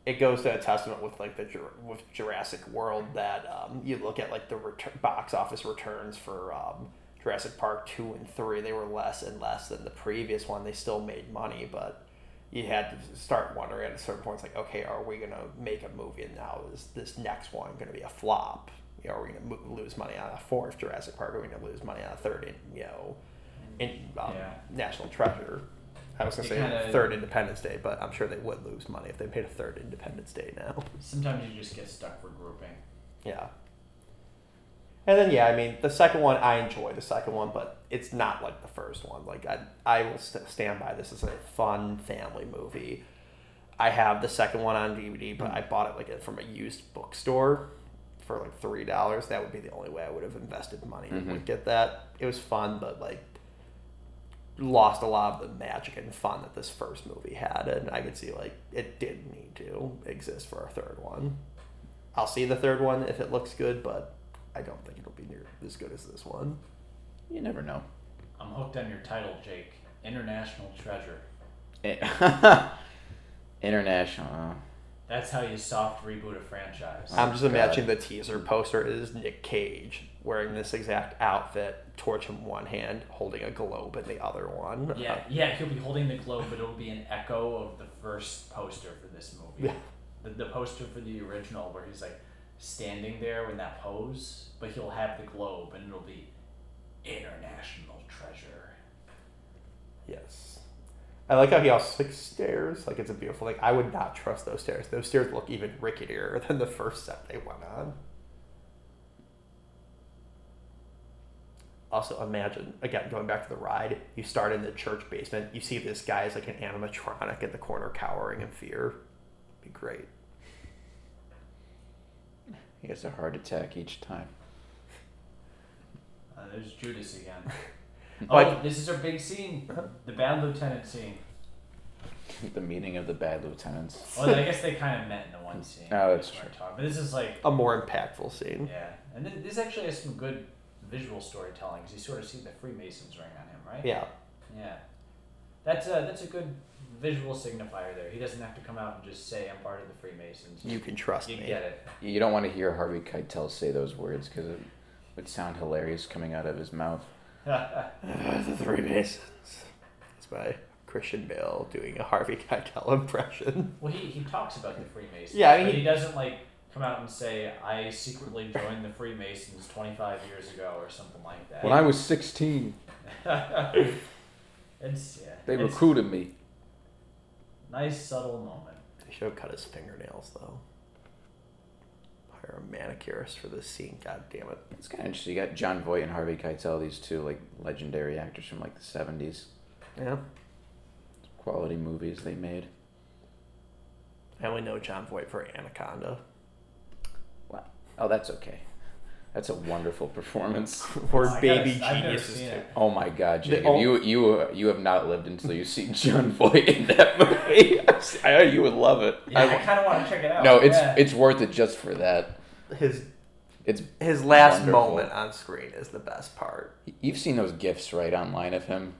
It goes to a testament with like the with Jurassic World that um, you look at like the return, box office returns for um, Jurassic Park two and three. They were less and less than the previous one. They still made money, but you had to start wondering at a certain point, it's like, okay, are we gonna make a movie and now is this next one gonna be a flop? You know, are we gonna lose money on a fourth Jurassic Park? Are we gonna lose money on a third? In, you know, in um, Yeah. National Treasure. I was gonna You say kinda- third Independence Day, but I'm sure they would lose money if they made a third Independence Day now. Sometimes you just get stuck regrouping. Yeah. And then yeah, I mean the second one I enjoy the second one, but it's not like the first one. Like I I will st- stand by this as a fun family movie. I have the second one on DVD, but I bought it like from a used bookstore for like three dollars. That would be the only way I would have invested money Mhm. to get that. It was fun, but like lost a lot of the magic and fun that this first movie had, and I could see like it did need to exist for a third one. I'll see the third one if it looks good, but I don't think it'll be near as good as this one. You never know. I'm hooked on your title, Jake. International treasure. Eh, International. That's how you soft reboot a franchise. I'm just God. imagining the teaser poster is Nick Cage wearing this exact outfit, torch in one hand, holding a globe in the other one. Yeah, yeah, he'll be holding the globe, but it'll be an echo of the first poster for this movie. Yeah. The, the poster for the original, where he's like standing there in that pose, but he'll have the globe, and it'll be international treasure. Yes. I like how he also like stairs. Like it's a beautiful. Like I would not trust those stairs. Those stairs look even ricketier than the first set they went on. Also, imagine again going back to the ride. You start in the church basement. You see this guy is like an animatronic in the corner, cowering in fear. Be great. He has a heart attack each time. Uh, there's Judas again. Like- oh, this is our big scene, the bad lieutenant scene. the meeting of the bad lieutenants. Well, I guess they kind of met in the one scene. Oh, that's true. talking- But this is like, A more impactful scene. yeah, and this, this actually has some good visual storytelling because you sort of see the Freemasons ring on him, right? Yeah. Yeah, that's a that's a good visual signifier there. He doesn't have to come out and just say I'm part of the Freemasons. You can trust You me. get it. You don't want to hear Harvey Keitel say those words because it would sound hilarious coming out of his mouth. Uh, the Three Masons. It's by Christian Bale doing a Harvey Keitel impression. well, he, he talks about the Freemasons. Yeah, I mean, but he- he doesn't like come out and say I secretly joined the Freemasons 25 years ago or something like that. When I was 16, it's yeah, they it's recruited me. nice subtle moment. They should have cut his fingernails though. Hire a manicurist for this scene. God damn it. It's kind of interesting. You got Jon Voight and Harvey Keitel, these two like legendary actors from like the 70s. Yeah. Quality movies they made. I only know Jon Voight for Anaconda. Wow. Oh, that's okay. That's a wonderful performance. Or I gotta- Baby I've never Geniuses seen too. it. Oh my God, Jacob, ol- you you you have not lived until you see Jon Voight in that movie. I know you would love it. Yeah, I, I- kind of want to check it out. no, it's yeah. it's worth it just for that. His It's his last Wonderful. moment on screen is the best part. you've seen those gifs right online of him.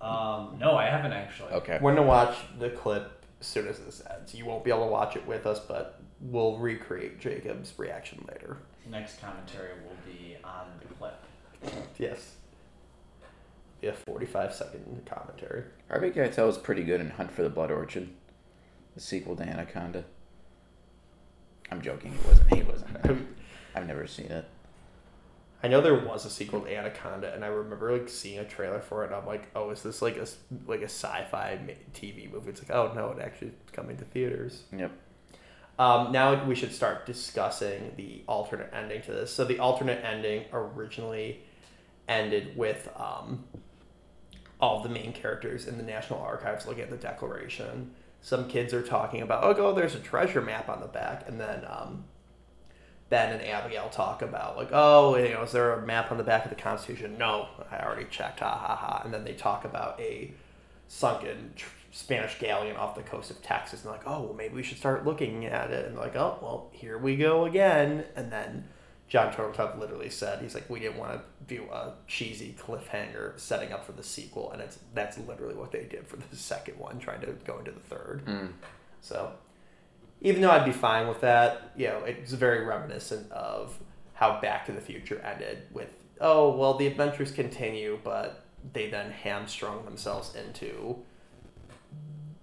Um, no, I haven't actually. Okay. We're gonna watch the clip as soon as this ends. You won't be able to watch it with us, but we'll recreate Jacob's reaction later. Next commentary will be on the clip. Yes. Be a forty-five second commentary. Harvey Keitel was pretty good in Hunt for the Blood Orchid, the sequel to Anaconda. I'm joking. It wasn't. He wasn't. I've never seen it. I know there was a sequel to Anaconda, and I remember like seeing a trailer for it. and I'm like, oh, is this like a like a sci-fi TV movie? It's like, oh no, it actually is coming to theaters. Yep. Um, now we should start discussing the alternate ending to this. So the alternate ending originally ended with um, all the main characters in the National Archives looking at the Declaration. Some kids are talking about, oh, there's a treasure map on the back, and then um, Ben and Abigail talk about like, oh, you know, is there a map on the back of the Constitution? No, I already checked. Ha ha ha. And then they talk about a sunken tr- Spanish galleon off the coast of Texas, and like, oh, well, maybe we should start looking at it. And like, oh, well, here we go again. And then Jon Turteltaub literally said, he's like, we didn't want to do a cheesy cliffhanger setting up for the sequel, and it's that's literally what they did for the second one, trying to go into the third. Mm. So, even though I'd be fine with that, you know, it's very reminiscent of how Back to the Future ended with, oh, well, the adventures continue, but they then hamstrung themselves into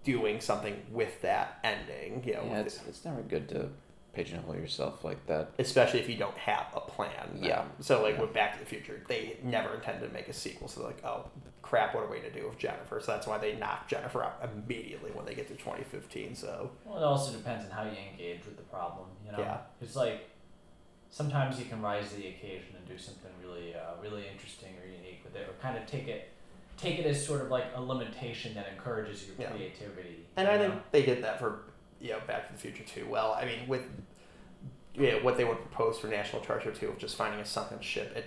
doing something with that ending, you know, Yeah, it's, it's never good to pigeonhole yourself like that. especially if you don't have a plan. Yeah. Um, so like Yeah. with Back to the Future, they never intended to make a sequel. So they're like, oh crap, what are we gonna do with Jennifer? So that's why they knock Jennifer out immediately when they get to 2015. So Well, it also depends on how you engage with the problem. You know, Yeah. it's like sometimes you can rise to the occasion and do something really, uh, really interesting or unique with it, or kind of take it, take it as sort of like a limitation that encourages your Yeah. creativity. And you I know? think they did that for you know Back to the Future too. Well, I mean with yeah what they would propose for National Treasure too of just finding a sunken ship, it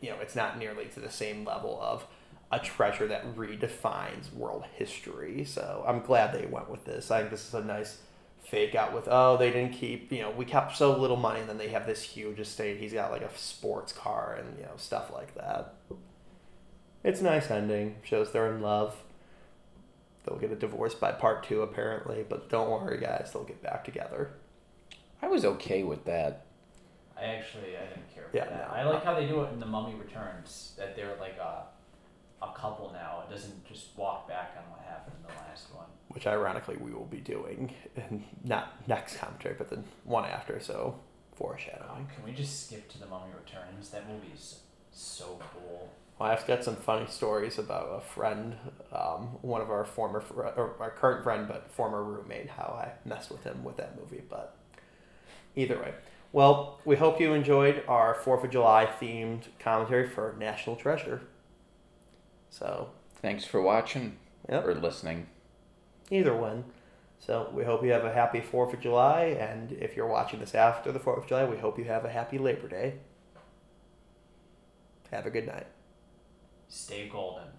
you know it's not nearly to the same level of a treasure that redefines world history. So I'm glad they went with this. I think this is a nice fake out with oh they didn't keep you know we kept so little money and then they have this huge estate. He's got like a sports car and you know stuff like that. It's a nice ending. Shows they're in love. They'll get a divorce by part two, apparently, but don't worry, guys. They'll get back together. I was okay with that. I actually I didn't care for Yeah, that. no. I like how they do it in the Mummy Returns. That they're like a, a couple now. It doesn't just walk back on what happened in the last one. Which, ironically, we will be doing, in not next commentary, but the one after. So, foreshadowing. can we just skip to the Mummy Returns? That movie's so cool. Well, I've got some funny stories about a friend, um, one of our former, fr- or our current friend, but former roommate, how I messed with him with that movie. But either way, well, we hope you enjoyed our Fourth of July themed commentary for National Treasure. So, Thanks for watching Yep. or listening. either one. So we hope you have a happy Fourth of July, and if you're watching this after the Fourth of July, we hope you have a happy Labor Day. Have a good night. Stay golden.